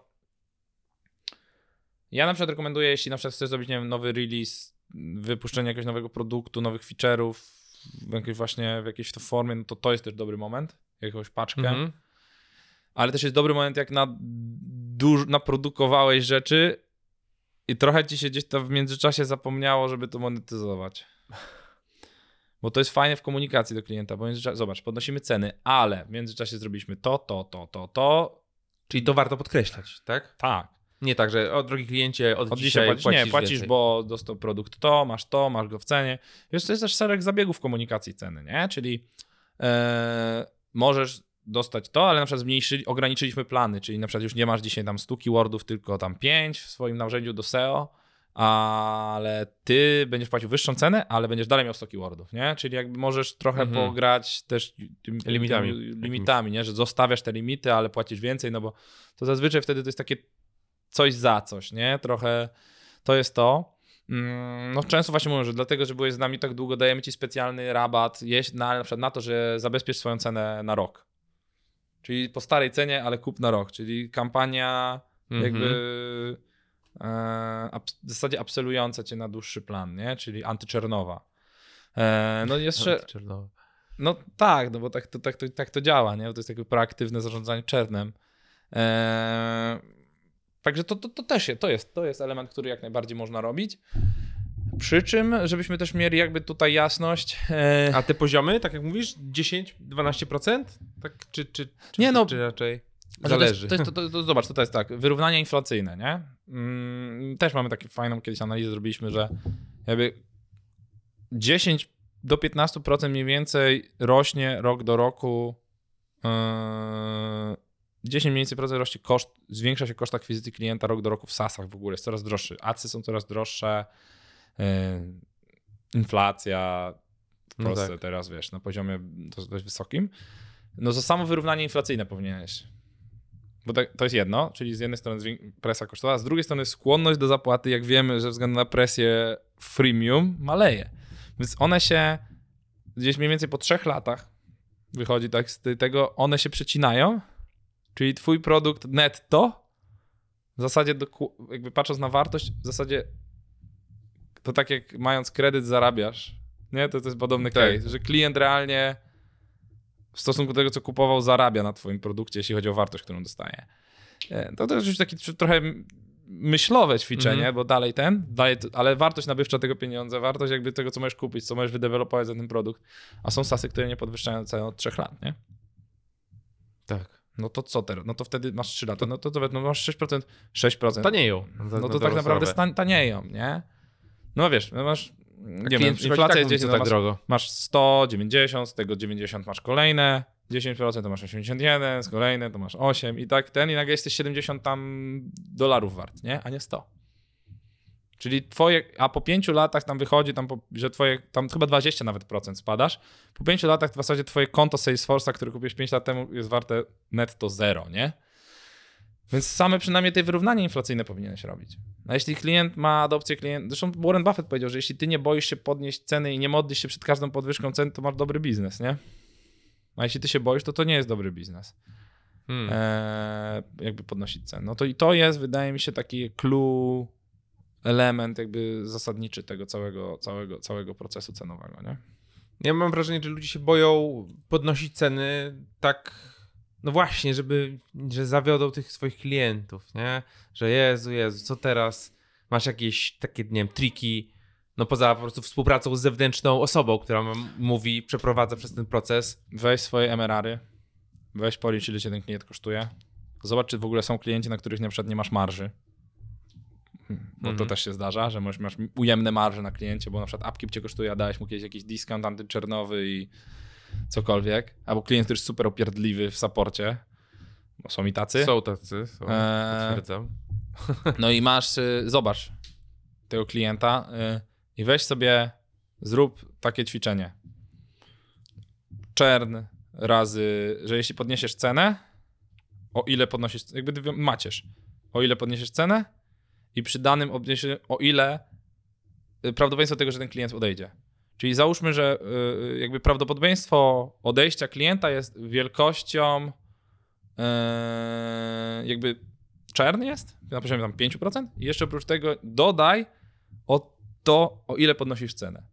Speaker 2: ja na przykład rekomenduję, jeśli na przykład chcesz zrobić, nie wiem, nowy release, wypuszczenie jakiegoś nowego produktu, nowych feature'ów, w jakiejś właśnie w jakiejś to formie, no to to jest też dobry moment, jakąś paczkę.
Speaker 1: Mhm.
Speaker 2: Ale też jest dobry moment, jak na duż, naprodukowałeś rzeczy i trochę ci się gdzieś tam w międzyczasie zapomniało, żeby to monetyzować. Bo to jest fajne w komunikacji do klienta, bo w międzyczasie, zobacz, podnosimy ceny, ale w międzyczasie zrobiliśmy to, to, to, to, to.
Speaker 1: Czyli to warto podkreślać, tak?
Speaker 2: Tak.
Speaker 1: Nie tak, że o drogi kliencie, od,
Speaker 2: Od
Speaker 1: dzisiaj,
Speaker 2: dzisiaj płacisz,
Speaker 1: płacisz
Speaker 2: nie, płacisz,
Speaker 1: więcej.
Speaker 2: bo dostał produkt to, masz to, masz go w cenie. Wiesz, to jest też szereg zabiegów komunikacji ceny, nie? Czyli e, możesz dostać to, ale na przykład zmniejszyli, ograniczyliśmy plany, czyli na przykład już nie masz dzisiaj tam 100 keywordów, tylko tam 5 w swoim narzędziu do SEO, ale ty będziesz płacił wyższą cenę, ale będziesz dalej miał 100 keywordów, nie? Czyli jakby możesz trochę
Speaker 1: Mhm.
Speaker 2: pograć też tym,
Speaker 1: Limitami
Speaker 2: tymi limitami, nie? Że zostawiasz te limity, ale płacisz więcej, no bo to zazwyczaj wtedy to jest takie coś za coś, nie? Trochę to jest to. Mm, No często właśnie mówią, że dlatego, że byłeś z nami tak długo, dajemy ci specjalny rabat, jeść na, na przykład na to, że zabezpiecz swoją cenę na rok. Czyli po starej cenie, ale kup na rok. Czyli kampania
Speaker 1: Mhm.
Speaker 2: jakby e, abs- w zasadzie apselująca cię na dłuższy plan, nie? Czyli antyczernowa. E, no jeszcze,
Speaker 1: Czernowa.
Speaker 2: no tak, no bo tak to, tak, to, tak to działa, nie? Bo to jest takie proaktywne zarządzanie czernem. Eee, także to, to, to też jest, to jest, to jest element, który jak najbardziej można robić. Przy czym, żebyśmy też mieli jakby tutaj jasność. E,
Speaker 1: A te poziomy, tak jak mówisz, 10-12%? Tak, czy, czy, czy,
Speaker 2: Nie, no,
Speaker 1: czy raczej zależy?
Speaker 2: To jest, to, to, to, zobacz, to, jest tak, wyrównanie inflacyjne, nie? Mm, też mamy taką fajną kiedyś analizę zrobiliśmy, że jakby 10 do 15% mniej więcej rośnie rok do roku. Yy, 10 mniej więcej procent rośnie koszt, zwiększa się koszt akwizycji klienta rok do roku w SaaSach w ogóle, jest coraz droższy. Acy są coraz droższe, inflacja w
Speaker 1: No
Speaker 2: Polsce
Speaker 1: tak.
Speaker 2: teraz, wiesz, na poziomie dość wysokim. No za samo wyrównanie inflacyjne powinieneś. Bo tak, to jest jedno, czyli z jednej strony presja kosztowa, a z drugiej strony skłonność do zapłaty, jak wiemy, ze względu na presję freemium, maleje. Więc one się gdzieś mniej więcej po trzech latach wychodzi tak z tego, one się przecinają, czyli twój produkt netto w zasadzie, jakby patrząc na wartość, w zasadzie to tak jak mając kredyt zarabiasz, nie? To, to jest podobny
Speaker 1: Tak.
Speaker 2: case, że klient realnie w stosunku do tego, co kupował, zarabia na twoim produkcie, jeśli chodzi o wartość, którą dostaje. E, To, to jest już takie tr- trochę myślowe ćwiczenie,
Speaker 1: Mhm.
Speaker 2: bo dalej ten, dalej, ale wartość nabywcza tego pieniądza, wartość jakby tego, co możesz kupić, co możesz wydevelopować za ten produkt, a są sasy, które nie podwyższają ceny od trzech lat, nie?
Speaker 1: Tak.
Speaker 2: No to co teraz? No to wtedy masz 3 lata, no to, to no masz 6%, 6%.
Speaker 1: Tanieją.
Speaker 2: no to tak naprawdę stan- tanieją, nie? No wiesz, no masz, nie wiem, inflacja
Speaker 1: tak
Speaker 2: jest
Speaker 1: mówi,
Speaker 2: 10,
Speaker 1: co
Speaker 2: no
Speaker 1: tak
Speaker 2: masz,
Speaker 1: drogo.
Speaker 2: masz 100, 90, z tego 90 masz kolejne, 10% to masz 81, z kolejne to masz 8 i tak ten i nagle jesteś 70 tam dolarów wart, nie? A nie 100. Czyli twoje, a po 5 latach tam wychodzi, tam, po, że twoje, tam chyba 20 nawet procent spadasz. Po 5 latach w zasadzie twoje konto Salesforce'a, które kupiłeś 5 lat temu jest warte netto zero, nie? Więc same przynajmniej te wyrównanie inflacyjne powinieneś robić. A jeśli klient ma adopcję klient, zresztą Warren Buffett powiedział, że jeśli ty nie boisz się podnieść ceny i nie modlisz się przed każdą podwyżką cen, to masz dobry biznes, nie? A jeśli ty się boisz, to to nie jest dobry biznes.
Speaker 1: Hmm.
Speaker 2: Eee, jakby podnosić cen. No to i to jest, wydaje mi się, taki clue, element jakby zasadniczy tego całego, całego, całego procesu cenowego, nie?
Speaker 1: Ja mam wrażenie, że ludzie się boją podnosić ceny tak, no właśnie, żeby, że zawiodą tych swoich klientów, nie? Że Jezu, Jezu, co teraz? Masz jakieś takie, nie wiem, triki, no poza po prostu współpracą z zewnętrzną osobą, która mówi, przeprowadza przez ten proces.
Speaker 2: Weź swoje MRR-y, weź policz, ile cię ten klient kosztuje. Zobacz, czy w ogóle są klienci, na których na przykład nie masz marży. Bo to
Speaker 1: Mhm.
Speaker 2: też się zdarza, że masz, masz ujemne marże na kliencie, bo na przykład upkeep cię kosztuje, a dałeś mu kiedyś jakiś discount antyczernowy i cokolwiek. Albo klient, który jest super opierdliwy w saporcie, bo są i tacy.
Speaker 1: Są tacy, są,
Speaker 2: Eee,
Speaker 1: potwierdzam.
Speaker 2: No i masz, y, zobacz tego klienta y, i weź sobie, zrób takie ćwiczenie. Czern razy, że jeśli podniesiesz cenę, o ile podnosisz, jakby macierz, o ile podniesiesz cenę i przy danym obniesieniu, o ile y, prawdopodobieństwo tego, że ten klient odejdzie. Czyli załóżmy, że y, jakby prawdopodobieństwo odejścia klienta jest wielkością y, jakby czern jest? Na poziomie tam 5% i jeszcze oprócz tego dodaj o to, o ile podnosisz cenę.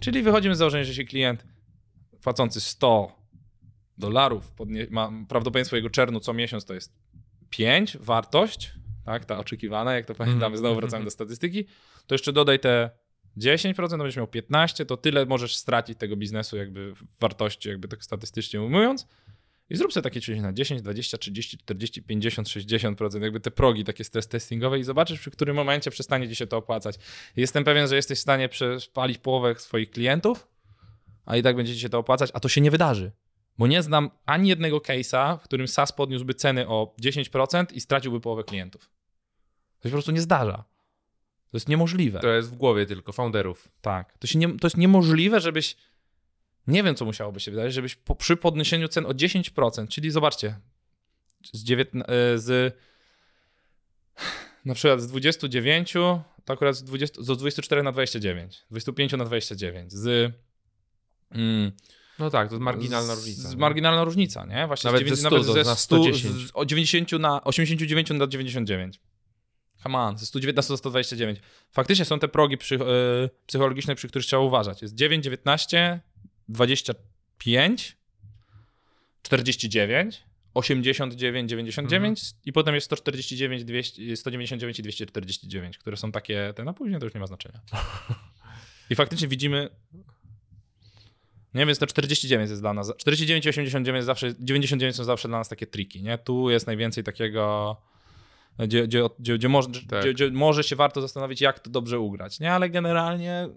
Speaker 2: Czyli wychodzimy z założenia, że jeśli klient płacący 100 dolarów ma prawdopodobieństwo jego czernu co miesiąc to jest 5 wartość, tak, ta oczekiwana, jak to pamiętamy, znowu wracamy do statystyki, to jeszcze dodaj te 10%, to będziesz miał 15%, to tyle możesz stracić tego biznesu jakby w wartości, jakby tak statystycznie ujmując. I zrób sobie takie ćwiczenie na 10, 20, 30, 40, 50, 60%, jakby te progi takie stres testingowe i zobaczysz, przy którym momencie przestanie ci się to opłacać. Jestem pewien, że jesteś w stanie przespalić połowę swoich klientów, a i tak będzie ci się to opłacać, a to się nie wydarzy. Bo nie znam ani jednego case'a, w którym SaaS podniósłby ceny o 10% i straciłby połowę klientów. To się po prostu nie zdarza. To jest niemożliwe.
Speaker 1: To jest w głowie tylko founderów.
Speaker 2: Tak. To, się nie, to jest niemożliwe, żebyś. Nie wiem, co musiałoby się wydarzyć, żebyś po, przy podniesieniu cen o 10%, czyli zobaczcie, z, 19, z na przykład z 29, to akurat z, 20, z 24 na 29, z 25 na 29, z. Mm,
Speaker 1: no tak, to jest marginalna
Speaker 2: z,
Speaker 1: różnica.
Speaker 2: Z marginalna różnica, nie? Właśnie
Speaker 1: nawet
Speaker 2: z 9,
Speaker 1: ze 100
Speaker 2: nawet ze
Speaker 1: na
Speaker 2: 100,
Speaker 1: 110.
Speaker 2: z, o 90 na 89 na 99. Come on, ze 119 do 129. Faktycznie są te progi przy, yy, psychologiczne, przy których trzeba uważać. Jest 9, 19, 25, 49, 89, 99 i potem jest 149, 200, 199 i 249, które są takie, ten, a później to już nie ma znaczenia. I faktycznie widzimy, nie, więc to 49 jest dla nas, 49 i 89 zawsze, 99 są zawsze dla nas takie triki, nie? Tu jest najwięcej takiego, gdzie, gdzie, gdzie, gdzie, może,
Speaker 1: Tak.
Speaker 2: gdzie, gdzie może się warto zastanowić, jak to dobrze ugrać, nie? Ale generalnie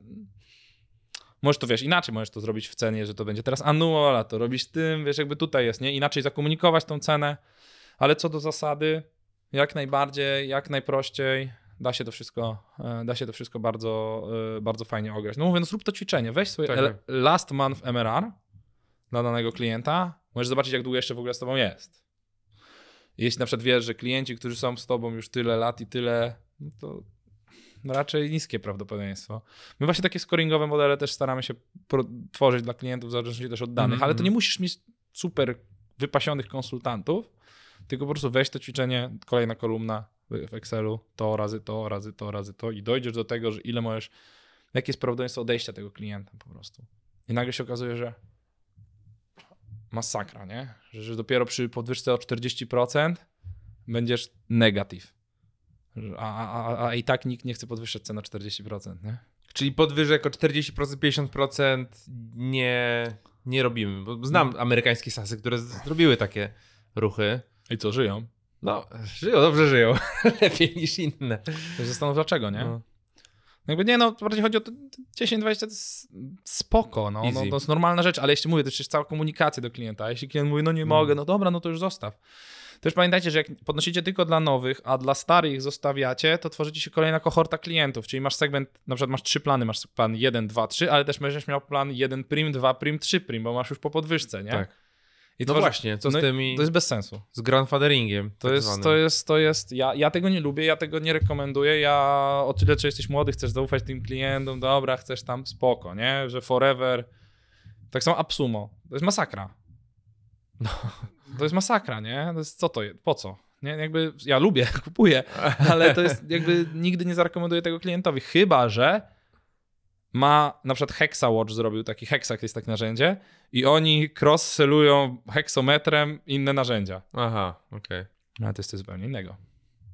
Speaker 2: możesz to, wiesz, inaczej możesz to zrobić w cenie, że to będzie teraz annual, a to robisz tym, wiesz, jakby tutaj jest, nie? Inaczej zakomunikować tą cenę, ale co do zasady, jak najbardziej, jak najprościej, da się to wszystko, e, da się to wszystko bardzo, e, bardzo fajnie ograć. No mówię, no zrób to ćwiczenie, weź swoje
Speaker 1: Tak.
Speaker 2: L- last month MRR dla danego klienta, możesz zobaczyć, jak długo jeszcze w ogóle z tobą jest. Jeśli na przykład wiesz, że klienci, którzy są z tobą już tyle lat i tyle, no to raczej niskie prawdopodobieństwo. My właśnie takie scoringowe modele też staramy się tworzyć dla klientów, w zależności też od danych,
Speaker 1: Mhm,
Speaker 2: ale to
Speaker 1: mhm.
Speaker 2: nie musisz mieć super wypasionych konsultantów, tylko po prostu weź to ćwiczenie, kolejna kolumna w w Excelu, to razy to, razy to, razy to i dojdziesz do tego, że ile możesz, jakie jest prawdopodobieństwo odejścia tego klienta po prostu. I nagle się okazuje, że masakra, nie? Że, że dopiero przy podwyżce o 40% będziesz negatyw. A, a, a, i tak nikt nie chce podwyższać cen o 40%, nie?
Speaker 1: Czyli podwyżek o 40%, 50% nie, nie robimy. Bo znam amerykańskie sasy, które zrobiły takie ruchy.
Speaker 2: I co, żyją?
Speaker 1: No, żyją, dobrze żyją. Lepiej niż inne.
Speaker 2: Zastanów dlaczego, nie?
Speaker 1: No.
Speaker 2: Jakby nie, no bardziej chodzi o to 10-20 to jest spoko, no, no to jest normalna rzecz, ale jeśli mówię, to jest cała komunikacja do klienta, a jeśli klient mówi, no nie
Speaker 1: Mm.
Speaker 2: mogę, no dobra, no to już zostaw. Też pamiętajcie, że jak podnosicie tylko dla nowych, a dla starych zostawiacie, to tworzycie się kolejna kohorta klientów, czyli masz segment, na przykład masz trzy plany, masz plan 1, 2, 3, ale też będziesz miał plan 1 prim, 2 prim, 3 prim, bo masz już po podwyżce, nie?
Speaker 1: Tak.
Speaker 2: I
Speaker 1: No
Speaker 2: tworzy-
Speaker 1: właśnie, co z
Speaker 2: no
Speaker 1: tymi...
Speaker 2: To jest bez sensu.
Speaker 1: Z grandfatheringiem.
Speaker 2: To
Speaker 1: tak
Speaker 2: jest,
Speaker 1: zwanym.
Speaker 2: to jest, to jest, ja, ja tego nie lubię, ja tego nie rekomenduję, ja o tyle, że jesteś młody, chcesz zaufać tym klientom, dobra, chcesz tam spoko, nie, że forever, tak samo Absumo, to jest masakra.
Speaker 1: No.
Speaker 2: To jest masakra, nie, to jest, co to jest, po co? Nie, jakby, ja lubię, kupuję, ale to jest jakby, nigdy nie zarekomenduję tego klientowi, chyba, że ma, na przykład HexaWatch zrobił taki, Hexac jest takie narzędzie i oni cross-sellują heksometrem inne narzędzia.
Speaker 1: Aha, okej.
Speaker 2: No, ale to jest coś zupełnie innego.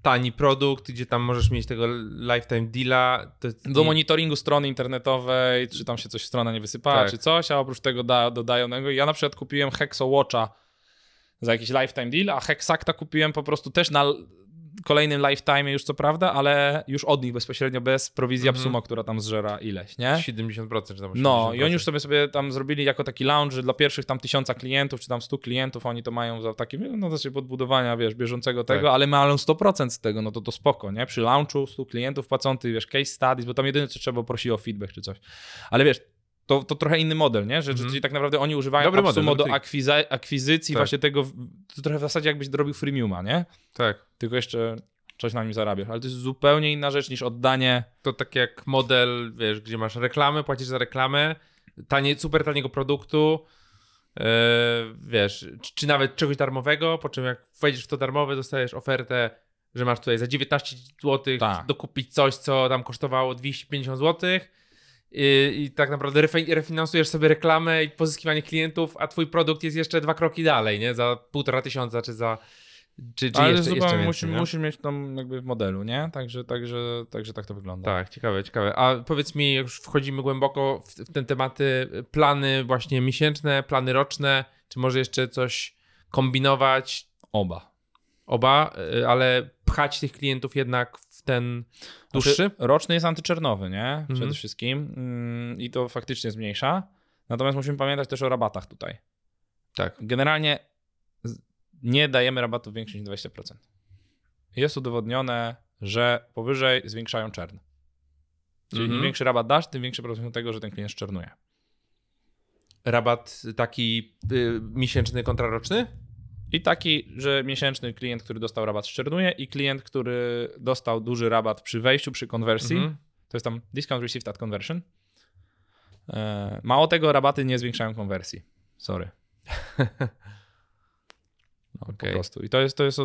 Speaker 1: Tani produkt, gdzie tam możesz mieć tego lifetime deala. To
Speaker 2: Do monitoringu strony internetowej, czy tam się coś strona nie wysypała,
Speaker 1: Tak.
Speaker 2: czy coś, a oprócz tego da, dodają. Ja na przykład kupiłem Hexo Watcha za jakiś lifetime deal, a Hexacta kupiłem po prostu też na kolejnym lifetime już co prawda, ale już od nich bezpośrednio bez prowizji
Speaker 1: Mhm.
Speaker 2: Absumo, która tam zżera ileś, nie?
Speaker 1: 70% czy tam
Speaker 2: No
Speaker 1: 80%.
Speaker 2: i oni już sobie, sobie tam zrobili jako taki launch, że dla pierwszych tam tysiąca klientów, czy tam stu klientów, oni to mają za takie, no to się podbudowania, wiesz, bieżącego tego,
Speaker 1: Tak.
Speaker 2: ale mają 100% z tego, no to to spoko, nie? Przy launchu 100 klientów płacących, wiesz, case studies, bo tam jedyne co trzeba prosić o feedback czy coś. Ale wiesz, to, to trochę inny model, nie? Że, czyli tak naprawdę oni używają
Speaker 1: Dobry model,
Speaker 2: Absumo do
Speaker 1: dobry
Speaker 2: akwiza- akwizycji
Speaker 1: Tak.
Speaker 2: właśnie tego, to trochę w zasadzie jakbyś dorobił freemiuma, nie?
Speaker 1: Tak.
Speaker 2: Tylko jeszcze coś na nim zarabiasz, ale to jest zupełnie inna rzecz niż oddanie
Speaker 1: To tak jak model, wiesz, gdzie masz reklamę, płacisz za reklamę, tanie, super taniego produktu, e, wiesz, czy, czy nawet czegoś darmowego, po czym jak wejdziesz w to darmowe, dostajesz ofertę, że masz tutaj za 19 zł
Speaker 2: Tak.
Speaker 1: dokupić coś, co tam kosztowało 250 zł i, i tak naprawdę refi- refinansujesz sobie reklamę i pozyskiwanie klientów, a twój produkt jest jeszcze dwa kroki dalej, nie? Za półtora tysiąca czy za Czy, czy
Speaker 2: Ale
Speaker 1: jeszcze,
Speaker 2: zupełnie
Speaker 1: jeszcze
Speaker 2: musi,
Speaker 1: więcej,
Speaker 2: musi mieć tam jakby w modelu, nie? Także, także, także tak to wygląda.
Speaker 1: Tak, ciekawe, ciekawe. A powiedz mi, jak już wchodzimy głęboko w, w te tematy, plany właśnie miesięczne, plany roczne, czy może jeszcze coś kombinować,
Speaker 2: Oba.
Speaker 1: oba, y, ale pchać tych klientów jednak ten dłuższy?
Speaker 2: Znaczy, roczny jest antyczernowy, nie? Przede
Speaker 1: Mhm.
Speaker 2: wszystkim. Mm, I to faktycznie zmniejsza. Natomiast musimy pamiętać też o rabatach tutaj.
Speaker 1: Tak.
Speaker 2: Generalnie nie dajemy rabatów większych niż 20%. Jest udowodnione, że powyżej zwiększają czern. Czyli
Speaker 1: Mhm.
Speaker 2: im większy rabat dasz, tym większe prawdopodobieństwo tego, że ten klient szczernuje.
Speaker 1: Rabat taki y, miesięczny kontra roczny?
Speaker 2: I taki, że miesięczny klient, który dostał rabat, szczernuje i klient, który dostał duży rabat przy wejściu, przy konwersji,
Speaker 1: Mhm.
Speaker 2: to jest tam discount received at conversion. E, mało tego, rabaty nie zwiększają konwersji. Sorry. No,
Speaker 1: Okej.
Speaker 2: Po prostu. I to jest, to jest,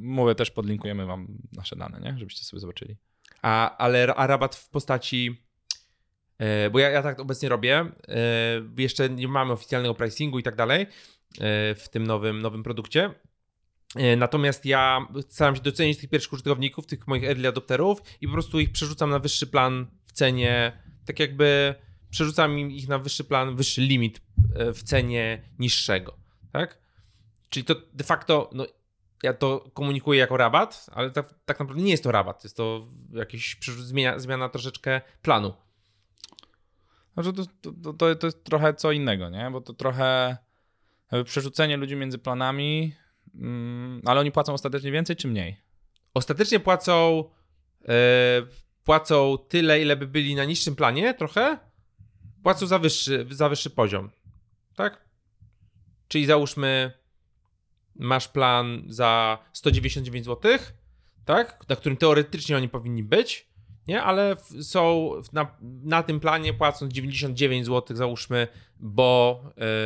Speaker 2: mówię, też podlinkujemy wam nasze dane, nie? Żebyście sobie zobaczyli.
Speaker 1: A, ale a rabat w postaci. e, Bo ja, ja tak obecnie robię. e, Jeszcze nie mamy oficjalnego pricingu i tak dalej w tym nowym, nowym produkcie. E, Natomiast ja staram się docenić tych pierwszych użytkowników, tych moich early adopterów i po prostu ich przerzucam na wyższy plan w cenie. Tak jakby przerzucam ich na wyższy plan, wyższy limit e, w cenie niższego. Tak? Czyli to de facto, no, ja to komunikuję jako rabat, ale tak, tak naprawdę nie jest to rabat, jest to przerzu- zmiana, zmiana troszeczkę planu.
Speaker 2: Znaczy to, to, to- to, jest trochę co innego, nie? Bo to trochę przerzucenie ludzi między planami, mm, ale oni płacą ostatecznie więcej czy mniej?
Speaker 1: Ostatecznie płacą, e, płacą tyle, ile by byli na niższym planie, trochę, płacą za wyższy, za wyższy poziom. Tak? Czyli załóżmy, masz plan za 199 zł, tak? Na którym teoretycznie oni powinni być, nie? Ale są na, na tym planie płacąc 99 zł, załóżmy, bo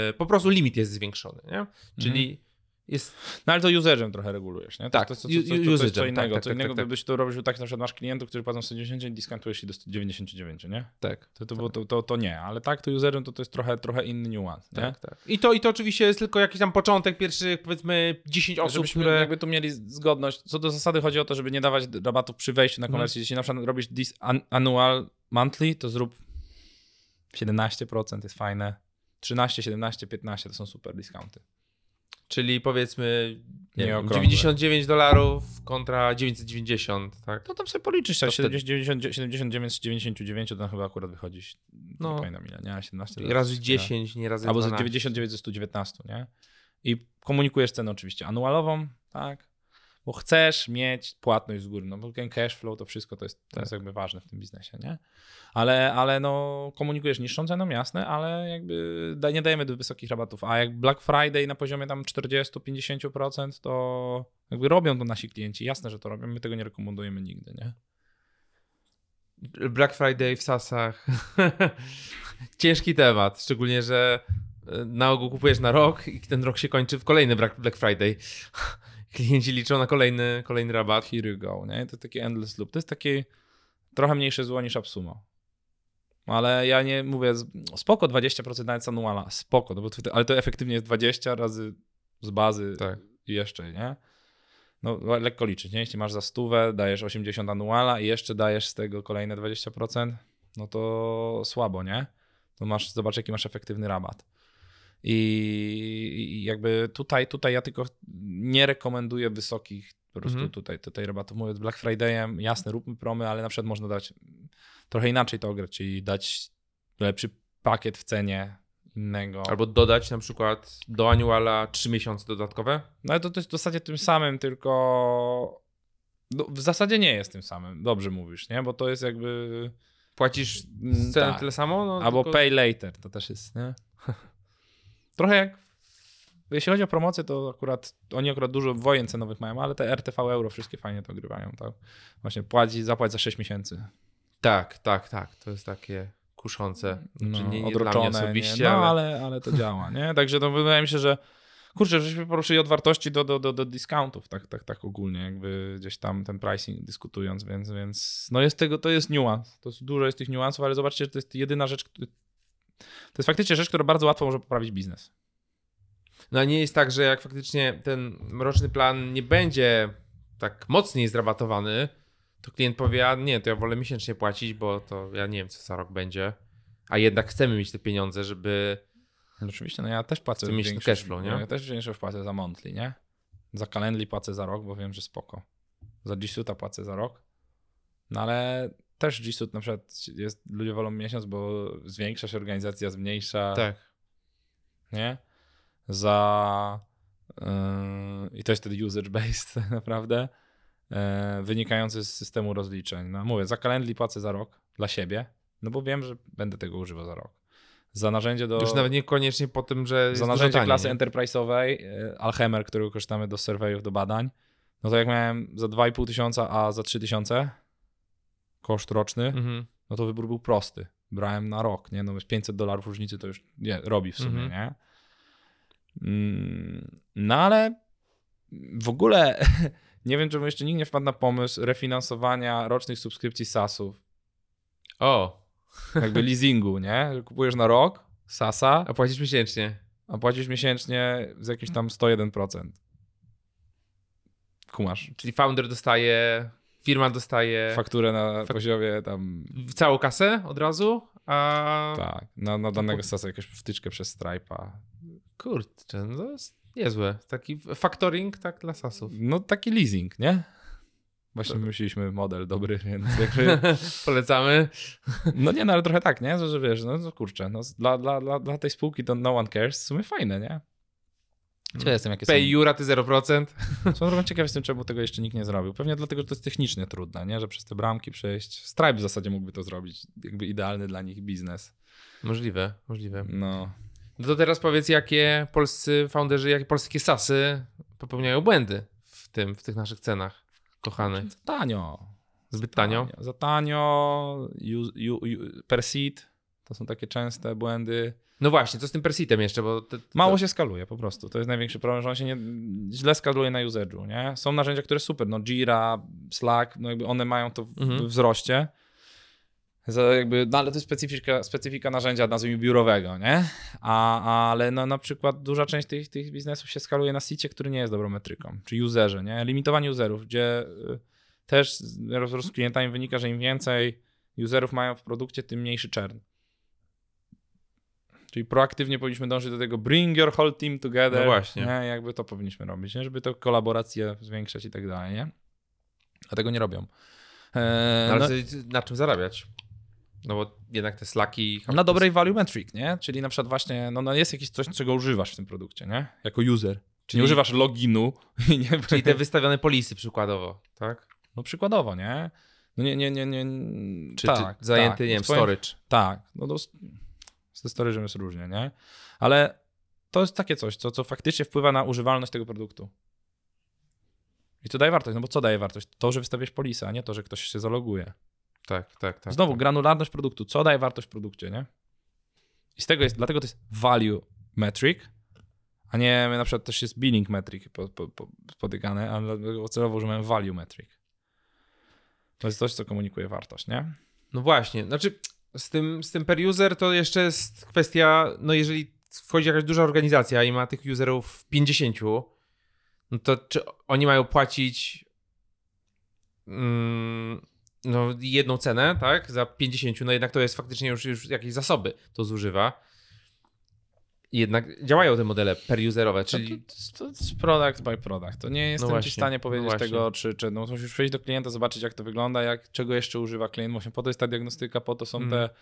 Speaker 1: e, po prostu limit jest zwiększony, nie? Czyli jest
Speaker 2: No ale to userem trochę regulujesz, nie? To,
Speaker 1: Tak,
Speaker 2: to, to, to,
Speaker 1: u-
Speaker 2: to, to, to jest co
Speaker 1: tak,
Speaker 2: innego.
Speaker 1: tak,
Speaker 2: co
Speaker 1: tak,
Speaker 2: innego
Speaker 1: tak, tak.
Speaker 2: byś to robił tak, na przykład masz klientów, którzy płacą 190 i dyskantujesz ich do 199, nie?
Speaker 1: tak.
Speaker 2: To, to, było- to, to, to nie, ale tak, to userem to, to jest trochę, trochę inny niuans, nie?
Speaker 1: Tak, tak. I to, I to oczywiście jest tylko jakiś tam początek pierwszych, powiedzmy, 10 osób,
Speaker 2: Żebyśmy
Speaker 1: które...
Speaker 2: jakby tu mieli zgodność. Co do zasady chodzi o to, żeby nie dawać rabatów przy wejściu na konwersję. Jeśli na przykład robisz this annual monthly, to zrób 17%, jest fajne. 13, 17, 15 to są super discounty.
Speaker 1: Czyli powiedzmy nie
Speaker 2: Nie
Speaker 1: wiem,
Speaker 2: okrągłe.
Speaker 1: 99 dolarów kontra 990, tak?
Speaker 2: To tam sobie policzysz, tak,
Speaker 1: wtedy-
Speaker 2: 70, 79 z 99 to chyba akurat wychodzi, no.
Speaker 1: No.
Speaker 2: nie pamiętam ile, nie, 17
Speaker 1: Czyli razy 10, nie razy
Speaker 2: Albo z
Speaker 1: 12.
Speaker 2: 99 ze 119, nie? I komunikujesz cenę oczywiście anualową, tak? Bo chcesz mieć płatność z góry, no bo ten cash flow to wszystko to jest, to jest jakby ważne w tym biznesie, nie? Ale, ale no komunikujesz niższą ceną, jasne, ale jakby nie dajemy do wysokich rabatów, a jak Black Friday na poziomie tam 40-50% to jakby robią to nasi klienci, jasne, że to robią, my tego nie rekomendujemy nigdy, nie?
Speaker 1: Black Friday w Sasach. Ciężki temat, szczególnie, że e, na ogół kupujesz na rok i ten rok się kończy w kolejny Black Friday. Klienci liczą na kolejny, kolejny rabat.
Speaker 2: Here you go, nie? To taki endless loop. To jest takie trochę mniejsze zło niż Absumo. Ale ja nie mówię, spoko 20% nawet z anuala, spoko, no bo to, ale to efektywnie jest 20 razy z bazy
Speaker 1: Tak.
Speaker 2: i jeszcze, nie? No lekko liczyć, nie? Jeśli masz za stówę, dajesz 80 anuala i jeszcze dajesz z tego kolejne 20%, no to słabo, nie? To masz, zobacz jaki masz efektywny rabat. I jakby tutaj, tutaj ja tylko nie rekomenduję wysokich po prostu
Speaker 1: Mhm.
Speaker 2: tutaj, tutaj rabatów. Mówię z Black Fridayem, jasne, róbmy promy, ale na przykład można dać trochę inaczej to ograć, czyli dać lepszy pakiet w cenie innego.
Speaker 1: Albo dodać na przykład do annuala 3 miesiące dodatkowe.
Speaker 2: No ale to, to jest w zasadzie tym samym, tylko no, w zasadzie nie jest tym samym. Dobrze mówisz, nie? Bo to jest jakby
Speaker 1: Płacisz
Speaker 2: Mm,
Speaker 1: cenę
Speaker 2: tak.
Speaker 1: tyle samo? No,
Speaker 2: albo
Speaker 1: tylko-
Speaker 2: pay later, to też jest, nie? Trochę jak jeśli chodzi o promocję, to akurat oni akurat dużo wojen cenowych mają, ale te RTV euro wszystkie fajnie to grywają, tak? Właśnie płaci, zapłać za 6 miesięcy.
Speaker 1: Tak, tak, tak. To jest takie kuszące.
Speaker 2: No,
Speaker 1: Znaczy nie, nie
Speaker 2: odroczone,
Speaker 1: osobiście,
Speaker 2: nie? No,
Speaker 1: ale...
Speaker 2: ale, ale to działa, nie? Także to wydaje mi się, że kurczę, żeśmy poruszyli od wartości do, do, do, do discountów, tak, tak, tak ogólnie, jakby gdzieś tam ten pricing dyskutując, więc, więc no jest tego, to jest niuans, to jest, dużo jest tych niuansów, ale zobaczcie, że to jest jedyna rzecz, to jest faktycznie rzecz, która bardzo łatwo może poprawić biznes.
Speaker 1: No a nie jest tak, że jak faktycznie ten roczny plan nie będzie tak mocniej zrabatowany, to klient powie, a nie, to ja wolę miesięcznie płacić, bo to ja nie wiem, co za rok będzie. A jednak chcemy mieć te pieniądze, żeby.
Speaker 2: No Oczywiście, no ja też płacę.
Speaker 1: Chcę mieć
Speaker 2: większość-
Speaker 1: cashflow, nie?
Speaker 2: Ja też większość płacę za monthly, nie? Za Calendly płacę za rok, bo wiem, że spoko. Za Suite'a płacę za rok. No ale też G na przykład jest, ludzie wolą miesiąc, bo zwiększa się organizacja, zmniejsza,
Speaker 1: Tak.
Speaker 2: nie? Za yy, i to jest wtedy usage-based naprawdę, yy, wynikający z systemu rozliczeń. No mówię, za Calendly płacę za rok dla siebie, no bo wiem, że będę tego używał za rok. Za narzędzie do...
Speaker 1: Już nawet niekoniecznie po tym, że.
Speaker 2: Za narzędzie
Speaker 1: taniej,
Speaker 2: klasy
Speaker 1: nie?
Speaker 2: enterprise'owej, e, Alchemer, którego korzystamy do surveyów, do badań, no to jak miałem za 2,5 tysiąca, a za 3 tysiące koszt roczny,
Speaker 1: Mhm.
Speaker 2: no to wybór był prosty. Brałem na rok, nie? No 500 dolarów różnicy to już nie, robi w sumie,
Speaker 1: Mhm.
Speaker 2: nie? Mm, No ale w ogóle nie wiem, czemu jeszcze nikt nie wpadł na pomysł refinansowania rocznych subskrypcji SaaSów.
Speaker 1: O,
Speaker 2: Jakby leasingu, nie? Kupujesz na rok SaaSa,
Speaker 1: a płacisz miesięcznie.
Speaker 2: a płacisz miesięcznie z jakimś tam 101%. Kumasz.
Speaker 1: Czyli founder dostaje, firma dostaje
Speaker 2: Fakturę na
Speaker 1: Fak-
Speaker 2: poziomie tam.
Speaker 1: w całą kasę od razu, a.
Speaker 2: Tak, na, na danego sasa jakąś wtyczkę przez Stripe'a.
Speaker 1: Kurczę, no to jest niezłe. Taki factoring tak dla sasów.
Speaker 2: No taki leasing, nie? Właśnie myśleliśmy model dobry, więc jakby...
Speaker 1: Polecamy.
Speaker 2: No nie, no ale trochę tak, nie? Że, że wiesz, no, no kurczę, no, dla, dla, dla, dla tej spółki to no one cares, w sumie fajne, nie? Ciekaw jestem, jakie są...
Speaker 1: Pay you raty 0%.
Speaker 2: Są trochę ciekaw jestem, czemu tego jeszcze nikt nie zrobił. Pewnie dlatego, że to jest technicznie trudne, nie? Że przez te bramki przejść. Stripe w zasadzie mógłby to zrobić. Jakby idealny dla nich biznes.
Speaker 1: Możliwe, możliwe.
Speaker 2: No.
Speaker 1: No to teraz powiedz, jakie polscy founderzy, jakie polskie sasy popełniają błędy w tym, w tych naszych cenach kochanych.
Speaker 2: Za tanio.
Speaker 1: Zbyt tanio.
Speaker 2: Za tanio, per seat. To są takie częste błędy.
Speaker 1: No właśnie, co z tym persitem jeszcze, bo... Te, to,
Speaker 2: Mało się skaluje po prostu. To jest największy problem, że on się nie, źle skaluje na userzu, nie? Są narzędzia, które super, no Jira, Slack, no jakby one mają to w,
Speaker 1: Mhm.
Speaker 2: wzroście. Jakby, no ale to jest specyfika, specyfika narzędzia, nazwijmy biurowego, nie? A, ale no, na przykład duża część tych, tych biznesów się skaluje na sicie, który nie jest dobrą metryką, czy userze, nie? Limitowanie userów, gdzie y, też z klientami wynika, że im więcej userów mają w produkcie, tym mniejszy churn. Czyli proaktywnie powinniśmy dążyć do tego bring your whole team together.
Speaker 1: No właśnie.
Speaker 2: Nie? Jakby to powinniśmy robić, nie? żeby to kolaborację zwiększać i tak dalej, nie? A tego nie robią. Eee,
Speaker 1: No,
Speaker 2: no,
Speaker 1: ale co- na czym zarabiać? No bo jednak te slaki...
Speaker 2: na dobrej value metric, nie? Czyli na przykład właśnie, no, no jest jakieś coś, czego używasz w tym produkcie, nie? Jako user. Czyli nie używasz loginu. Nie,
Speaker 1: Czyli te wystawione polisy przykładowo, tak?
Speaker 2: No przykładowo, nie? No nie, nie, nie, nie.
Speaker 1: Czy,
Speaker 2: tak,
Speaker 1: czy zajęty,
Speaker 2: tak.
Speaker 1: nie wiem, storage.
Speaker 2: Tak, no to z, ze storage'em jest różnie, nie? Ale to jest takie coś, co, co faktycznie wpływa na używalność tego produktu. I to daje wartość, no bo co daje wartość? To, że wystawiasz polisę, a nie to, że ktoś się zaloguje.
Speaker 1: Tak, tak, tak.
Speaker 2: Znowu,
Speaker 1: tak.
Speaker 2: granularność produktu, co daje wartość w produkcie, nie? I z tego jest, dlatego to jest value metric, a nie na przykład też jest billing metric po, po, po, spotykane, ale celowo używamy value metric. To jest coś, co komunikuje wartość, nie?
Speaker 1: No właśnie, znaczy z tym, z tym per user to jeszcze jest kwestia, no jeżeli wchodzi jakaś duża organizacja i ma tych userów 50, no to czy oni mają płacić mm, no jedną cenę, tak, za 50, no jednak to jest faktycznie już, już jakieś zasoby to zużywa. Jednak działają te modele per userowe, czyli
Speaker 2: Czyli to, to jest product by product. To nie jestem
Speaker 1: właśnie,
Speaker 2: ci w stanie
Speaker 1: no
Speaker 2: powiedzieć
Speaker 1: właśnie.
Speaker 2: tego, czy, czy no, musisz przejść do klienta, zobaczyć jak to wygląda, jak, czego jeszcze używa klient. Właśnie po to jest ta diagnostyka, po to są
Speaker 1: Mhm.
Speaker 2: te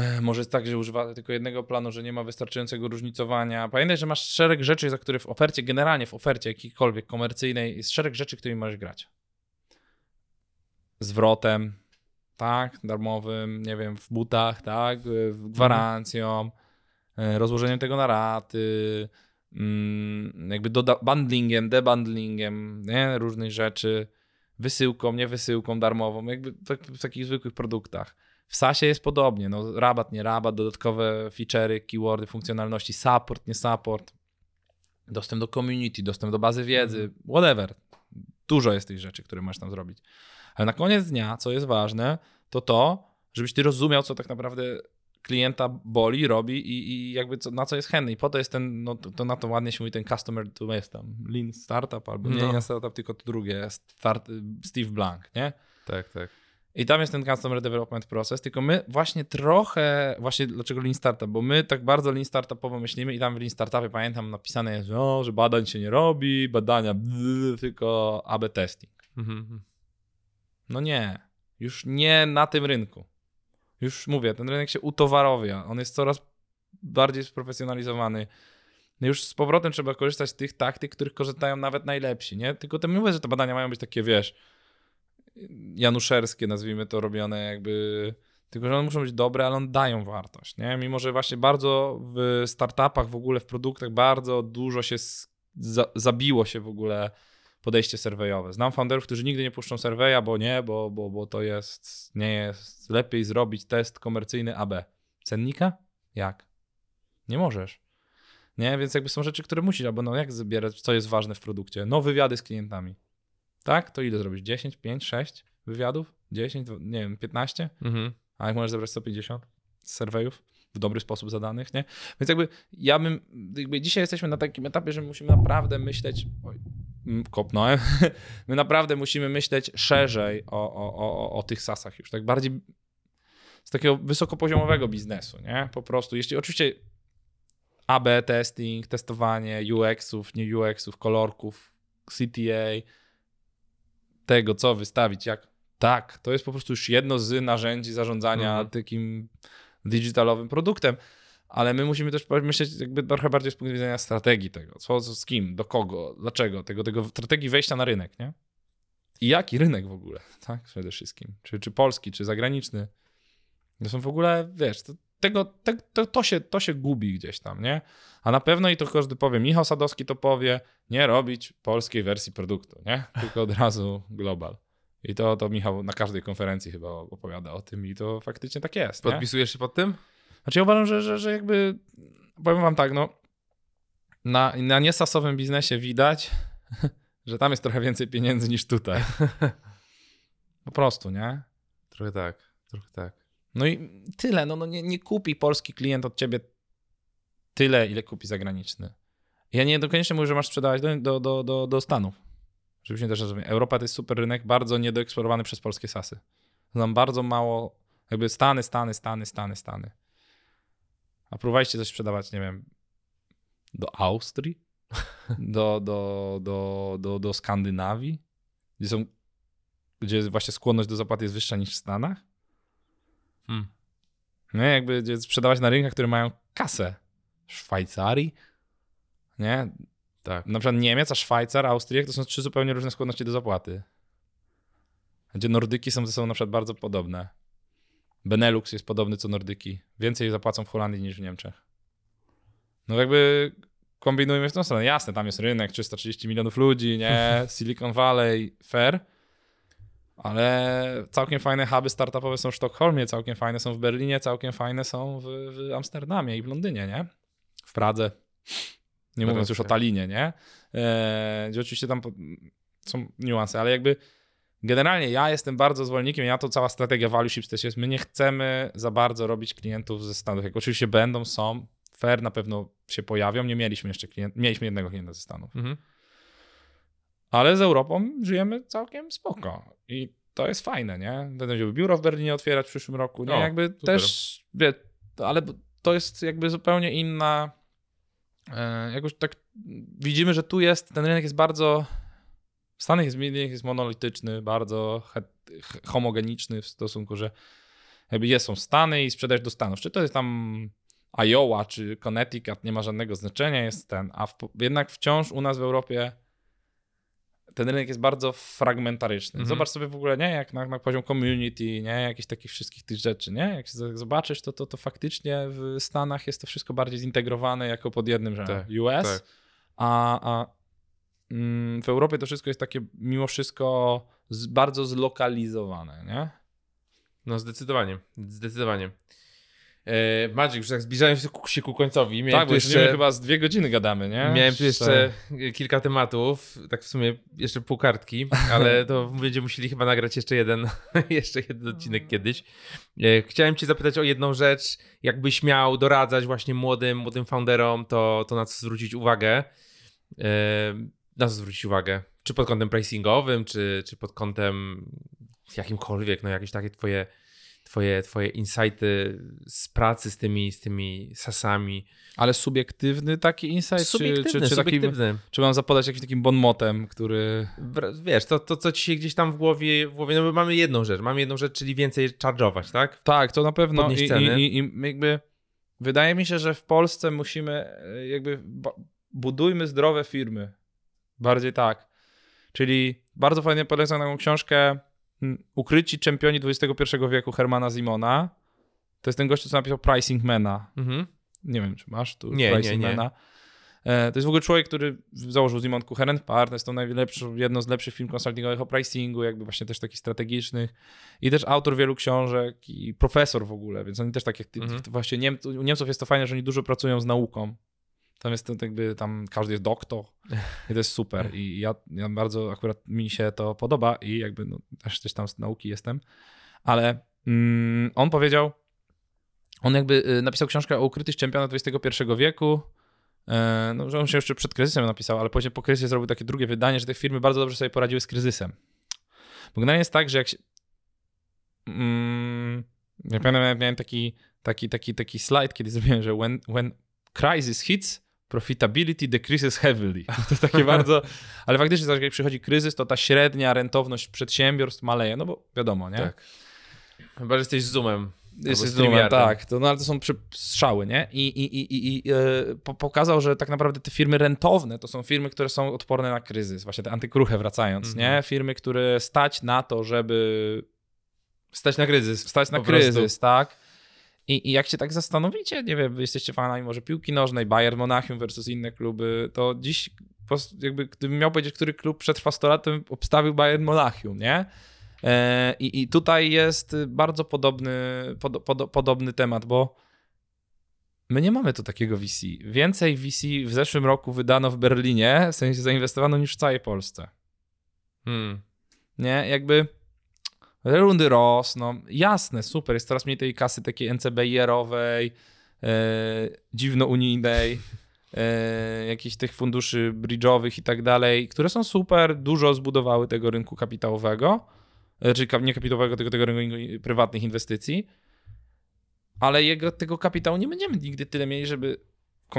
Speaker 2: e, może jest tak, że używa tylko jednego planu, że nie ma wystarczającego różnicowania. Pamiętaj, że masz szereg rzeczy, za które w ofercie, generalnie w ofercie jakiejkolwiek komercyjnej, jest szereg rzeczy, którymi możesz grać. Zwrotem, tak, darmowym, nie wiem, w butach, tak, w gwarancją, e, rozłożeniem tego na raty, mm, jakby doda- bundlingiem, debundlingiem, nie, różnych rzeczy, wysyłką, nie wysyłką darmową, jakby tak, w takich zwykłych produktach. W SaaSie jest podobnie, no rabat, nie rabat, dodatkowe feature'y, keywordy, funkcjonalności, support, nie support, dostęp do community, dostęp do bazy wiedzy, whatever. Dużo jest tych rzeczy, które możesz tam zrobić. Ale na koniec dnia, co jest ważne, to to, żebyś ty rozumiał, co tak naprawdę klienta boli, robi i, i jakby co, na co jest chętny. I po to jest ten, no to, to na to ładnie się mówi ten customer to jest tam lean startup albo nie
Speaker 1: No.
Speaker 2: lean startup, tylko to drugie, start, Steve Blank, nie?
Speaker 1: Tak, tak.
Speaker 2: I tam jest ten customer development process, tylko my właśnie trochę, właśnie dlaczego lean startup, bo my tak bardzo lean startupowo myślimy i tam w lean startupie pamiętam napisane jest, o, że badań się nie robi, badania bzz, tylko AB testing.
Speaker 1: Mhm, mhm.
Speaker 2: No nie, już nie na tym rynku. Już mówię, ten rynek się utowarowia, on jest coraz bardziej sprofesjonalizowany. No już z powrotem trzeba korzystać z tych taktyk, których korzystają nawet najlepsi, nie? Tylko to mówię, że te badania mają być takie, wiesz, januszerskie, nazwijmy to, robione jakby... Tylko, że one muszą być dobre, ale one dają wartość, nie? Mimo, że właśnie bardzo w startupach, w ogóle w produktach bardzo dużo się z, za, zabiło się w ogóle podejście surveyowe. Znam founderów, którzy nigdy nie puszczą surveya, bo nie, bo, bo, bo to jest, nie jest lepiej zrobić test komercyjny AB. Cennika? Jak? Nie możesz. Nie, więc jakby są rzeczy, które musisz, albo no jak zbierać, co jest ważne w produkcie? No wywiady z klientami. Tak? To ile zrobisz? 10, 5, 6 wywiadów? 10, nie wiem, 15?
Speaker 1: Mhm.
Speaker 2: A jak możesz zebrać 150 z surveyów w dobry sposób zadanych, nie? Więc jakby ja bym, jakby dzisiaj jesteśmy na takim etapie, że musimy naprawdę myśleć, oj, kopnąłem, my naprawdę musimy myśleć szerzej o, o, o, o tych sasach już, tak bardziej z takiego wysokopoziomowego biznesu, nie? Po prostu, jeśli oczywiście AB testing, testowanie UX-ów, nie UX-ów, kolorków, CTA, tego, co wystawić, jak tak, to jest po prostu już jedno z narzędzi zarządzania
Speaker 1: Mhm.
Speaker 2: takim digitalowym produktem, ale my musimy też myśleć jakby trochę bardziej z punktu widzenia strategii tego, co, z kim, do kogo, dlaczego, tego, tego strategii wejścia na rynek, nie? I jaki rynek w ogóle, tak, przede wszystkim, czy, czy polski, czy zagraniczny. To są w ogóle, wiesz, to, tego, te, to, to, się, to się gubi gdzieś tam, nie? A na pewno i to każdy powie, Michał Sadowski to powie, nie robić polskiej wersji produktu, nie? Tylko od razu global. I to, to Michał na każdej konferencji chyba opowiada o tym i to faktycznie tak jest. Nie?
Speaker 1: Podpisujesz się pod tym?
Speaker 2: Znaczy ja uważam, że, że, że jakby, powiem wam tak, no, na, na niesasowym biznesie widać, że tam jest trochę więcej pieniędzy niż tutaj. Po prostu, nie?
Speaker 1: Trochę tak, trochę tak.
Speaker 2: No i tyle, no, no nie, nie kupi polski klient od ciebie tyle, ile kupi zagraniczny. Ja nie dokoniecznie mówię, że masz sprzedawać do, do, do, do, do Stanów. Żebyśmy też rozumieli. Europa to jest super rynek, bardzo niedoeksplorowany przez polskie sasy. Znam bardzo mało, jakby Stany, Stany, Stany, Stany, Stany. A próbowaliście coś sprzedawać, nie wiem, do Austrii, do, do, do, do, do Skandynawii, gdzie są, gdzie właśnie skłonność do zapłaty jest wyższa niż w Stanach?
Speaker 1: Hmm.
Speaker 2: Nie, jakby gdzie sprzedawać na rynkach, które mają kasę. Szwajcarii, nie?
Speaker 1: Tak.
Speaker 2: Na przykład Niemiec, a Szwajcar, Austria to są trzy zupełnie różne skłonności do zapłaty. Gdzie Nordyki są ze sobą na przykład bardzo podobne. Benelux jest podobny co Nordyki. Więcej zapłacą w Holandii niż w Niemczech. No jakby kombinujemy w tą stronę. Jasne, tam jest rynek, 330 milionów ludzi, nie? Silicon Valley, fair. Ale całkiem fajne huby startupowe są w Sztokholmie, całkiem fajne są w Berlinie, całkiem fajne są w, w Amsterdamie i w Londynie, nie? W Pradze. Nie mówiąc już o. Talinie, nie? Eee, gdzie oczywiście tam są niuanse, ale jakby generalnie ja jestem bardzo zwolennikiem, ja to cała strategia value ships też jest, my nie chcemy za bardzo robić klientów ze Stanów. Jak oczywiście będą, są, fair na pewno się pojawią, nie mieliśmy jeszcze klienta, mieliśmy jednego klienta ze Stanów.
Speaker 1: Mhm.
Speaker 2: Ale z Europą żyjemy całkiem spoko. I to jest fajne, nie? Będę biuro w Berlinie otwierać w przyszłym roku. Nie,
Speaker 1: O,
Speaker 2: jakby
Speaker 1: super.
Speaker 2: też, wie, ale to jest jakby zupełnie inna. E, jakoś tak widzimy, że tu jest, ten rynek jest bardzo. W Stanach jest, rynek jest monolityczny, bardzo homogeniczny w stosunku, że jakby jest, są Stany i sprzedajesz do Stanów. Czy to jest tam Iowa, czy Connecticut, nie ma żadnego znaczenia, jest ten. A w, jednak wciąż u nas w Europie ten rynek jest bardzo fragmentaryczny.
Speaker 1: Mhm.
Speaker 2: Zobacz sobie w ogóle, nie, jak na, na poziom community, nie, jakichś takich wszystkich tych rzeczy, nie, jak zobaczysz, to, to, to faktycznie w Stanach jest to wszystko bardziej zintegrowane jako pod jednym rzędem.
Speaker 1: Tak,
Speaker 2: US,
Speaker 1: tak.
Speaker 2: a, a w Europie to wszystko jest takie mimo wszystko z, bardzo zlokalizowane, nie?
Speaker 1: No zdecydowanie, zdecydowanie. E, Maciek, już tak zbliżają się ku, się ku końcowi. Miałem
Speaker 2: tak,
Speaker 1: tu
Speaker 2: jeszcze chyba z dwie godziny gadamy, nie?
Speaker 1: Miałem tu jeszcze kilka tematów, tak w sumie jeszcze pół kartki, ale to będziemy musieli chyba nagrać jeszcze jeden, jeszcze jeden odcinek kiedyś. E, Chciałem cię zapytać o jedną rzecz. Jakbyś miał doradzać właśnie młodym, młodym founderom, to, to na co zwrócić uwagę? E, Na co zwrócić uwagę? Czy pod kątem pricingowym, czy, czy pod kątem jakimkolwiek, no jakieś takie twoje, twoje, twoje insighty z pracy z tymi, z tymi sasami.
Speaker 2: Ale subiektywny taki insight,
Speaker 1: Subiektywny,
Speaker 2: czy, czy, czy,
Speaker 1: subiektywny.
Speaker 2: czy mam zapodać jakimś takim bonmotem, który...
Speaker 1: Wiesz, to, to co ci się gdzieś tam w głowie, w głowie, no bo mamy jedną rzecz, mamy jedną rzecz, czyli więcej charge'ować, tak?
Speaker 2: Tak, to na pewno i, i, i, jakby wydaje mi się, że w Polsce musimy e, jakby budujmy zdrowe firmy. Bardziej tak. Czyli bardzo fajnie polecam taką książkę Ukryci czempioni XXI wieku Hermana Zimona. To jest ten gościu, co napisał Pricing Mana.
Speaker 1: Mhm.
Speaker 2: Nie wiem, czy masz tu
Speaker 1: Nie,
Speaker 2: Pricing
Speaker 1: nie, nie.
Speaker 2: E, To jest w ogóle człowiek, który założył Zimon Coherent Partners, to najlepszy, jedno z lepszych firm konsultingowych o pricingu, jakby właśnie też takich strategicznych i też autor wielu książek i profesor w ogóle, więc oni też tak jak ty,
Speaker 1: Mhm.
Speaker 2: właśnie u Niemców jest to fajne, że oni dużo pracują z nauką. Tam jest to jakby, tam każdy jest doktor i to jest super i ja, ja bardzo akurat mi się to podoba i jakby no, też gdzieś tam z nauki jestem, ale mm, on powiedział, on jakby y, napisał książkę o ukrytych czempionach XXI wieku. E, No, że on się jeszcze przed kryzysem napisał, ale później po kryzysie zrobił takie drugie wydanie, że te firmy bardzo dobrze sobie poradziły z kryzysem. Bo generalnie jest tak, że jak się. Mm, ja pamiętam, miałem taki, taki, taki, taki slajd, kiedy zrobiłem, że when, when crisis hits, profitability decreases heavily. To jest takie bardzo. Ale faktycznie, jak przychodzi kryzys, to ta średnia rentowność przedsiębiorstw maleje, no bo wiadomo, nie?
Speaker 1: Tak. Chyba, że jesteś zoomem.
Speaker 2: Jest
Speaker 1: z Streamyardem.
Speaker 2: tak. To, no, ale to są strzały, nie? I, i, i, i, po, pokazał, że tak naprawdę te firmy rentowne to są firmy, które są odporne na kryzys. Właśnie te antykruche wracając,
Speaker 1: Mhm.
Speaker 2: nie? Firmy, które stać na to, żeby
Speaker 1: Stać na kryzys.
Speaker 2: stać na
Speaker 1: Po prostu.
Speaker 2: kryzys, tak? I, I jak się tak zastanowicie, nie wiem, wy jesteście fanami może piłki nożnej, Bayern Monachium versus inne kluby, to dziś jakby gdybym miał powiedzieć, który klub przetrwa 100 lat, to bym obstawił Bayern Monachium, nie? E, I, I tutaj jest bardzo podobny, pod, pod, podobny temat, bo my nie mamy tu takiego VC. Więcej VC w zeszłym roku wydano w Berlinie, w sensie zainwestowano niż w całej Polsce.
Speaker 1: Hmm.
Speaker 2: Nie, jakby rundy rosną, jasne, super, jest coraz mniej tej kasy takiej NCBR-owej, e, dziwno-unijnej, e, jakichś tych funduszy bridge'owych i tak dalej, które są super, dużo zbudowały tego rynku kapitałowego, e, czyli nie kapitałowego, tylko tego rynku prywatnych inwestycji, ale jego, tego kapitału nie będziemy nigdy tyle mieli, żeby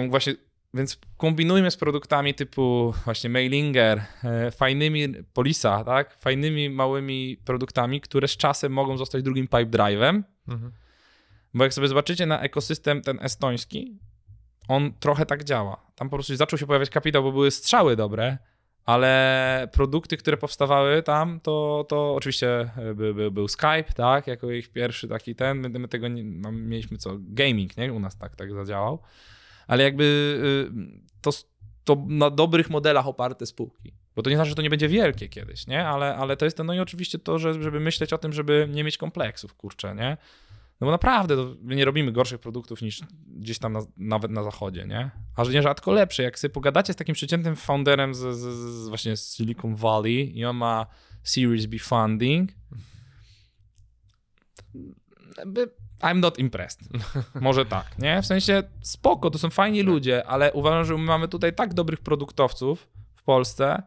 Speaker 2: właśnie więc kombinujmy z produktami typu właśnie Mailinger, e, fajnymi Polisa, tak? Fajnymi małymi produktami, które z czasem mogą zostać drugim pipe drive'em.
Speaker 1: Mhm.
Speaker 2: Bo jak sobie zobaczycie na ekosystem ten estoński, on trochę tak działa. Tam po prostu zaczął się pojawiać kapitał, bo były strzały dobre, ale produkty, które powstawały tam, to, to oczywiście by, by, był Skype, tak? Jako ich pierwszy taki ten. My, my tego nie, mam- mieliśmy co? Gaming, nie? U nas tak, tak zadziałał. Ale jakby y, to, to na dobrych modelach oparte spółki. Bo to nie znaczy, że to nie będzie wielkie kiedyś, nie? Ale, ale to jest to, no i oczywiście to, że, żeby myśleć o tym, żeby nie mieć kompleksów, kurczę, nie? No bo naprawdę, my nie robimy gorszych produktów niż gdzieś tam na, nawet na zachodzie, nie? A że nierzadko lepsze. Jak sobie pogadacie z takim przeciętnym founderem z, z, z właśnie z Silicon Valley i on ma Series B funding, by- I'm not impressed. Może tak, nie? W sensie spoko, to są fajni ludzie, ale uważam, że my mamy tutaj tak dobrych produktowców w Polsce,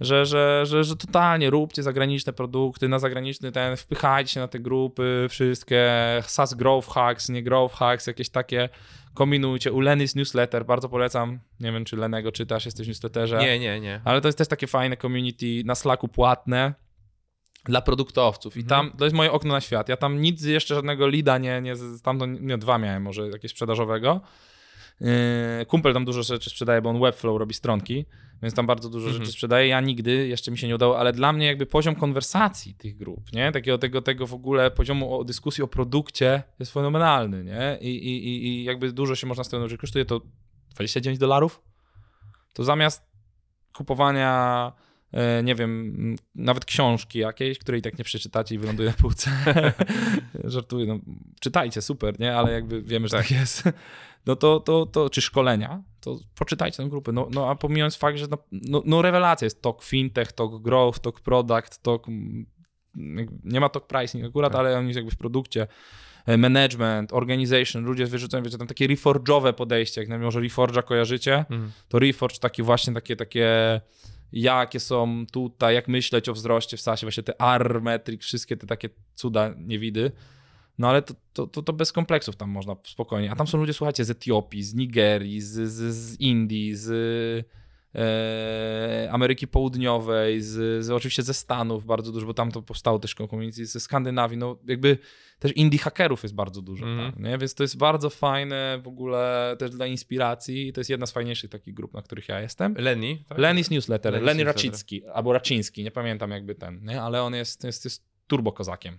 Speaker 2: że, że, że, że totalnie róbcie zagraniczne produkty, na zagraniczny ten, wpychajcie się na te grupy, wszystkie SaaS Growth Hacks, nie Growth Hacks, jakieś takie kombinujcie. U Lenny's newsletter, bardzo polecam. Nie wiem, czy Lenego czytasz, jesteś w newsletterze.
Speaker 1: Nie, nie, nie.
Speaker 2: Ale to jest też takie fajne community na Slacku płatne dla produktowców. I
Speaker 1: Mhm.
Speaker 2: tam, to jest moje okno na świat. Ja tam nic jeszcze, żadnego leada nie, nie tam nie dwa miałem może jakieś sprzedażowego. Yy, Kumpel tam dużo rzeczy sprzedaje, bo on Webflow robi stronki, więc tam bardzo dużo
Speaker 1: Mhm.
Speaker 2: rzeczy sprzedaje. Ja nigdy, jeszcze mi się nie udało, ale dla mnie jakby poziom konwersacji tych grup, nie? Takiego tego, tego w ogóle poziomu o dyskusji o produkcie jest fenomenalny, nie? I, i, i- jakby dużo się można z tego nauczyć. Kosztuje to 29 dolarów. To zamiast kupowania nie wiem, nawet książki jakiejś, której tak nie przeczytacie i wyląduje na półce. Żartuję, no czytajcie, super, nie? Ale jakby wiemy, że tak, jest. No to, to, to, czy szkolenia, to poczytajcie tę grupę. No, no a pomijając fakt, że no, no, no rewelacja jest talk fintech, talk growth, talk product, mm, nie ma talk pricing akurat,
Speaker 1: Tak.
Speaker 2: ale on jest jakby w produkcie e, management, organization, ludzie wyrzucają, wiecie, tam takie reforge'owe podejście, jak na może Reforge'a kojarzycie,
Speaker 1: Mhm.
Speaker 2: to Reforge taki właśnie takie, takie jakie są tutaj, jak myśleć o wzroście w SASie, właśnie te R metric, wszystkie te takie cuda niewidy. No ale to, to, to, to bez kompleksów tam można spokojnie. A tam są ludzie, słuchajcie, z Etiopii, z Nigerii, z, z, z Indii, z e, Ameryki Południowej, z, z oczywiście ze Stanów bardzo dużo, bo tam to powstało też community, ze Skandynawii, no jakby też indie hakerów jest bardzo dużo,
Speaker 1: Mhm.
Speaker 2: tam, nie? więc to jest bardzo fajne w ogóle też dla inspiracji to jest jedna z fajniejszych takich grup, na których ja jestem.
Speaker 1: Lenny, tak?
Speaker 2: Lenny's Newsletter,
Speaker 1: Newsletter.
Speaker 2: Racicki, albo Raciński, nie pamiętam jakby ten, nie? ale on jest, jest, jest turbo kozakiem.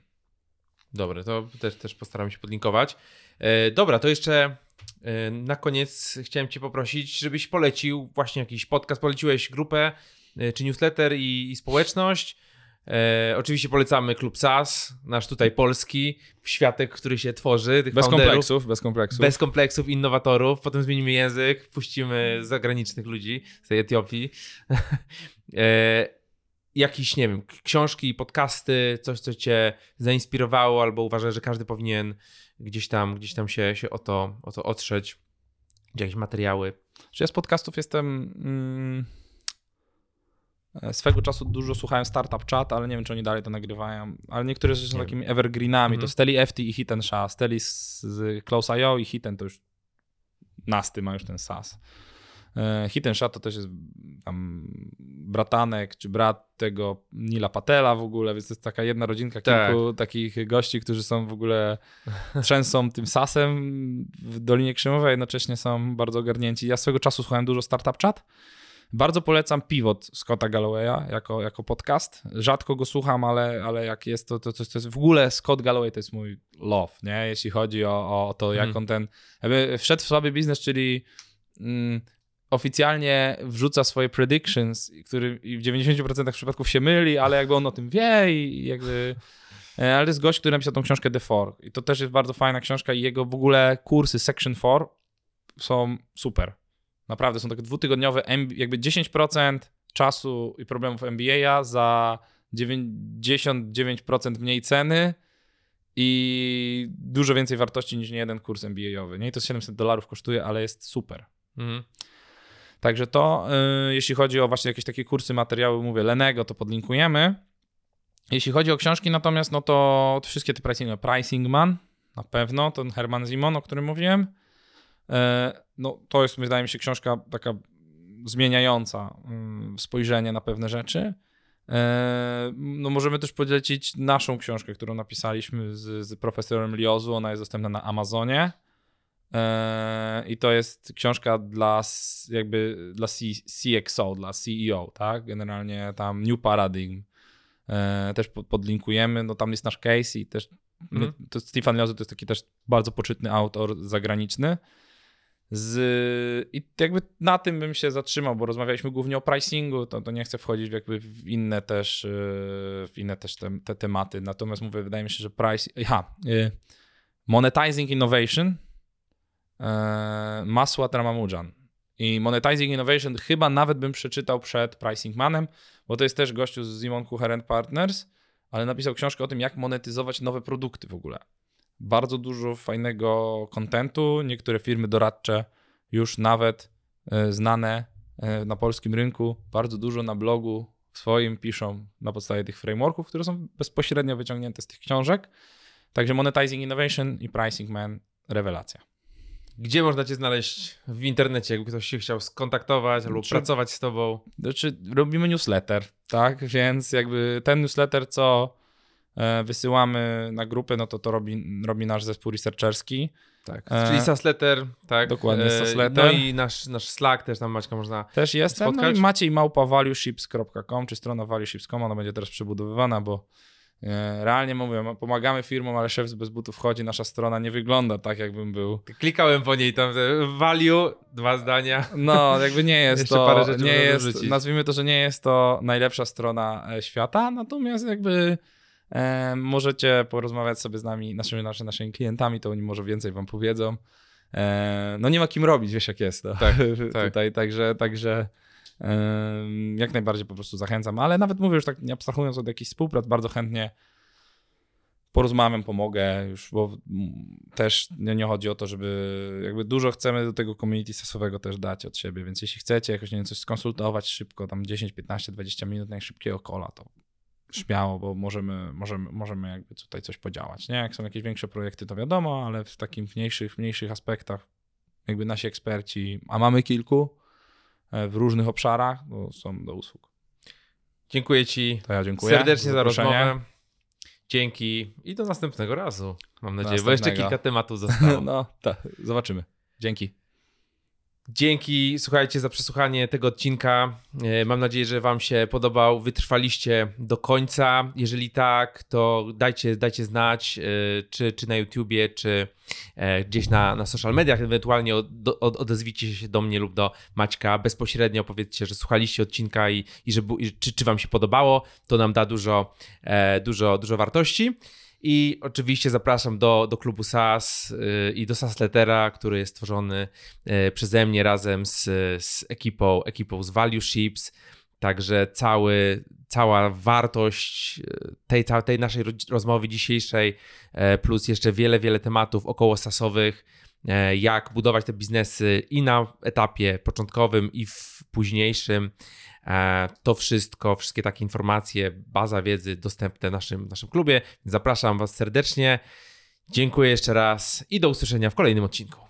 Speaker 1: Dobra, to też, też postaram się podlinkować. E, dobra, to jeszcze e, na koniec chciałem Cię poprosić, żebyś polecił właśnie jakiś podcast. Poleciłeś grupę e, czy newsletter i, i społeczność. Oczywiście polecamy Klub SAS, nasz tutaj polski, światek, który się tworzy. Tych
Speaker 2: Bez kompleksów, bez kompleksów.
Speaker 1: Bez kompleksów, innowatorów. Potem zmienimy język, puścimy zagranicznych ludzi z tej Etiopii. jakieś, nie wiem, książki, podcasty, coś, co cię zainspirowało, albo uważasz, że każdy powinien gdzieś tam, gdzieś tam się, się o, to, o to otrzeć. Jakieś materiały.
Speaker 2: Że ja z podcastów jestem. Mm, e, swego czasu dużo słuchałem Startup Chat, ale nie wiem, czy oni dalej to nagrywają. Ale niektóre rzeczy są
Speaker 1: Nie
Speaker 2: takimi evergreenami.
Speaker 1: Mhm.
Speaker 2: To Steli FT i Hit and Sha. Steli z, z Close.io i Hiten to już nasty ma już ten SaaS. E, Hit and Sha to też jest tam bratanek czy brat tego Nila Patela w ogóle, więc to jest taka jedna rodzinka
Speaker 1: Tak.
Speaker 2: kilku takich gości, którzy są w ogóle trzęsą tym sasem w Dolinie Krzemowej, jednocześnie są bardzo ogarnięci. Ja swego czasu słuchałem dużo Startup Chat. Bardzo polecam Pivot Scotta Gallowaya jako, jako podcast. Rzadko go słucham, ale, ale jak jest to, to, to, to jest w ogóle Scott Galloway to jest mój love, nie? Jeśli chodzi o, o to, jak
Speaker 1: Mhm.
Speaker 2: on ten jakby wszedł w słaby biznes, czyli mm, oficjalnie wrzuca swoje predictions, który w 90% przypadków się myli, ale jakby on o tym wie i jakby... E, Ale to jest gość, który napisał tą książkę The Four. I to też jest bardzo fajna książka i jego w ogóle kursy Section 4 są super. Naprawdę, są takie dwutygodniowe, jakby 10% czasu i problemów MBA za 99% mniej ceny i dużo więcej wartości niż nie jeden kurs MBA-owy. Nie? I to 700 dolarów kosztuje, ale jest super.
Speaker 1: Mhm.
Speaker 2: Także to, y, jeśli chodzi o właśnie jakieś takie kursy, materiały, mówię, Lenego, to podlinkujemy. Jeśli chodzi o książki, natomiast, no to wszystkie te pricing, Pricing Man, na pewno, ten Herman Zimon, o którym mówiłem. E, No, to jest, wydaje mi się, książka taka zmieniająca mm, spojrzenie na pewne rzeczy. No, możemy też polecić naszą książkę, którą napisaliśmy z, z profesorem Liozu. Ona jest dostępna na Amazonie. E, I to jest książka dla jakby dla CXO, dla CEO, tak? Generalnie tam New Paradigm. E, Też pod- podlinkujemy. No tam jest nasz case i też
Speaker 1: Mhm.
Speaker 2: to Stefan Liozu to jest taki też bardzo poczytny autor zagraniczny. Z, I jakby na tym bym się zatrzymał, bo rozmawialiśmy głównie o pricingu, to, to nie chcę wchodzić jakby w inne też, yy, w inne też te, te tematy. Natomiast mówię, wydaje mi się, że price. Aha, Monetizing Innovation Masła Ramanujan. I Monetizing Innovation chyba nawet bym przeczytał przed Pricing Manem, bo to jest też gościu z Simon Kucher Partners, ale napisał książkę o tym, jak monetyzować nowe produkty w ogóle. Bardzo dużo fajnego kontentu. Niektóre firmy doradcze już nawet e, znane e, na polskim rynku, bardzo dużo na blogu swoim piszą na podstawie tych frameworków, które są bezpośrednio wyciągnięte z tych książek. Także Monetizing Innovation i Pricing Man rewelacja.
Speaker 1: Gdzie można cię znaleźć w internecie, jakby ktoś się chciał skontaktować albo
Speaker 2: Czy-
Speaker 1: pracować z tobą?
Speaker 2: Znaczy, robimy newsletter, tak? Więc jakby ten newsletter, co e, wysyłamy na grupy, no to to robi, robi nasz zespół researcherski.
Speaker 1: Tak.
Speaker 2: E,
Speaker 1: Czyli Sasletter, tak.
Speaker 2: dokładnie,
Speaker 1: E,
Speaker 2: Sasletter.
Speaker 1: No i nasz, nasz Slack też tam Maćka można.
Speaker 2: Też jestem. No i Maciej małpa valueships.com, czy strona valueships.com, ona będzie teraz przebudowywana, bo Realnie mówię, pomagamy firmom, ale szef bez butów wchodzi, nasza strona nie wygląda tak, jakbym był.
Speaker 1: Klikałem po niej tam e, value, dwa zdania.
Speaker 2: No, jakby nie jest to, nie jest, nazwijmy to, że nie jest to najlepsza strona e, świata, natomiast jakby e, możecie porozmawiać sobie z nami, naszymi, naszymi, naszymi klientami, to oni może więcej wam powiedzą. E, no nie ma kim robić, wiesz jak jest to.
Speaker 1: Tak, tak.
Speaker 2: Tutaj, także, także e, jak najbardziej po prostu zachęcam, ale nawet mówię już tak nie abstrahując od jakichś współprac, bardzo chętnie porozmawiam, pomogę już, bo też nie, nie chodzi o to, żeby jakby dużo chcemy do tego community sasowego też dać od siebie, więc jeśli chcecie jakoś nie wiem, coś skonsultować szybko, tam 10, 15, 20 minut najszybkiego kola, to śmiało, bo możemy, możemy, możemy jakby tutaj coś podziałać, nie? Jak są jakieś większe projekty, to wiadomo, ale w takich mniejszych, mniejszych aspektach jakby nasi eksperci, a mamy kilku w różnych obszarach, to są do usług.
Speaker 1: Dziękuję Ci
Speaker 2: To ja dziękuję.
Speaker 1: serdecznie za rozmowę. Dzięki i do następnego razu. Mam nadzieję, bo jeszcze kilka tematów zostało.
Speaker 2: No, tak, zobaczymy. Dzięki.
Speaker 1: Dzięki, słuchajcie, za przesłuchanie tego odcinka. E, Mam nadzieję, że Wam się podobał. Wytrwaliście do końca. Jeżeli tak, to dajcie, dajcie znać, e, czy, czy na YouTubie, czy e, gdzieś na, na social mediach. Ewentualnie od, od, odezwijcie się do mnie lub do Maćka bezpośrednio. Powiedzcie, że słuchaliście odcinka i, i, że, i czy, czy Wam się podobało. To nam da dużo, dużo, dużo wartości. I oczywiście zapraszam do, do klubu SAS y, i do SAS Lettera, który jest tworzony y, przeze mnie razem z, z ekipą, ekipą z Value Ships. Także cały, cała wartość y, tej, tej naszej ro- rozmowy dzisiejszej, plus jeszcze wiele, wiele tematów około sasowych, jak budować te biznesy i na etapie początkowym, i w późniejszym. E, To wszystko, wszystkie takie informacje, baza wiedzy dostępne w naszym, naszym klubie. Zapraszam Was serdecznie. Dziękuję jeszcze raz i do usłyszenia w kolejnym odcinku.